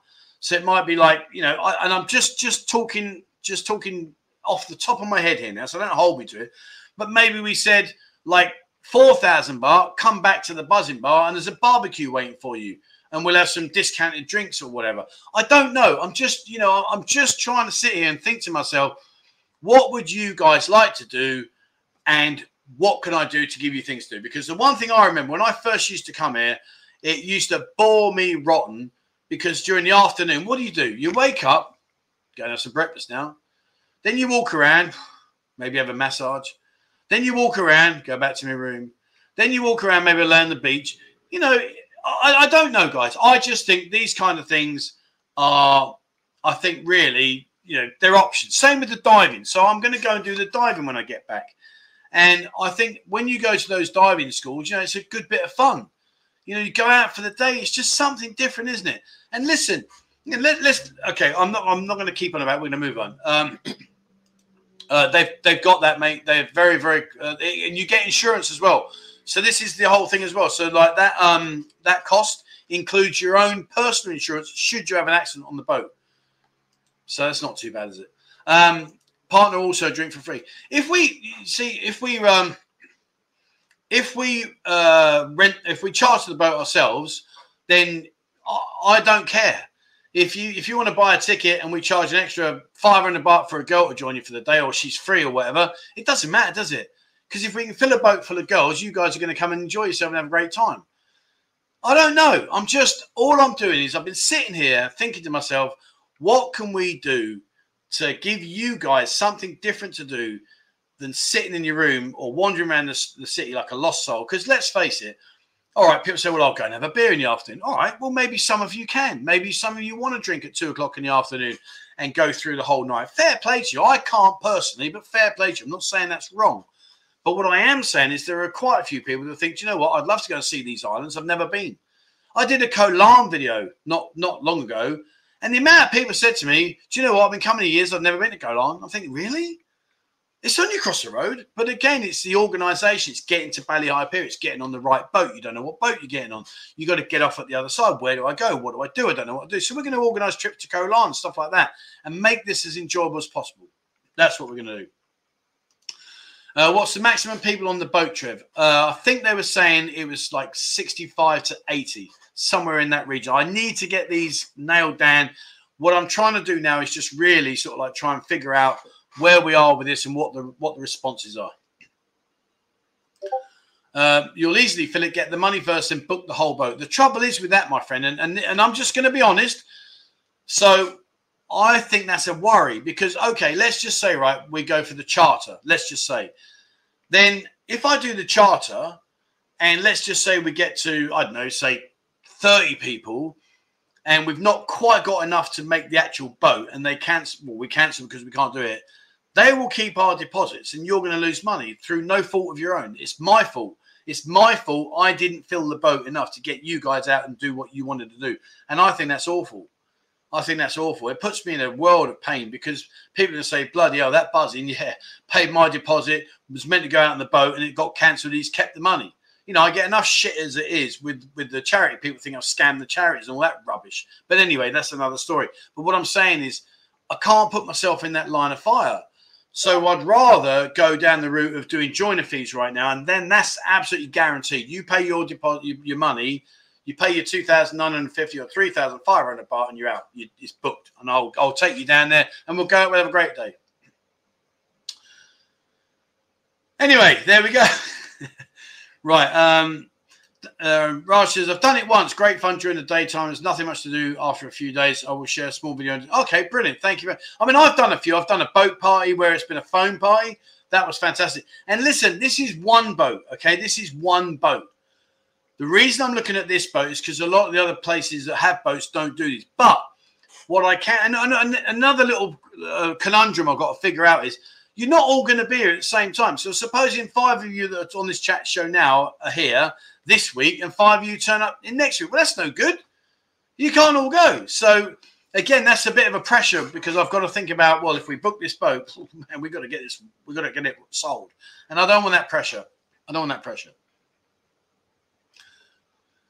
So it might be like you know, I, and I'm just just talking just talking off the top of my head here now, so don't hold me to it. But maybe we said like four thousand baht, come back to the Buzzin Bar, and there's a barbecue waiting for you, and we'll have some discounted drinks or whatever. I don't know. I'm just you know I'm just trying to sit here and think to myself, what would you guys like to do, and what can I do to give you things to do? Because the one thing I remember when I first used to come here, it used to bore me rotten because during the afternoon, what do you do? You wake up, go and have some breakfast now. Then you walk around, maybe have a massage. Then you walk around, go back to my room. Then you walk around, maybe on the beach. You know, I, I don't know, guys. I just think these kind of things are, I think, really, you know, they're options. Same with the diving. So I'm going to go and do the diving when I get back. And I think when you go to those diving schools, you know, it's a good bit of fun. You know, you go out for the day. It's just something different, isn't it? And listen, let, us okay. I'm not. I'm not going to keep on about. We're going to move on. Um, uh, they've they've got that, mate. They're very very, uh, and you get insurance as well. So this is the whole thing as well. So like that um that cost includes your own personal insurance should you have an accident on the boat. So that's not too bad, is it? Um, partner also drink for free. If we see, if we um, if we uh, rent, if we charter the boat ourselves, then I, I don't care. If you if you want to buy a ticket and we charge an extra five hundred baht for a girl to join you for the day, or she's free or whatever, it doesn't matter, does it? Because if we can fill a boat full of girls, you guys are going to come and enjoy yourself and have a great time. I don't know. I'm just all I'm doing is I've been sitting here thinking to myself, what can we do to give you guys something different to do than sitting in your room or wandering around the, the city like a lost soul. Because let's face it, all right, people say, well, I'll go and have a beer in the afternoon. All right, well, maybe some of you can. Maybe some of you want to drink at two o'clock in the afternoon and go through the whole night. Fair play to you. I can't personally, but fair play to you. I'm not saying that's wrong. But what I am saying is there are quite a few people that think, you know what, I'd love to go and see these islands. I've never been. I did a Koh video not not long ago, and the amount of people said to me, Do you know what? I've been coming years, I've never been to Koh. I'm thinking, really? It's only across the road. But again, it's the organisation. It's getting to Bali Hai Pier. It's getting on the right boat. You don't know what boat you're getting on. You got to get off at the other side. Where do I go? What do I do? I don't know what to do. So we're going to organise trips to Koh Larn, stuff like that, and make this as enjoyable as possible. That's what we're going to do. Uh, what's the maximum people on the boat, Trev? Uh, I think they were saying it was like 65 to 80, somewhere in that region. I need to get these nailed down. What I'm trying to do now is just really sort of like try and figure out where we are with this and what the what the responses are. Uh, you'll easily it, get the money first, and book the whole boat. The trouble is with that, my friend, and and, and I'm just going to be honest. So I think that's a worry because okay, let's just say right, we go for the charter. Let's just say, then if I do the charter, and let's just say we get to I don't know, say thirty people, and we've not quite got enough to make the actual boat, and they cancel. Well, we cancel because we can't do it. They will keep our deposits, and you're going to lose money through no fault of your own. It's my fault. It's my fault. I didn't fill the boat enough to get you guys out and do what you wanted to do, and I think that's awful. I think that's awful. It puts me in a world of pain because people are say, bloody hell, that buzzing, yeah, paid my deposit, was meant to go out on the boat and it got cancelled. He's kept the money you know, I get enough shit as it is with with the charity. People think I've scammed the charities and all that rubbish. But anyway, that's another story. But what I'm saying is, I can't put myself in that line of fire. So I'd rather go down the route of doing joiner fees right now, and then that's absolutely guaranteed. You pay your deposit, your money, you pay your two thousand nine hundred fifty or three thousand five hundred baht, and you're out. You, it's booked, and I'll I'll take you down there, and we'll go out. We'll have a great day. Anyway, there we go. Right. Um, Uh, Raj says, I've done it once. Great fun during the daytime. There's nothing much to do after a few days. I will share a small video. Okay, brilliant. Thank you. I mean, I've done a few. I've done a boat party where it's been a phone party. That was fantastic. And listen, this is one boat. Okay, this is one boat. The reason I'm looking at this boat is because a lot of the other places that have boats don't do this. But what I can, and, another little uh, conundrum I've got to figure out is you're not all going to be here at the same time. So supposing five of you that are on this chat show now are here this week and five of you turn up in next week. Well, that's no good. You can't all go. So again, that's a bit of a pressure because I've got to think about, well, if we book this boat, man, we've got to get this, we've got to get it sold. And I don't want that pressure. I don't want that pressure.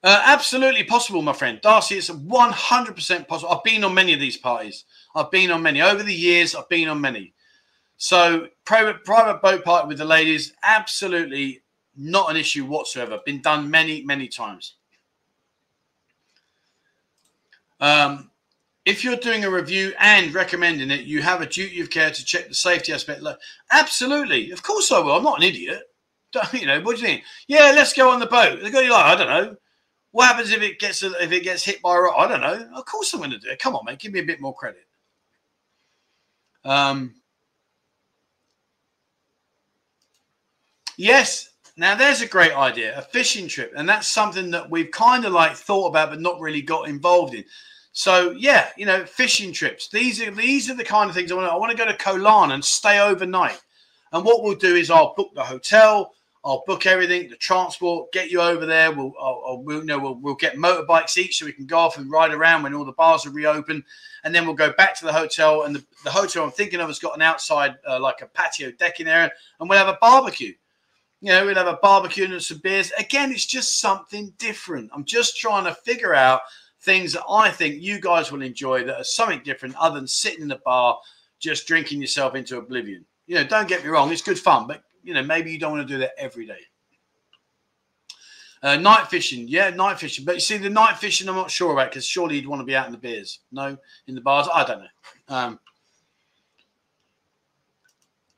Uh, absolutely possible, my friend. Darcy, it's 100% possible. I've been on many of these parties. I've been on many. Over the years, I've been on many. So, private, private boat party with the ladies, absolutely not an issue whatsoever. Been done many, many times. Um, if you're doing a review and recommending it, you have a duty of care to check the safety aspect. Absolutely. Of course I will. I'm not an idiot. You know, what do you think? Yeah, let's go on the boat. They go, like, I don't know. What happens if it gets if it gets hit by a rock? I don't know. Of course I'm going to do it. Come on, mate. Give me a bit more credit. Um. Yes. Now there's a great idea, a fishing trip, and that's something that we've kind of like thought about but not really got involved in. So yeah, you know, fishing trips. These are these are the kind of things I want. To, I want to go to Koh Larn and stay overnight. And what we'll do is I'll book the hotel. I'll book everything, the transport, get you over there. We'll, I'll, I'll, we'll, you know, we'll, we'll get motorbikes each so we can go off and ride around when all the bars are reopened. And then we'll go back to the hotel. And the, the hotel I'm thinking of has got an outside, uh, like a patio decking area, and we'll have a barbecue. You know, we'll have a barbecue and some beers. Again, it's just something different. I'm just trying to figure out things that I think you guys will enjoy that are something different other than sitting in the bar just drinking yourself into oblivion. You know, don't get me wrong, it's good fun, but you know, maybe you don't want to do that every day. Uh, night fishing, yeah, night fishing. But you see, the night fishing, I'm not sure about because surely you'd want to be out in the beers. No, in the bars, I don't know. Um,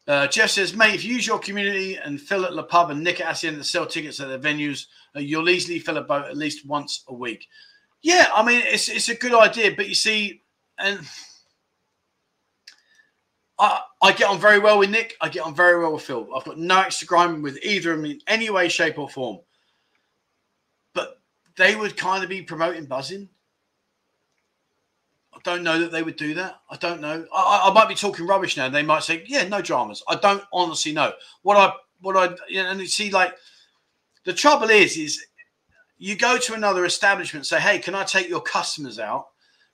uh, Jeff says, mate, if you use your community and Phil at the pub and nick at Hacienda to sell tickets at the venues, uh, you'll easily fill a boat at least once a week. Yeah, I mean, it's it's a good idea, but you see, and I, I get on very well with Nick. I get on very well with Phil. I've got no extra grime with either of them in any way, shape, or form. But they would kind of be promoting buzzing. Don't know that they would do that. I don't know. I, I might be talking rubbish now. They might say, "Yeah, no dramas." I don't honestly know what I what I you know, and you see like the trouble is is you go to another establishment, say, "Hey, can I take your customers out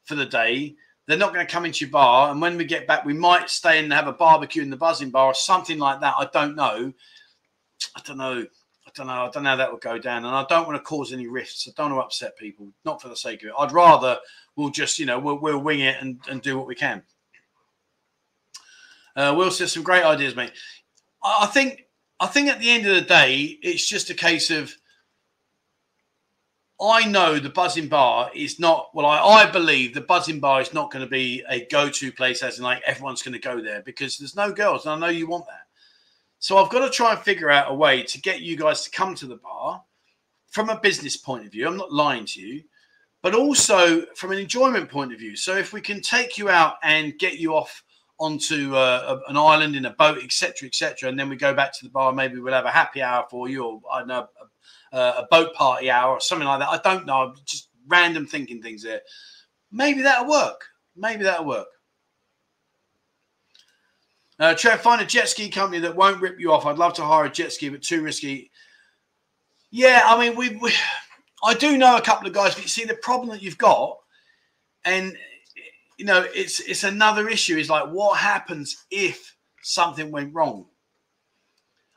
for the day?" They're not going to come into your bar. And when we get back, we might stay and have a barbecue in the Buzzin Bar or something like that. I don't know. I don't know. I don't know. I don't know how that would go down. And I don't want to cause any rifts. I don't want to upset people, not for the sake of it. I'd rather we'll just, you know, we'll, we'll wing it and, and do what we can. Uh, Will says some great ideas, mate. I think I think at the end of the day, it's just a case of I know the Buzzin Bar is not well. I, I believe the Buzzin Bar is not going to be a go-to place, as in like everyone's going to go there because there's no girls, and I know you want that. So I've got to try and figure out a way to get you guys to come to the bar from a business point of view. I'm not lying to you, but also from an enjoyment point of view. So if we can take you out and get you off onto uh, an island in a boat, etc., etc., and then we go back to the bar, maybe we'll have a happy hour for you, or I know uh, a boat party hour or something like that. I don't know. Just random thinking things there. Maybe that'll work. Maybe that'll work. Uh, Trev, find a jet ski company that won't rip you off. I'd love to hire a jet ski, but too risky. Yeah, I mean, we, we I do know a couple of guys, but you see the problem that you've got, and you know, it's it's another issue. Is like what happens if something went wrong?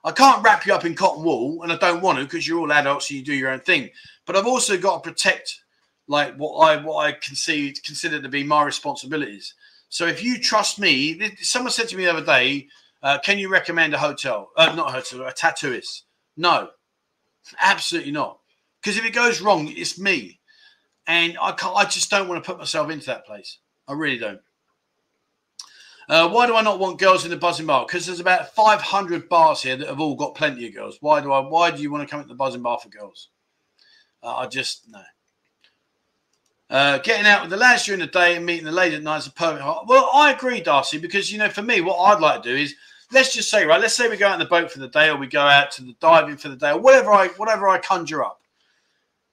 I can't wrap you up in cotton wool, and I don't want to because you're all adults and you do your own thing. But I've also got to protect like what I what I consider to be my responsibilities. So if you trust me, someone said to me the other day, uh, "Can you recommend a hotel? Uh, not a hotel, a tattooist?" No, absolutely not. Because if it goes wrong, it's me, and I can't. I just don't want to put myself into that place. I really don't. Uh, why do I not want girls in the Buzzin Bar? Because there's about 500 bars here that have all got plenty of girls. Why do I? Why do you want to come into the Buzzin Bar for girls? Uh, I just no. Uh, getting out with the lads during the day and meeting the ladies at night is a perfect. Well, I agree, Darcy, because you know, for me, what I'd like to do is let's just say, right, let's say we go out in the boat for the day, or we go out to the diving for the day, or whatever I whatever I conjure up,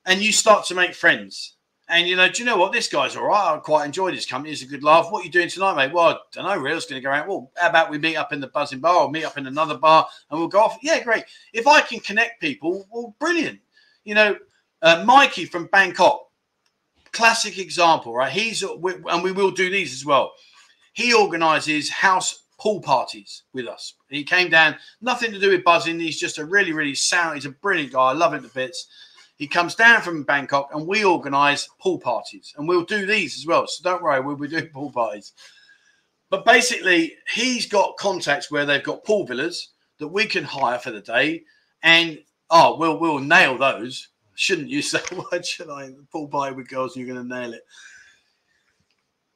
and you start to make friends. And you know, do you know what? This guy's all right. I quite enjoy this company. It's a good laugh. What are you doing tonight, mate? Well, I don't know. Really, I was going to go out. Well, how about we meet up in the Buzzin Bar, or meet up in another bar, and we'll go off. Yeah, great. If I can connect people, well, brilliant. You know, uh, Mikey from Bangkok, classic example, right? He's and we will do these as well. He organises house pool parties with us. He came down, nothing to do with buzzing. He's just a really, really sound. He's a brilliant guy. I love him to bits. He comes down from Bangkok and we organise pool parties, and we'll do these as well. So don't worry, we'll be doing pool parties. But basically, he's got contacts where they've got pool villas that we can hire for the day, and oh, we'll we'll nail those. Shouldn't you say? Why should I pool party with girls? You're going to nail it.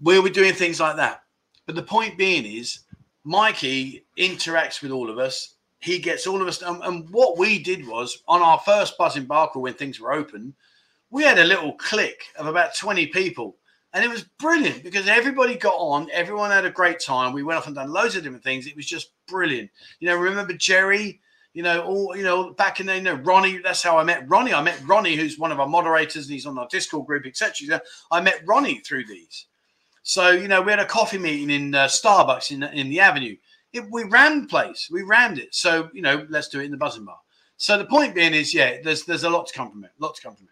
We'll be doing things like that. But the point being is, Mikey interacts with all of us he gets all of us. Um, and what we did was on our first buzzing Barker when things were open, we had a little clique of about 20 people. And it was brilliant because everybody got on, everyone had a great time. We went off and done loads of different things. It was just brilliant. You know, remember Jerry? You know, all you know, back in there, you know, Ronnie, that's how I met Ronnie. I met Ronnie, who's one of our moderators, and he's on our Discord group, etc. I met Ronnie through these. So, you know, we had a coffee meeting in uh, Starbucks in, in the Avenue it, we ran the place, we rammed it. So you know, let's do it in the Buzzin Bar. So the point being is, yeah, there's there's a lot to come from it. Lot to come from it.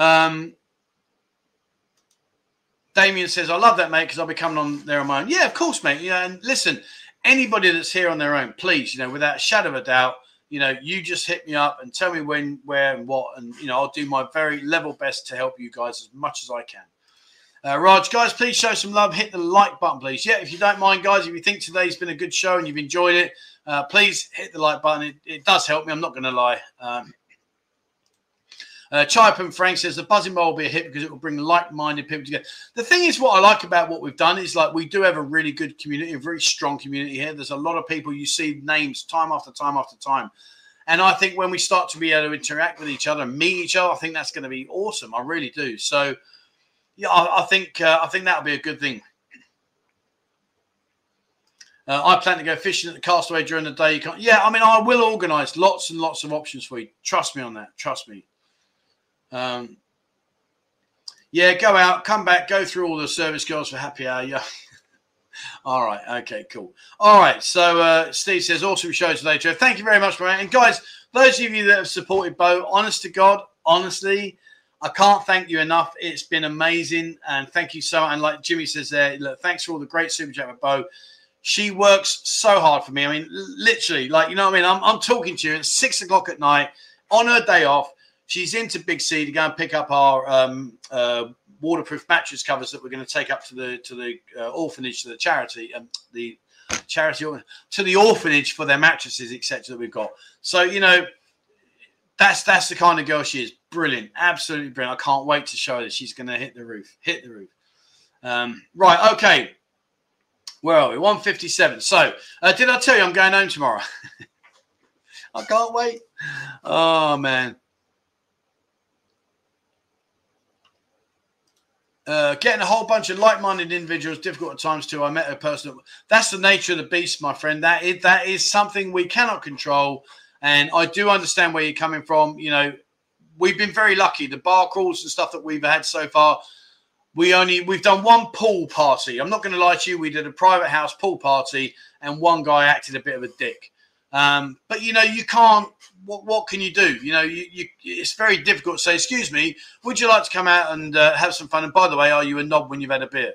Um, Damien says, "I love that, mate, because I'll be coming on there on my own." Yeah, of course, mate. Yeah, and listen, anybody that's here on their own, please, you know, without a shadow of a doubt, you know, you just hit me up and tell me when, where, and what, and you know, I'll do my very level best to help you guys as much as I can. Uh, Raj, guys, please show some love. Hit the like button, please. Yeah, if you don't mind, guys, if you think today's been a good show and you've enjoyed it, uh, please hit the like button. It, it does help me. I'm not going to lie. Um, uh, and Frank says the Buzzin Bar will be a hit because it will bring like-minded people together. The thing is, what I like about what we've done is like we do have a really good community, a very strong community here. There's a lot of people you see names time after time after time. And I think when we start to be able to interact with each other meet each other, I think that's going to be awesome. I really do. So yeah, I, I think uh, I think that'll be a good thing. Uh, I plan to go fishing at the Castaway during the day. yeah, I mean, I will organise lots and lots of options for you. Trust me on that. Trust me. Um, yeah, go out, come back, go through all the service girls for happy hour. Yeah. all right. Okay, cool. All right. So uh, Steve says, awesome show today, Joe. Thank you very much, man. And guys, those of you that have supported Bo, honest to God, honestly, I can't thank you enough. It's been amazing, and thank you so. much. And like Jimmy says there, look, thanks for all the great super chat with Bo. She works so hard for me. I mean, literally, like you know, what I mean, I'm, I'm talking to you at six o'clock at night on her day off. She's into Big C to go and pick up our um, uh, waterproof mattress covers that we're going to take up to the to the uh, orphanage, to the charity, um, the charity to the orphanage for their mattresses, etc. That we've got. So you know, that's that's the kind of girl she is. Brilliant, absolutely brilliant. I can't wait to show her. She's going to hit the roof. Hit the roof. Um, right, okay. Where are we? 157. So, uh, did I tell you I'm going home tomorrow? I can't wait. Oh, man. Uh, getting a whole bunch of like-minded individuals difficult at times too. I met a person. That's the nature of the beast, my friend. That is that is something we cannot control. And I do understand where you're coming from. You know, we've been very lucky. The bar crawls and stuff that we've had so far, we only we've done one pool party. I'm not going to lie to you. We did a private house pool party, and one guy acted a bit of a dick. Um, but you know, you can't. What what can you do? You know, you, you it's very difficult to say. Excuse me, would you like to come out and uh, have some fun? And by the way, are you a knob when you've had a beer?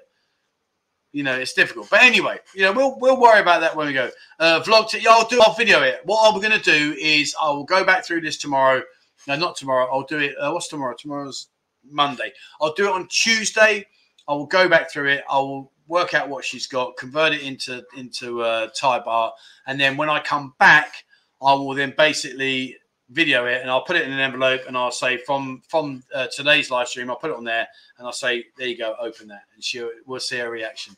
you know, it's difficult. But anyway, you know, we'll we'll worry about that when we go. Uh, vlog, t- yeah, I'll do. I'll video it. What I'm going to do is I will go back through this tomorrow. No, not tomorrow. I'll do it. Uh, what's tomorrow? Tomorrow's Monday. I'll do it on Tuesday. I will go back through it. I will work out what she's got, convert it into into uh, Thai baht, and then when I come back, I will then basically video it and I'll put it in an envelope and I'll say from from uh, today's live stream, I'll put it on there and I'll say, there you go, open that, and she will see her reaction.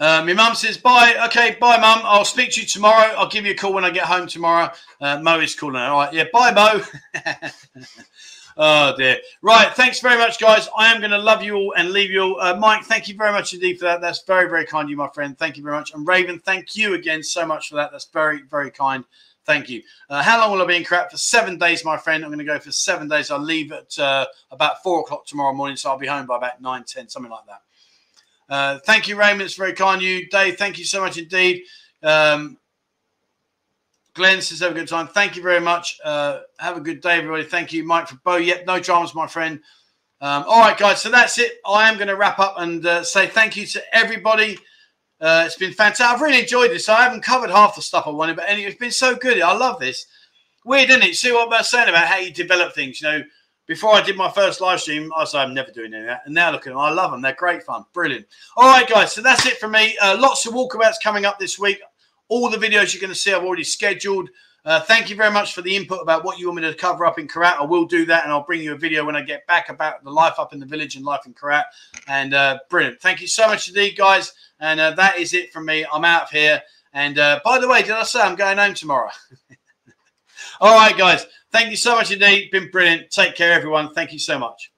Uh, my mum says, bye. Okay, bye, mum. I'll speak to you tomorrow. I'll give you a call when I get home tomorrow. Uh, Mo is calling. All right. Yeah, bye, Mo. oh, dear. Right. Thanks very much, guys. I am going to love you all and leave you all. Uh, Mike, thank you very much indeed for that. That's very, very kind of you, my friend. Thank you very much. And Raven, thank you again so much for that. That's very, very kind. Thank you. Uh, how long will I be in crap? For seven days, my friend. I'm going to go for seven days. I'll leave at uh, about four o'clock tomorrow morning, so I'll be home by about nine, ten, something like that. Uh, thank you, Raymond. It's very kind of you. Dave, thank you so much indeed. Um, Glenn says, have a good time. Thank you very much. Uh, have a good day, everybody. Thank you, Mike, for Bo. Yep, no dramas, my friend. Um, all right, guys. So that's it. I am going to wrap up and uh, say thank you to everybody. Uh, it's been fantastic. I've really enjoyed this. I haven't covered half the stuff I wanted, but anyway, it's been so good. I love this. Weird, isn't it? See what I was saying about how you develop things. You know, before I did my first live stream, I said I'm never doing any of that. And now look at them. I love them. They're great fun. Brilliant. All right, guys. So that's it for me. Uh, lots of walkabouts coming up this week. All the videos you're going to see, I've already scheduled. Uh, thank you very much for the input about what you want me to cover up in Korat. I will do that, and I'll bring you a video when I get back about the life up in the village and life in Korat. And uh, brilliant. Thank you so much indeed, guys. And uh, that is it from me. I'm out of here. And uh, by the way, did I say I'm going home tomorrow? All right, guys. Thank you so much indeed. Been brilliant. Take care, everyone. Thank you so much.